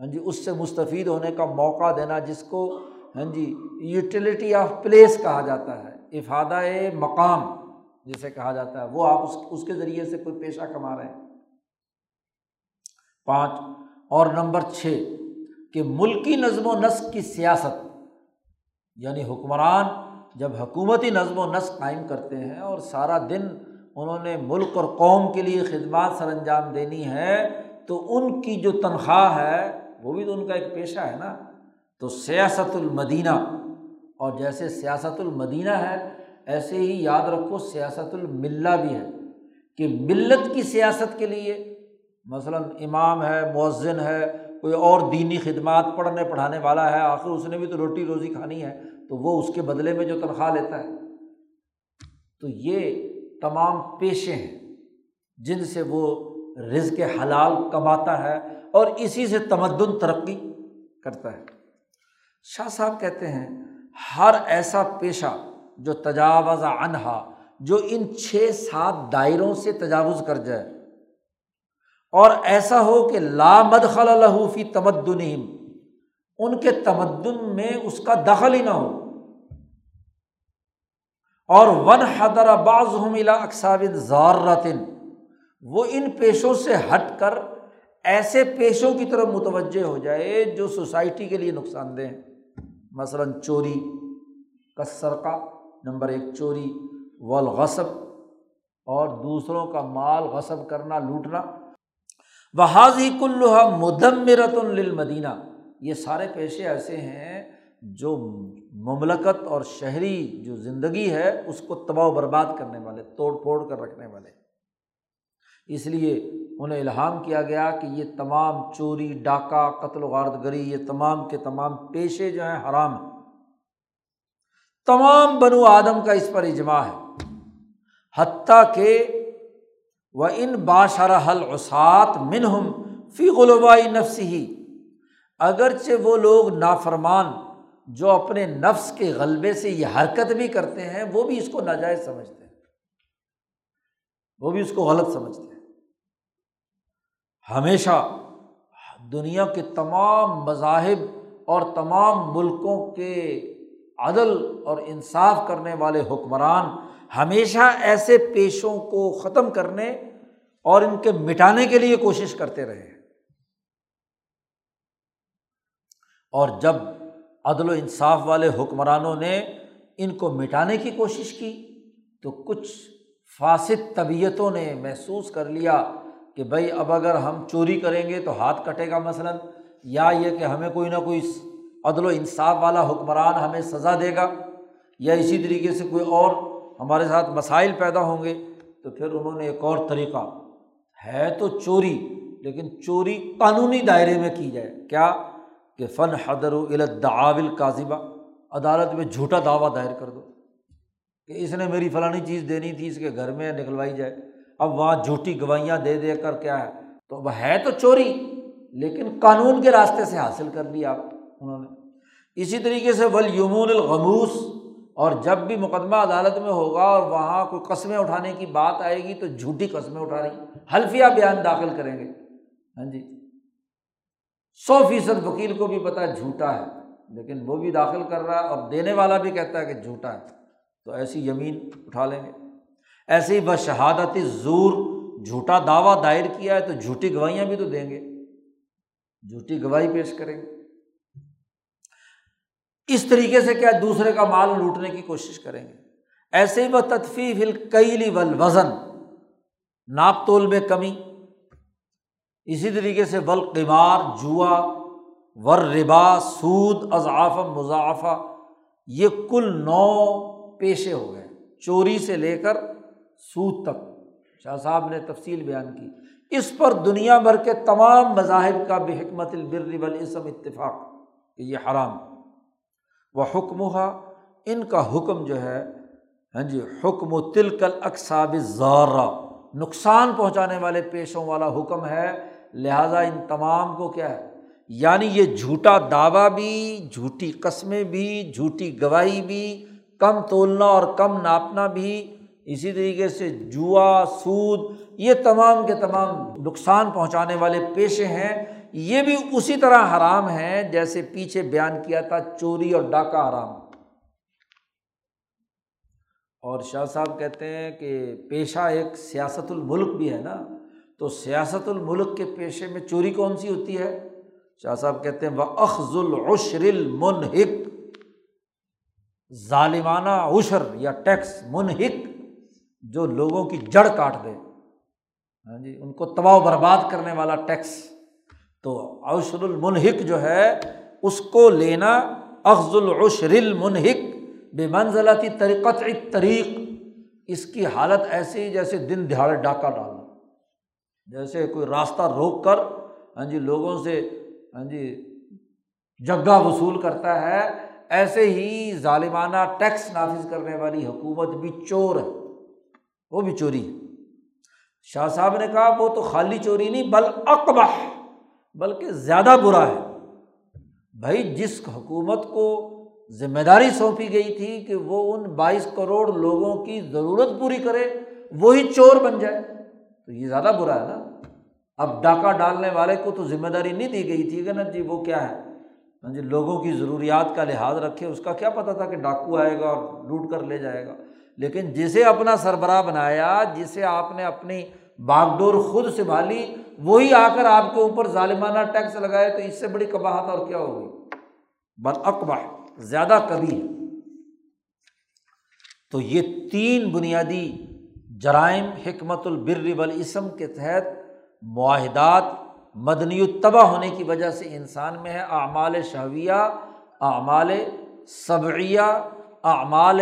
ہاں جی اس سے مستفید ہونے کا موقع دینا، جس کو ہاں جی یوٹیلیٹی آف پلیس کہا جاتا ہے، افادہ مقام جسے کہا جاتا ہے، وہ آپ اس اس کے ذریعے سے کوئی پیشہ کما رہے ہیں۔ پانچ، اور نمبر چھ، کہ ملکی نظم و نسق کی سیاست یعنی حکمران جب حکومتی نظم و نسق قائم کرتے ہیں اور سارا دن انہوں نے ملک اور قوم کے لیے خدمات سر انجام دینی ہے، تو ان کی جو تنخواہ ہے، وہ بھی تو ان کا ایک پیشہ ہے نا۔ تو سیاست المدینہ، اور جیسے سیاست المدینہ ہے، ایسے ہی یاد رکھو سیاست الملہ بھی ہے کہ ملت کی سیاست کے لیے، مثلاً امام ہے، مؤذن ہے کوئی اور دینی خدمات پڑھنے پڑھانے والا ہے، آخر اس نے بھی تو روٹی روزی کھانی ہے، تو وہ اس کے بدلے میں جو تنخواہ لیتا ہے۔ تو یہ تمام پیشے ہیں جن سے وہ رزق حلال کماتا ہے اور اسی سے تمدن ترقی کرتا ہے۔ شاہ صاحب کہتے ہیں، ہر ایسا پیشہ جو تجاوز انہا جو ان چھ سات دائروں سے تجاوز کر جائے اور ایسا ہو کہ لامد فی تمدن ان کے تمدن میں اس کا دخل ہی نہ ہو۔ اور ون حدر باز ملا وہ ان پیشوں سے ہٹ کر ایسے پیشوں کی طرف متوجہ ہو جائے جو سوسائٹی کے لیے نقصان دہ مثلاً چوری کثر کا نمبر ایک چوری، والغصب، اور دوسروں کا مال غصب کرنا، لوٹنا۔ وہ حاضی کلحہ مدمرت المدینہ یہ سارے پیشے ایسے ہیں جو مملکت اور شہری جو زندگی ہے اس کو تباہ و برباد کرنے والے، توڑ پھوڑ کر رکھنے والے۔ اس لیے انہیں الہام کیا گیا کہ یہ تمام چوری، ڈاکہ، قتل و غارت گری یہ تمام کے تمام پیشے جو ہیں حرام ہیں۔ تمام بنو آدم کا اس پر اجماع ہے۔ حتیٰ کہ وہ ان باشر حل وسعت منہم فی غلبائی نفس ہی اگرچہ وہ لوگ نافرمان جو اپنے نفس کے غلبے سے یہ حرکت بھی کرتے ہیں، وہ بھی اس کو ناجائز سمجھتے ہیں۔ وہ بھی اس کو غلط سمجھتے ہیں۔ ہمیشہ دنیا کے تمام مذاہب اور تمام ملکوں کے عدل اور انصاف کرنے والے حکمران ہمیشہ ایسے پیشوں کو ختم کرنے اور ان کے مٹانے کے لیے کوشش کرتے رہے۔ اور جب عدل و انصاف والے حکمرانوں نے ان کو مٹانے کی کوشش کی، تو کچھ فاسد طبیعتوں نے محسوس کر لیا کہ بھائی اب اگر ہم چوری کریں گے تو ہاتھ کٹے گا مثلاً، یا یہ کہ ہمیں کوئی نہ کوئی عدل و انصاف والا حکمران ہمیں سزا دے گا، یا اسی طریقے سے کوئی اور ہمارے ساتھ مسائل پیدا ہوں گے، تو پھر انہوں نے ایک اور طریقہ، ہے تو چوری، لیکن چوری قانونی دائرے میں کی جائے۔ کیا؟ کہ فن حدر و الدعاول کاذبہ عدالت میں جھوٹا دعویٰ دائر کر دو۔ کہ اس نے میری فلانی چیز دینی تھی، اس کے گھر میں نکلوائی جائے۔ اب وہاں جھوٹی گوائیاں دے دے کر کیا ہے؟ تو اب ہے تو چوری، لیکن قانون کے راستے سے حاصل کر لی آپ، انہوں نے۔ اسی طریقے سے ول یمون الغموس اور جب بھی مقدمہ عدالت میں ہوگا اور وہاں کوئی قسمیں اٹھانے کی بات آئے گی تو جھوٹی قسمیں اٹھا رہی حلفیہ بیان داخل کریں گے۔ ہاں جی۔ سو فیصد وکیل کو بھی پتہ ہے جھوٹا ہے، لیکن وہ بھی داخل کر رہا ہے اور دینے والا بھی کہتا ہے کہ جھوٹا ہے۔ تو ایسی یمین اٹھا لیں گے۔ ایسے ہی بس زور، جھوٹا دعویٰ دائر کیا ہے تو جھوٹی گواہیاں بھی تو دیں گے۔ جھوٹی گواہی پیش کریں گے۔ اس طریقے سے کیا دوسرے کا مال لوٹنے کی کوشش کریں گے؟ ایسے ہی وہ تدفیف الکیلی ول وزن ناپ تول میں کمی۔ اسی طریقے سے بلقمار جوا ور ربا سود اضعاف مضافہ یہ کل نو پیشے ہو گئے۔ چوری سے لے کر سود تک۔ شاہ صاحب نے تفصیل بیان کی۔ اس پر دنیا بھر کے تمام مذاہب کا بے حکمت البر والاسم اتفاق، کہ یہ حرام۔ وہ حکم ان کا حکم جو ہے ہاں جی حکم و تلکل اقساب زارہ نقصان پہنچانے والے پیشوں والا حکم ہے۔ لہٰذا ان تمام کو کیا ہے؟ یعنی یہ جھوٹا دعویٰ بھی، جھوٹی قسمیں بھی، جھوٹی گواہی بھی، کم تولنا اور کم ناپنا بھی، اسی طریقے سے جوا، سود، یہ تمام کے تمام نقصان پہنچانے والے پیشے ہیں۔ یہ بھی اسی طرح حرام ہیں جیسے پیچھے بیان کیا تھا چوری اور ڈاکہ حرام۔ اور شاہ صاحب کہتے ہیں کہ پیشہ ایک سیاست الملک بھی ہے نا، تو سیاست الملک کے پیشے میں چوری کون سی ہوتی ہے؟ شاہ صاحب کہتے ہیں وہ اخذ العشر المنحق، ظالمانہ عشر یا ٹیکس منحق جو لوگوں کی جڑ کاٹ دے۔ ہاں جی ان کو تباہ و برباد کرنے والا ٹیکس۔ تو عشر المنحق جو ہے، اس کو لینا اخذ العشر المنحق بے منزلاتی طریقت طریق اس کی حالت ایسی جیسے دن دہاڑے ڈاکہ ڈالنا۔ جیسے کوئی راستہ روک کر ہاں جی لوگوں سے ہاں جی جگہ وصول کرتا ہے، ایسے ہی ظالمانہ ٹیکس نافذ کرنے والی حکومت بھی چور ہے۔ وہ بھی چوری ہے۔ شاہ صاحب نے کہا، وہ تو خالی چوری نہیں، بل اقبا بلکہ زیادہ برا ہے۔ بھائی، جس حکومت کو ذمہ داری سونپی گئی تھی کہ وہ ان بائیس کروڑ لوگوں کی ضرورت پوری کرے، وہی چور بن جائے، تو یہ زیادہ برا ہے نا۔ اب ڈاکہ ڈالنے والے کو تو ذمہ داری نہیں دی گئی تھی کہ نا جی وہ کیا ہے؟ جی لوگوں کی ضروریات کا لحاظ رکھے، اس کا کیا پتہ تھا کہ ڈاکو آئے گا اور لوٹ کر لے جائے گا۔ لیکن جسے اپنا سربراہ بنایا، جسے آپ نے اپنی باغ ڈور خود سنبھالی وہی آ کر آپ کے اوپر ظالمانہ ٹیکس لگائے تو اس سے بڑی کباہت اور کیا ہوگی؟ بد اقبا زیادہ کبھی تو یہ تین بنیادی جرائم حکمت البر والاسم کے تحت معاہدات مدنی التبا ہونے کی وجہ سے انسان میں ہے۔ اعمال شہویہ اعمال صبعیہ اعمال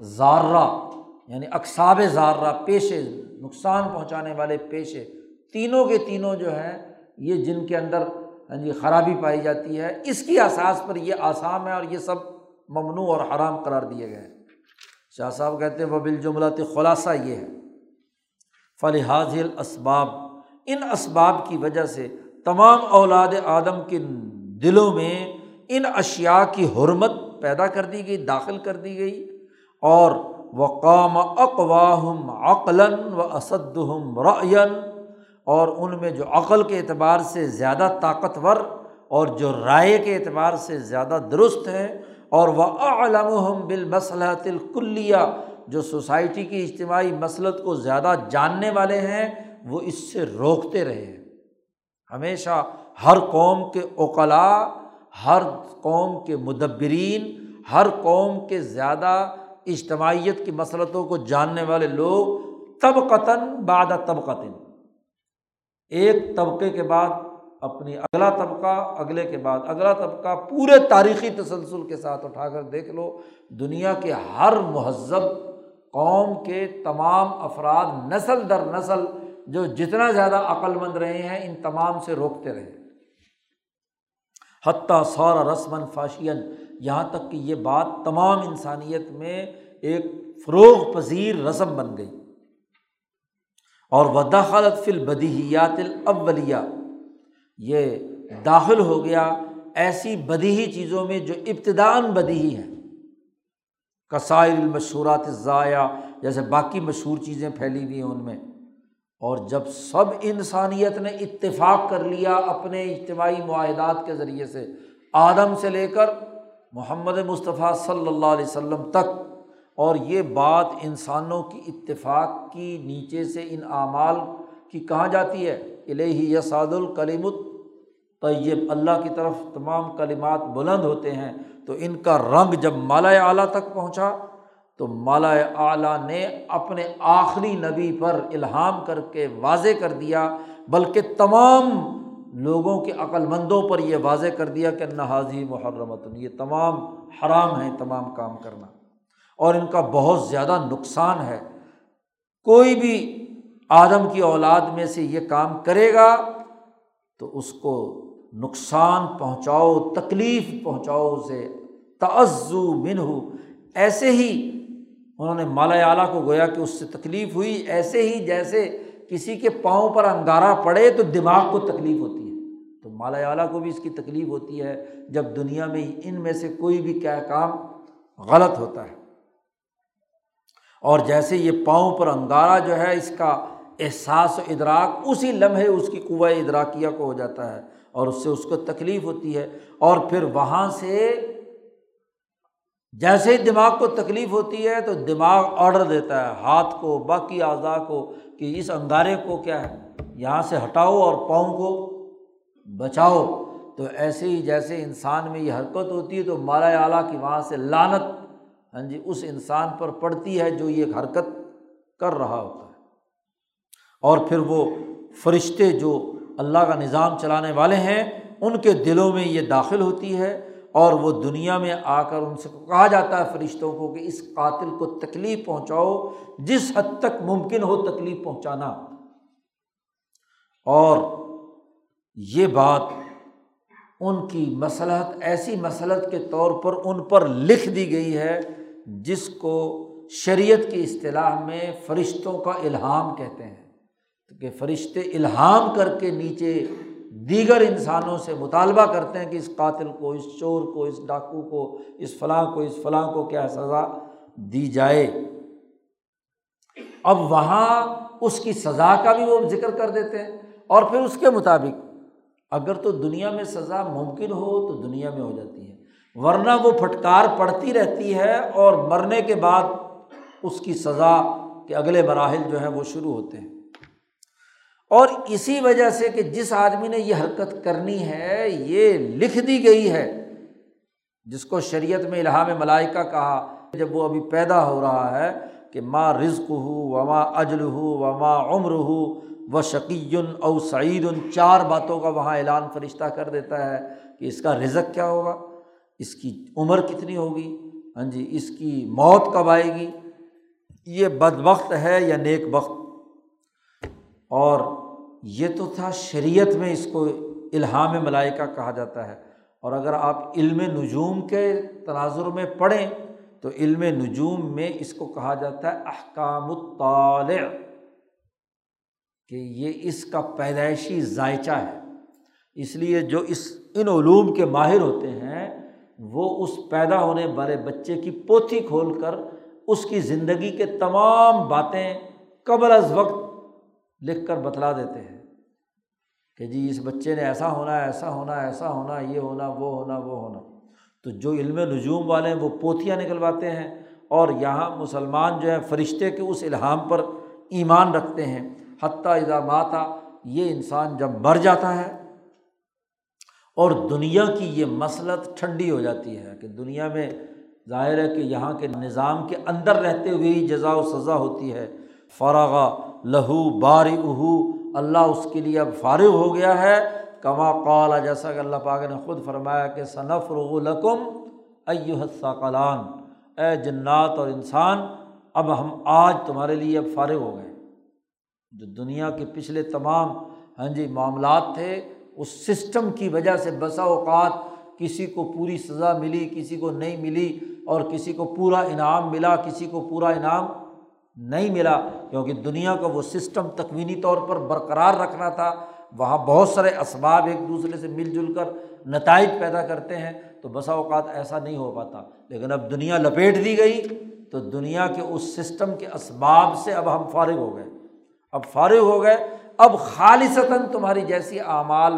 زارہ یعنی اقساب زارہ پیشے، نقصان پہنچانے والے پیشے، تینوں کے تینوں جو ہیں، یہ جن کے اندر ہاں جی خرابی پائی جاتی ہے، اس کی اساس پر یہ آسام ہے اور یہ سب ممنوع اور حرام قرار دیے گئے ہیں۔ شاہ صاحب کہتے ہیں وہ بالجملات خلاصہ یہ ہے فلحاظ الاسباب۔ ان اسباب کی وجہ سے تمام اولاد آدم کے دلوں میں ان اشیا کی حرمت پیدا کر دی گئی، داخل کر دی گئی اور وقام اقواہم عقلاً و اسدہم رعین اور ان میں جو عقل کے اعتبار سے زیادہ طاقتور اور جو رائے کے اعتبار سے زیادہ درست ہے اور وہ علم بالمصلحت الکلیہ جو سوسائٹی کی اجتماعی مسلط کو زیادہ جاننے والے ہیں، وہ اس سے روکتے رہے ہیں۔ ہمیشہ ہر قوم کے اوقلا ہر قوم کے مدبرین، ہر قوم کے زیادہ اجتماعیت کی مسلطوں کو جاننے والے لوگ تب قطن بعد تب قطن ایک طبقے کے بعد اپنی اگلا طبقہ، اگلے کے بعد اگلا طبقہ، پورے تاریخی تسلسل کے ساتھ اٹھا کر دیکھ لو، دنیا کے ہر مہذب قوم کے تمام افراد نسل در نسل جو جتنا زیادہ عقل مند رہے ہیں، ان تمام سے روکتے رہے۔ حتیٰ سور رسمن فاشین یہاں تک کہ یہ بات تمام انسانیت میں ایک فروغ پذیر رسم بن گئی۔ اور ودا خالت فل بدیہیات الاولیہ، یہ داخل ہو گیا ایسی بدیہی چیزوں میں جو ابتدان بدیہی ہیں۔ کسائل المشورات ضائع جیسے باقی مشہور چیزیں پھیلی ہوئی ہیں ان میں۔ اور جب سب انسانیت نے اتفاق کر لیا اپنے اجتماعی معاہدات کے ذریعے سے، آدم سے لے کر محمد مصطفیٰ صلی اللہ علیہ وسلم تک، اور یہ بات انسانوں کی اتفاق کی نیچے سے ان اعمال کی کہاں جاتی ہے؟ الہی یساد الکلیمت طیب اللہ کی طرف تمام کلمات بلند ہوتے ہیں، تو ان کا رنگ جب مالا اعلیٰ تک پہنچا، تو مالا اعلیٰ نے اپنے آخری نبی پر الہام کر کے واضح کر دیا، بلکہ تمام لوگوں کے عقل مندوں پر یہ واضح کر دیا کہ نہاذی محرمت یہ تمام حرام ہیں، تمام کام کرنا۔ اور ان کا بہت زیادہ نقصان ہے۔ کوئی بھی آدم کی اولاد میں سے یہ کام کرے گا تو اس کو نقصان پہنچاؤ، تکلیف پہنچاؤ اسے۔ تعزو من ہو ایسے ہی انہوں نے مالا اعلیٰ کو گویا کہ اس سے تکلیف ہوئی، ایسے ہی جیسے کسی کے پاؤں پر انگارا پڑے تو دماغ کو تکلیف ہوتی ہے۔ تو مالا اعلیٰ کو بھی اس کی تکلیف ہوتی ہے جب دنیا میں ان میں سے کوئی بھی کیا کام غلط ہوتا ہے۔ اور جیسے یہ پاؤں پر انگارا جو ہے اس کا احساس و ادراک اسی لمحے اس کی قوۂ ادراکیہ کو ہو جاتا ہے اور اس سے اس کو تکلیف ہوتی ہے اور پھر وہاں سے جیسے ہی دماغ کو تکلیف ہوتی ہے تو دماغ آڈر دیتا ہے، ہاتھ کو، باقی اعضاء کو کہ اس انگارے کو کیا ہے؟ یہاں سے ہٹاؤ اور پاؤں کو بچاؤ۔ تو ایسے ہی جیسے انسان میں یہ حرکت ہوتی ہے تو مالا اعلیٰ کی وہاں سے لانت ہاں جی اس انسان پر پڑتی ہے جو یہ حرکت کر رہا ہوتا ہے۔ اور پھر وہ فرشتے جو اللہ کا نظام چلانے والے ہیں، ان کے دلوں میں یہ داخل ہوتی ہے اور وہ دنیا میں آ کر ان سے کہا جاتا ہے فرشتوں کو کہ اس قاتل کو تکلیف پہنچاؤ، جس حد تک ممکن ہو تکلیف پہنچانا۔ اور یہ بات ان کی مسلحت، ایسی مسلط کے طور پر ان پر لکھ دی گئی ہے جس کو شریعت کی اصطلاح میں فرشتوں کا الہام کہتے ہیں۔ کہ فرشتے الہام کر کے نیچے دیگر انسانوں سے مطالبہ کرتے ہیں کہ اس قاتل کو، اس چور کو، اس ڈاکو کو، اس فلاں کو، اس فلاں کو کیا سزا دی جائے۔ اب وہاں اس کی سزا کا بھی وہ ذکر کر دیتے ہیں۔ اور پھر اس کے مطابق اگر تو دنیا میں سزا ممکن ہو تو دنیا میں ہو جاتی ہے۔ ورنہ وہ پھٹکار پڑتی رہتی ہے اور مرنے کے بعد اس کی سزا کے اگلے مراحل جو ہیں وہ شروع ہوتے ہیں۔ اور اسی وجہ سے کہ جس آدمی نے یہ حرکت کرنی ہے، یہ لکھ دی گئی ہے، جس کو شریعت میں الہام ملائکہ کہا، جب وہ ابھی پیدا ہو رہا ہے کہ ماں رزق ہو وما اجل ہو وما عمر ہو و شقین او سعید ان چار باتوں کا وہاں اعلان فرشتہ کر دیتا ہے کہ اس کا رزق کیا ہوگا؟ اس کی عمر کتنی ہوگی؟ ہاں جی اس کی موت کب آئے گی؟ یہ بد وقت ہے یا نیک وقت اور یہ تو تھا شریعت میں اس کو الہام ملائکہ کہا جاتا ہے۔ اور اگر آپ علم نجوم کے تناظر میں پڑھیں تو علم نجوم میں اس کو کہا جاتا ہے احکام الطالع، کہ یہ اس کا پیدائشی ذائچہ ہے۔ اس لیے جو اس ان علوم کے ماہر ہوتے ہیں، وہ اس پیدا ہونے والے بچے کی پوتھی کھول کر اس کی زندگی کے تمام باتیں قبل از وقت لکھ کر بتلا دیتے ہیں کہ جی اس بچے نے ایسا ہونا ایسا ہونا ایسا ہونا یہ ہونا، وہ ہونا وہ ہونا۔ تو جو علم نجوم والے ہیں وہ پوتھیاں نکلواتے ہیں اور یہاں مسلمان جو ہے فرشتے کے اس الہام پر ایمان رکھتے ہیں۔ حتیٰ اذا ماتا، یہ انسان جب مر جاتا ہے اور دنیا کی یہ مسلط ٹھنڈی ہو جاتی ہے کہ دنیا میں ظاہر ہے کہ یہاں کے نظام کے اندر رہتے ہوئے ہی جزا و سزا ہوتی ہے۔ فراغا لہو بار اہو اللہ اس کے لیے اب فارغ ہو گیا ہے۔ کما قالا جیسا کہ اللہ پاک نے خود فرمایا کہ صنف رغلکم ایو اے جنات اور انسان، اب ہم آج تمہارے لیے اب فارغ ہو گئے۔ جو دنیا کے پچھلے تمام ہاں جی معاملات تھے، اس سسٹم کی وجہ سے بسا اوقات کسی کو پوری سزا ملی، کسی کو نہیں ملی، اور کسی کو پورا انعام ملا، کسی کو پورا انعام نہیں ملا کیونکہ دنیا کا وہ سسٹم تکوینی طور پر برقرار رکھنا تھا۔ وہاں بہت سارے اسباب ایک دوسرے سے مل جل کر نتائج پیدا کرتے ہیں تو بسا اوقات ایسا نہیں ہو پاتا۔ لیکن اب دنیا لپیٹ دی گئی تو دنیا کے اس سسٹم کے اسباب سے اب ہم فارغ ہو گئے۔ اب فارغ ہو گئے۔ اب خالصتاً تمہاری جیسی اعمال،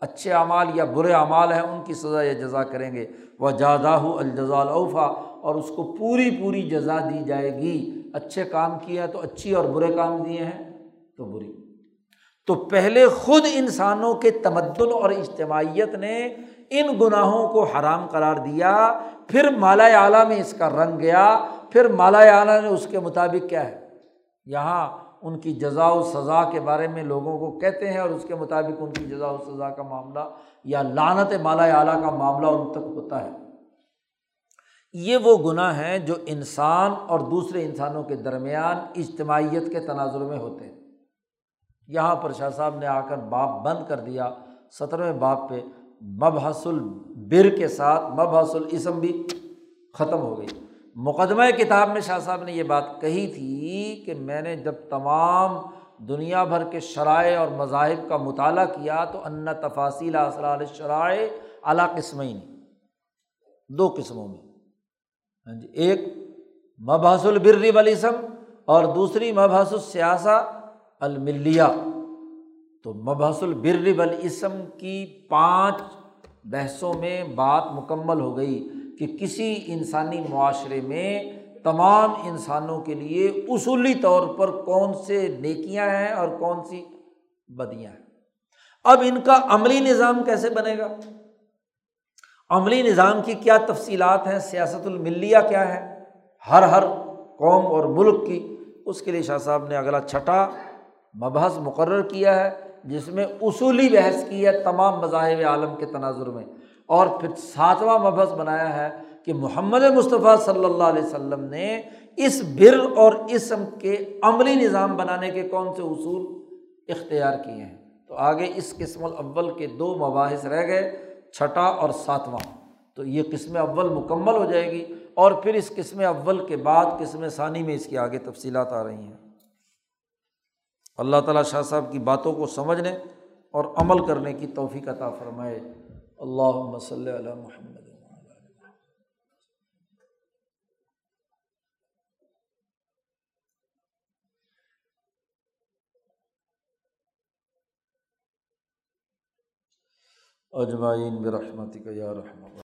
اچھے اعمال یا برے اعمال ہیں، ان کی سزا یا جزا کریں گے۔ وہ جادہ الجزا الفا اور اس کو پوری پوری جزا دی جائے گی۔ اچھے کام کیے ہیں تو اچھی اور برے کام دیے ہیں تو بری۔ تو پہلے خود انسانوں کے تمدن اور اجتماعیت نے ان گناہوں کو حرام قرار دیا، پھر مالا اعلیٰ میں اس کا رنگ گیا، پھر مالا اعلیٰ نے اس کے مطابق کیا ہے؟ یہاں ان کی جزا و سزا کے بارے میں لوگوں کو کہتے ہیں اور اس کے مطابق ان کی جزا و سزا کا معاملہ یا لانت مالا اعلیٰ کا معاملہ ان تک ہوتا ہے۔ یہ وہ گناہ ہیں جو انسان اور دوسرے انسانوں کے درمیان اجتماعیت کے تناظر میں ہوتے ہیں۔ یہاں پر شاہ صاحب نے آ کر باپ بند کر دیا سترویں باپ پہ۔ مبحث البر کے ساتھ مبحث الاسم بھی ختم ہو گئی۔ مقدمہ کتاب میں شاہ صاحب نے یہ بات کہی تھی کہ میں نے جب تمام دنیا بھر کے شرائع اور مذاہب کا مطالعہ کیا تو ان تفاصیل اسرار شرائع اعلیٰ قسمیں دو قسموں میں۔ ہاں جی ایک مبحث البر والاسم اور دوسری مبحث السیاسہ الملیہ۔ تو مبحث البر والاسم کی پانچ بحثوں میں بات مکمل ہو گئی کہ کسی انسانی معاشرے میں تمام انسانوں کے لیے اصولی طور پر کون سے نیکیاں ہیں اور کون سی بدیاں ہیں۔ اب ان کا عملی نظام کیسے بنے گا؟ عملی نظام کی کیا تفصیلات ہیں؟ سیاست الملیہ کیا ہے؟ ہر ہر قوم اور ملک کی۔ اس کے لیے شاہ صاحب نے اگلا چھٹا مبحث مقرر کیا ہے، جس میں اصولی بحث کی ہے تمام مذاہب عالم کے تناظر میں۔ اور پھر ساتواں مبحث بنایا ہے کہ محمد مصطفیٰ صلی اللہ علیہ وسلم نے اس بر اور اسم کے عملی نظام بنانے کے کون سے اصول اختیار کیے ہیں؟ تو آگے اس قسم الاول کے دو مباحث رہ گئے۔ چھٹا اور ساتواں۔ تو یہ قسم اول مکمل ہو جائے گی اور پھر اس قسم اول کے بعد قسم ثانی میں اس کی آگے تفصیلات آ رہی ہیں۔ اللہ تعالیٰ شاہ صاحب کی باتوں کو سمجھنے اور عمل کرنے کی توفیق عطا فرمائے۔ اللہ مسلم علیہ محمد۔ اجمعین برحمتک یا رحمت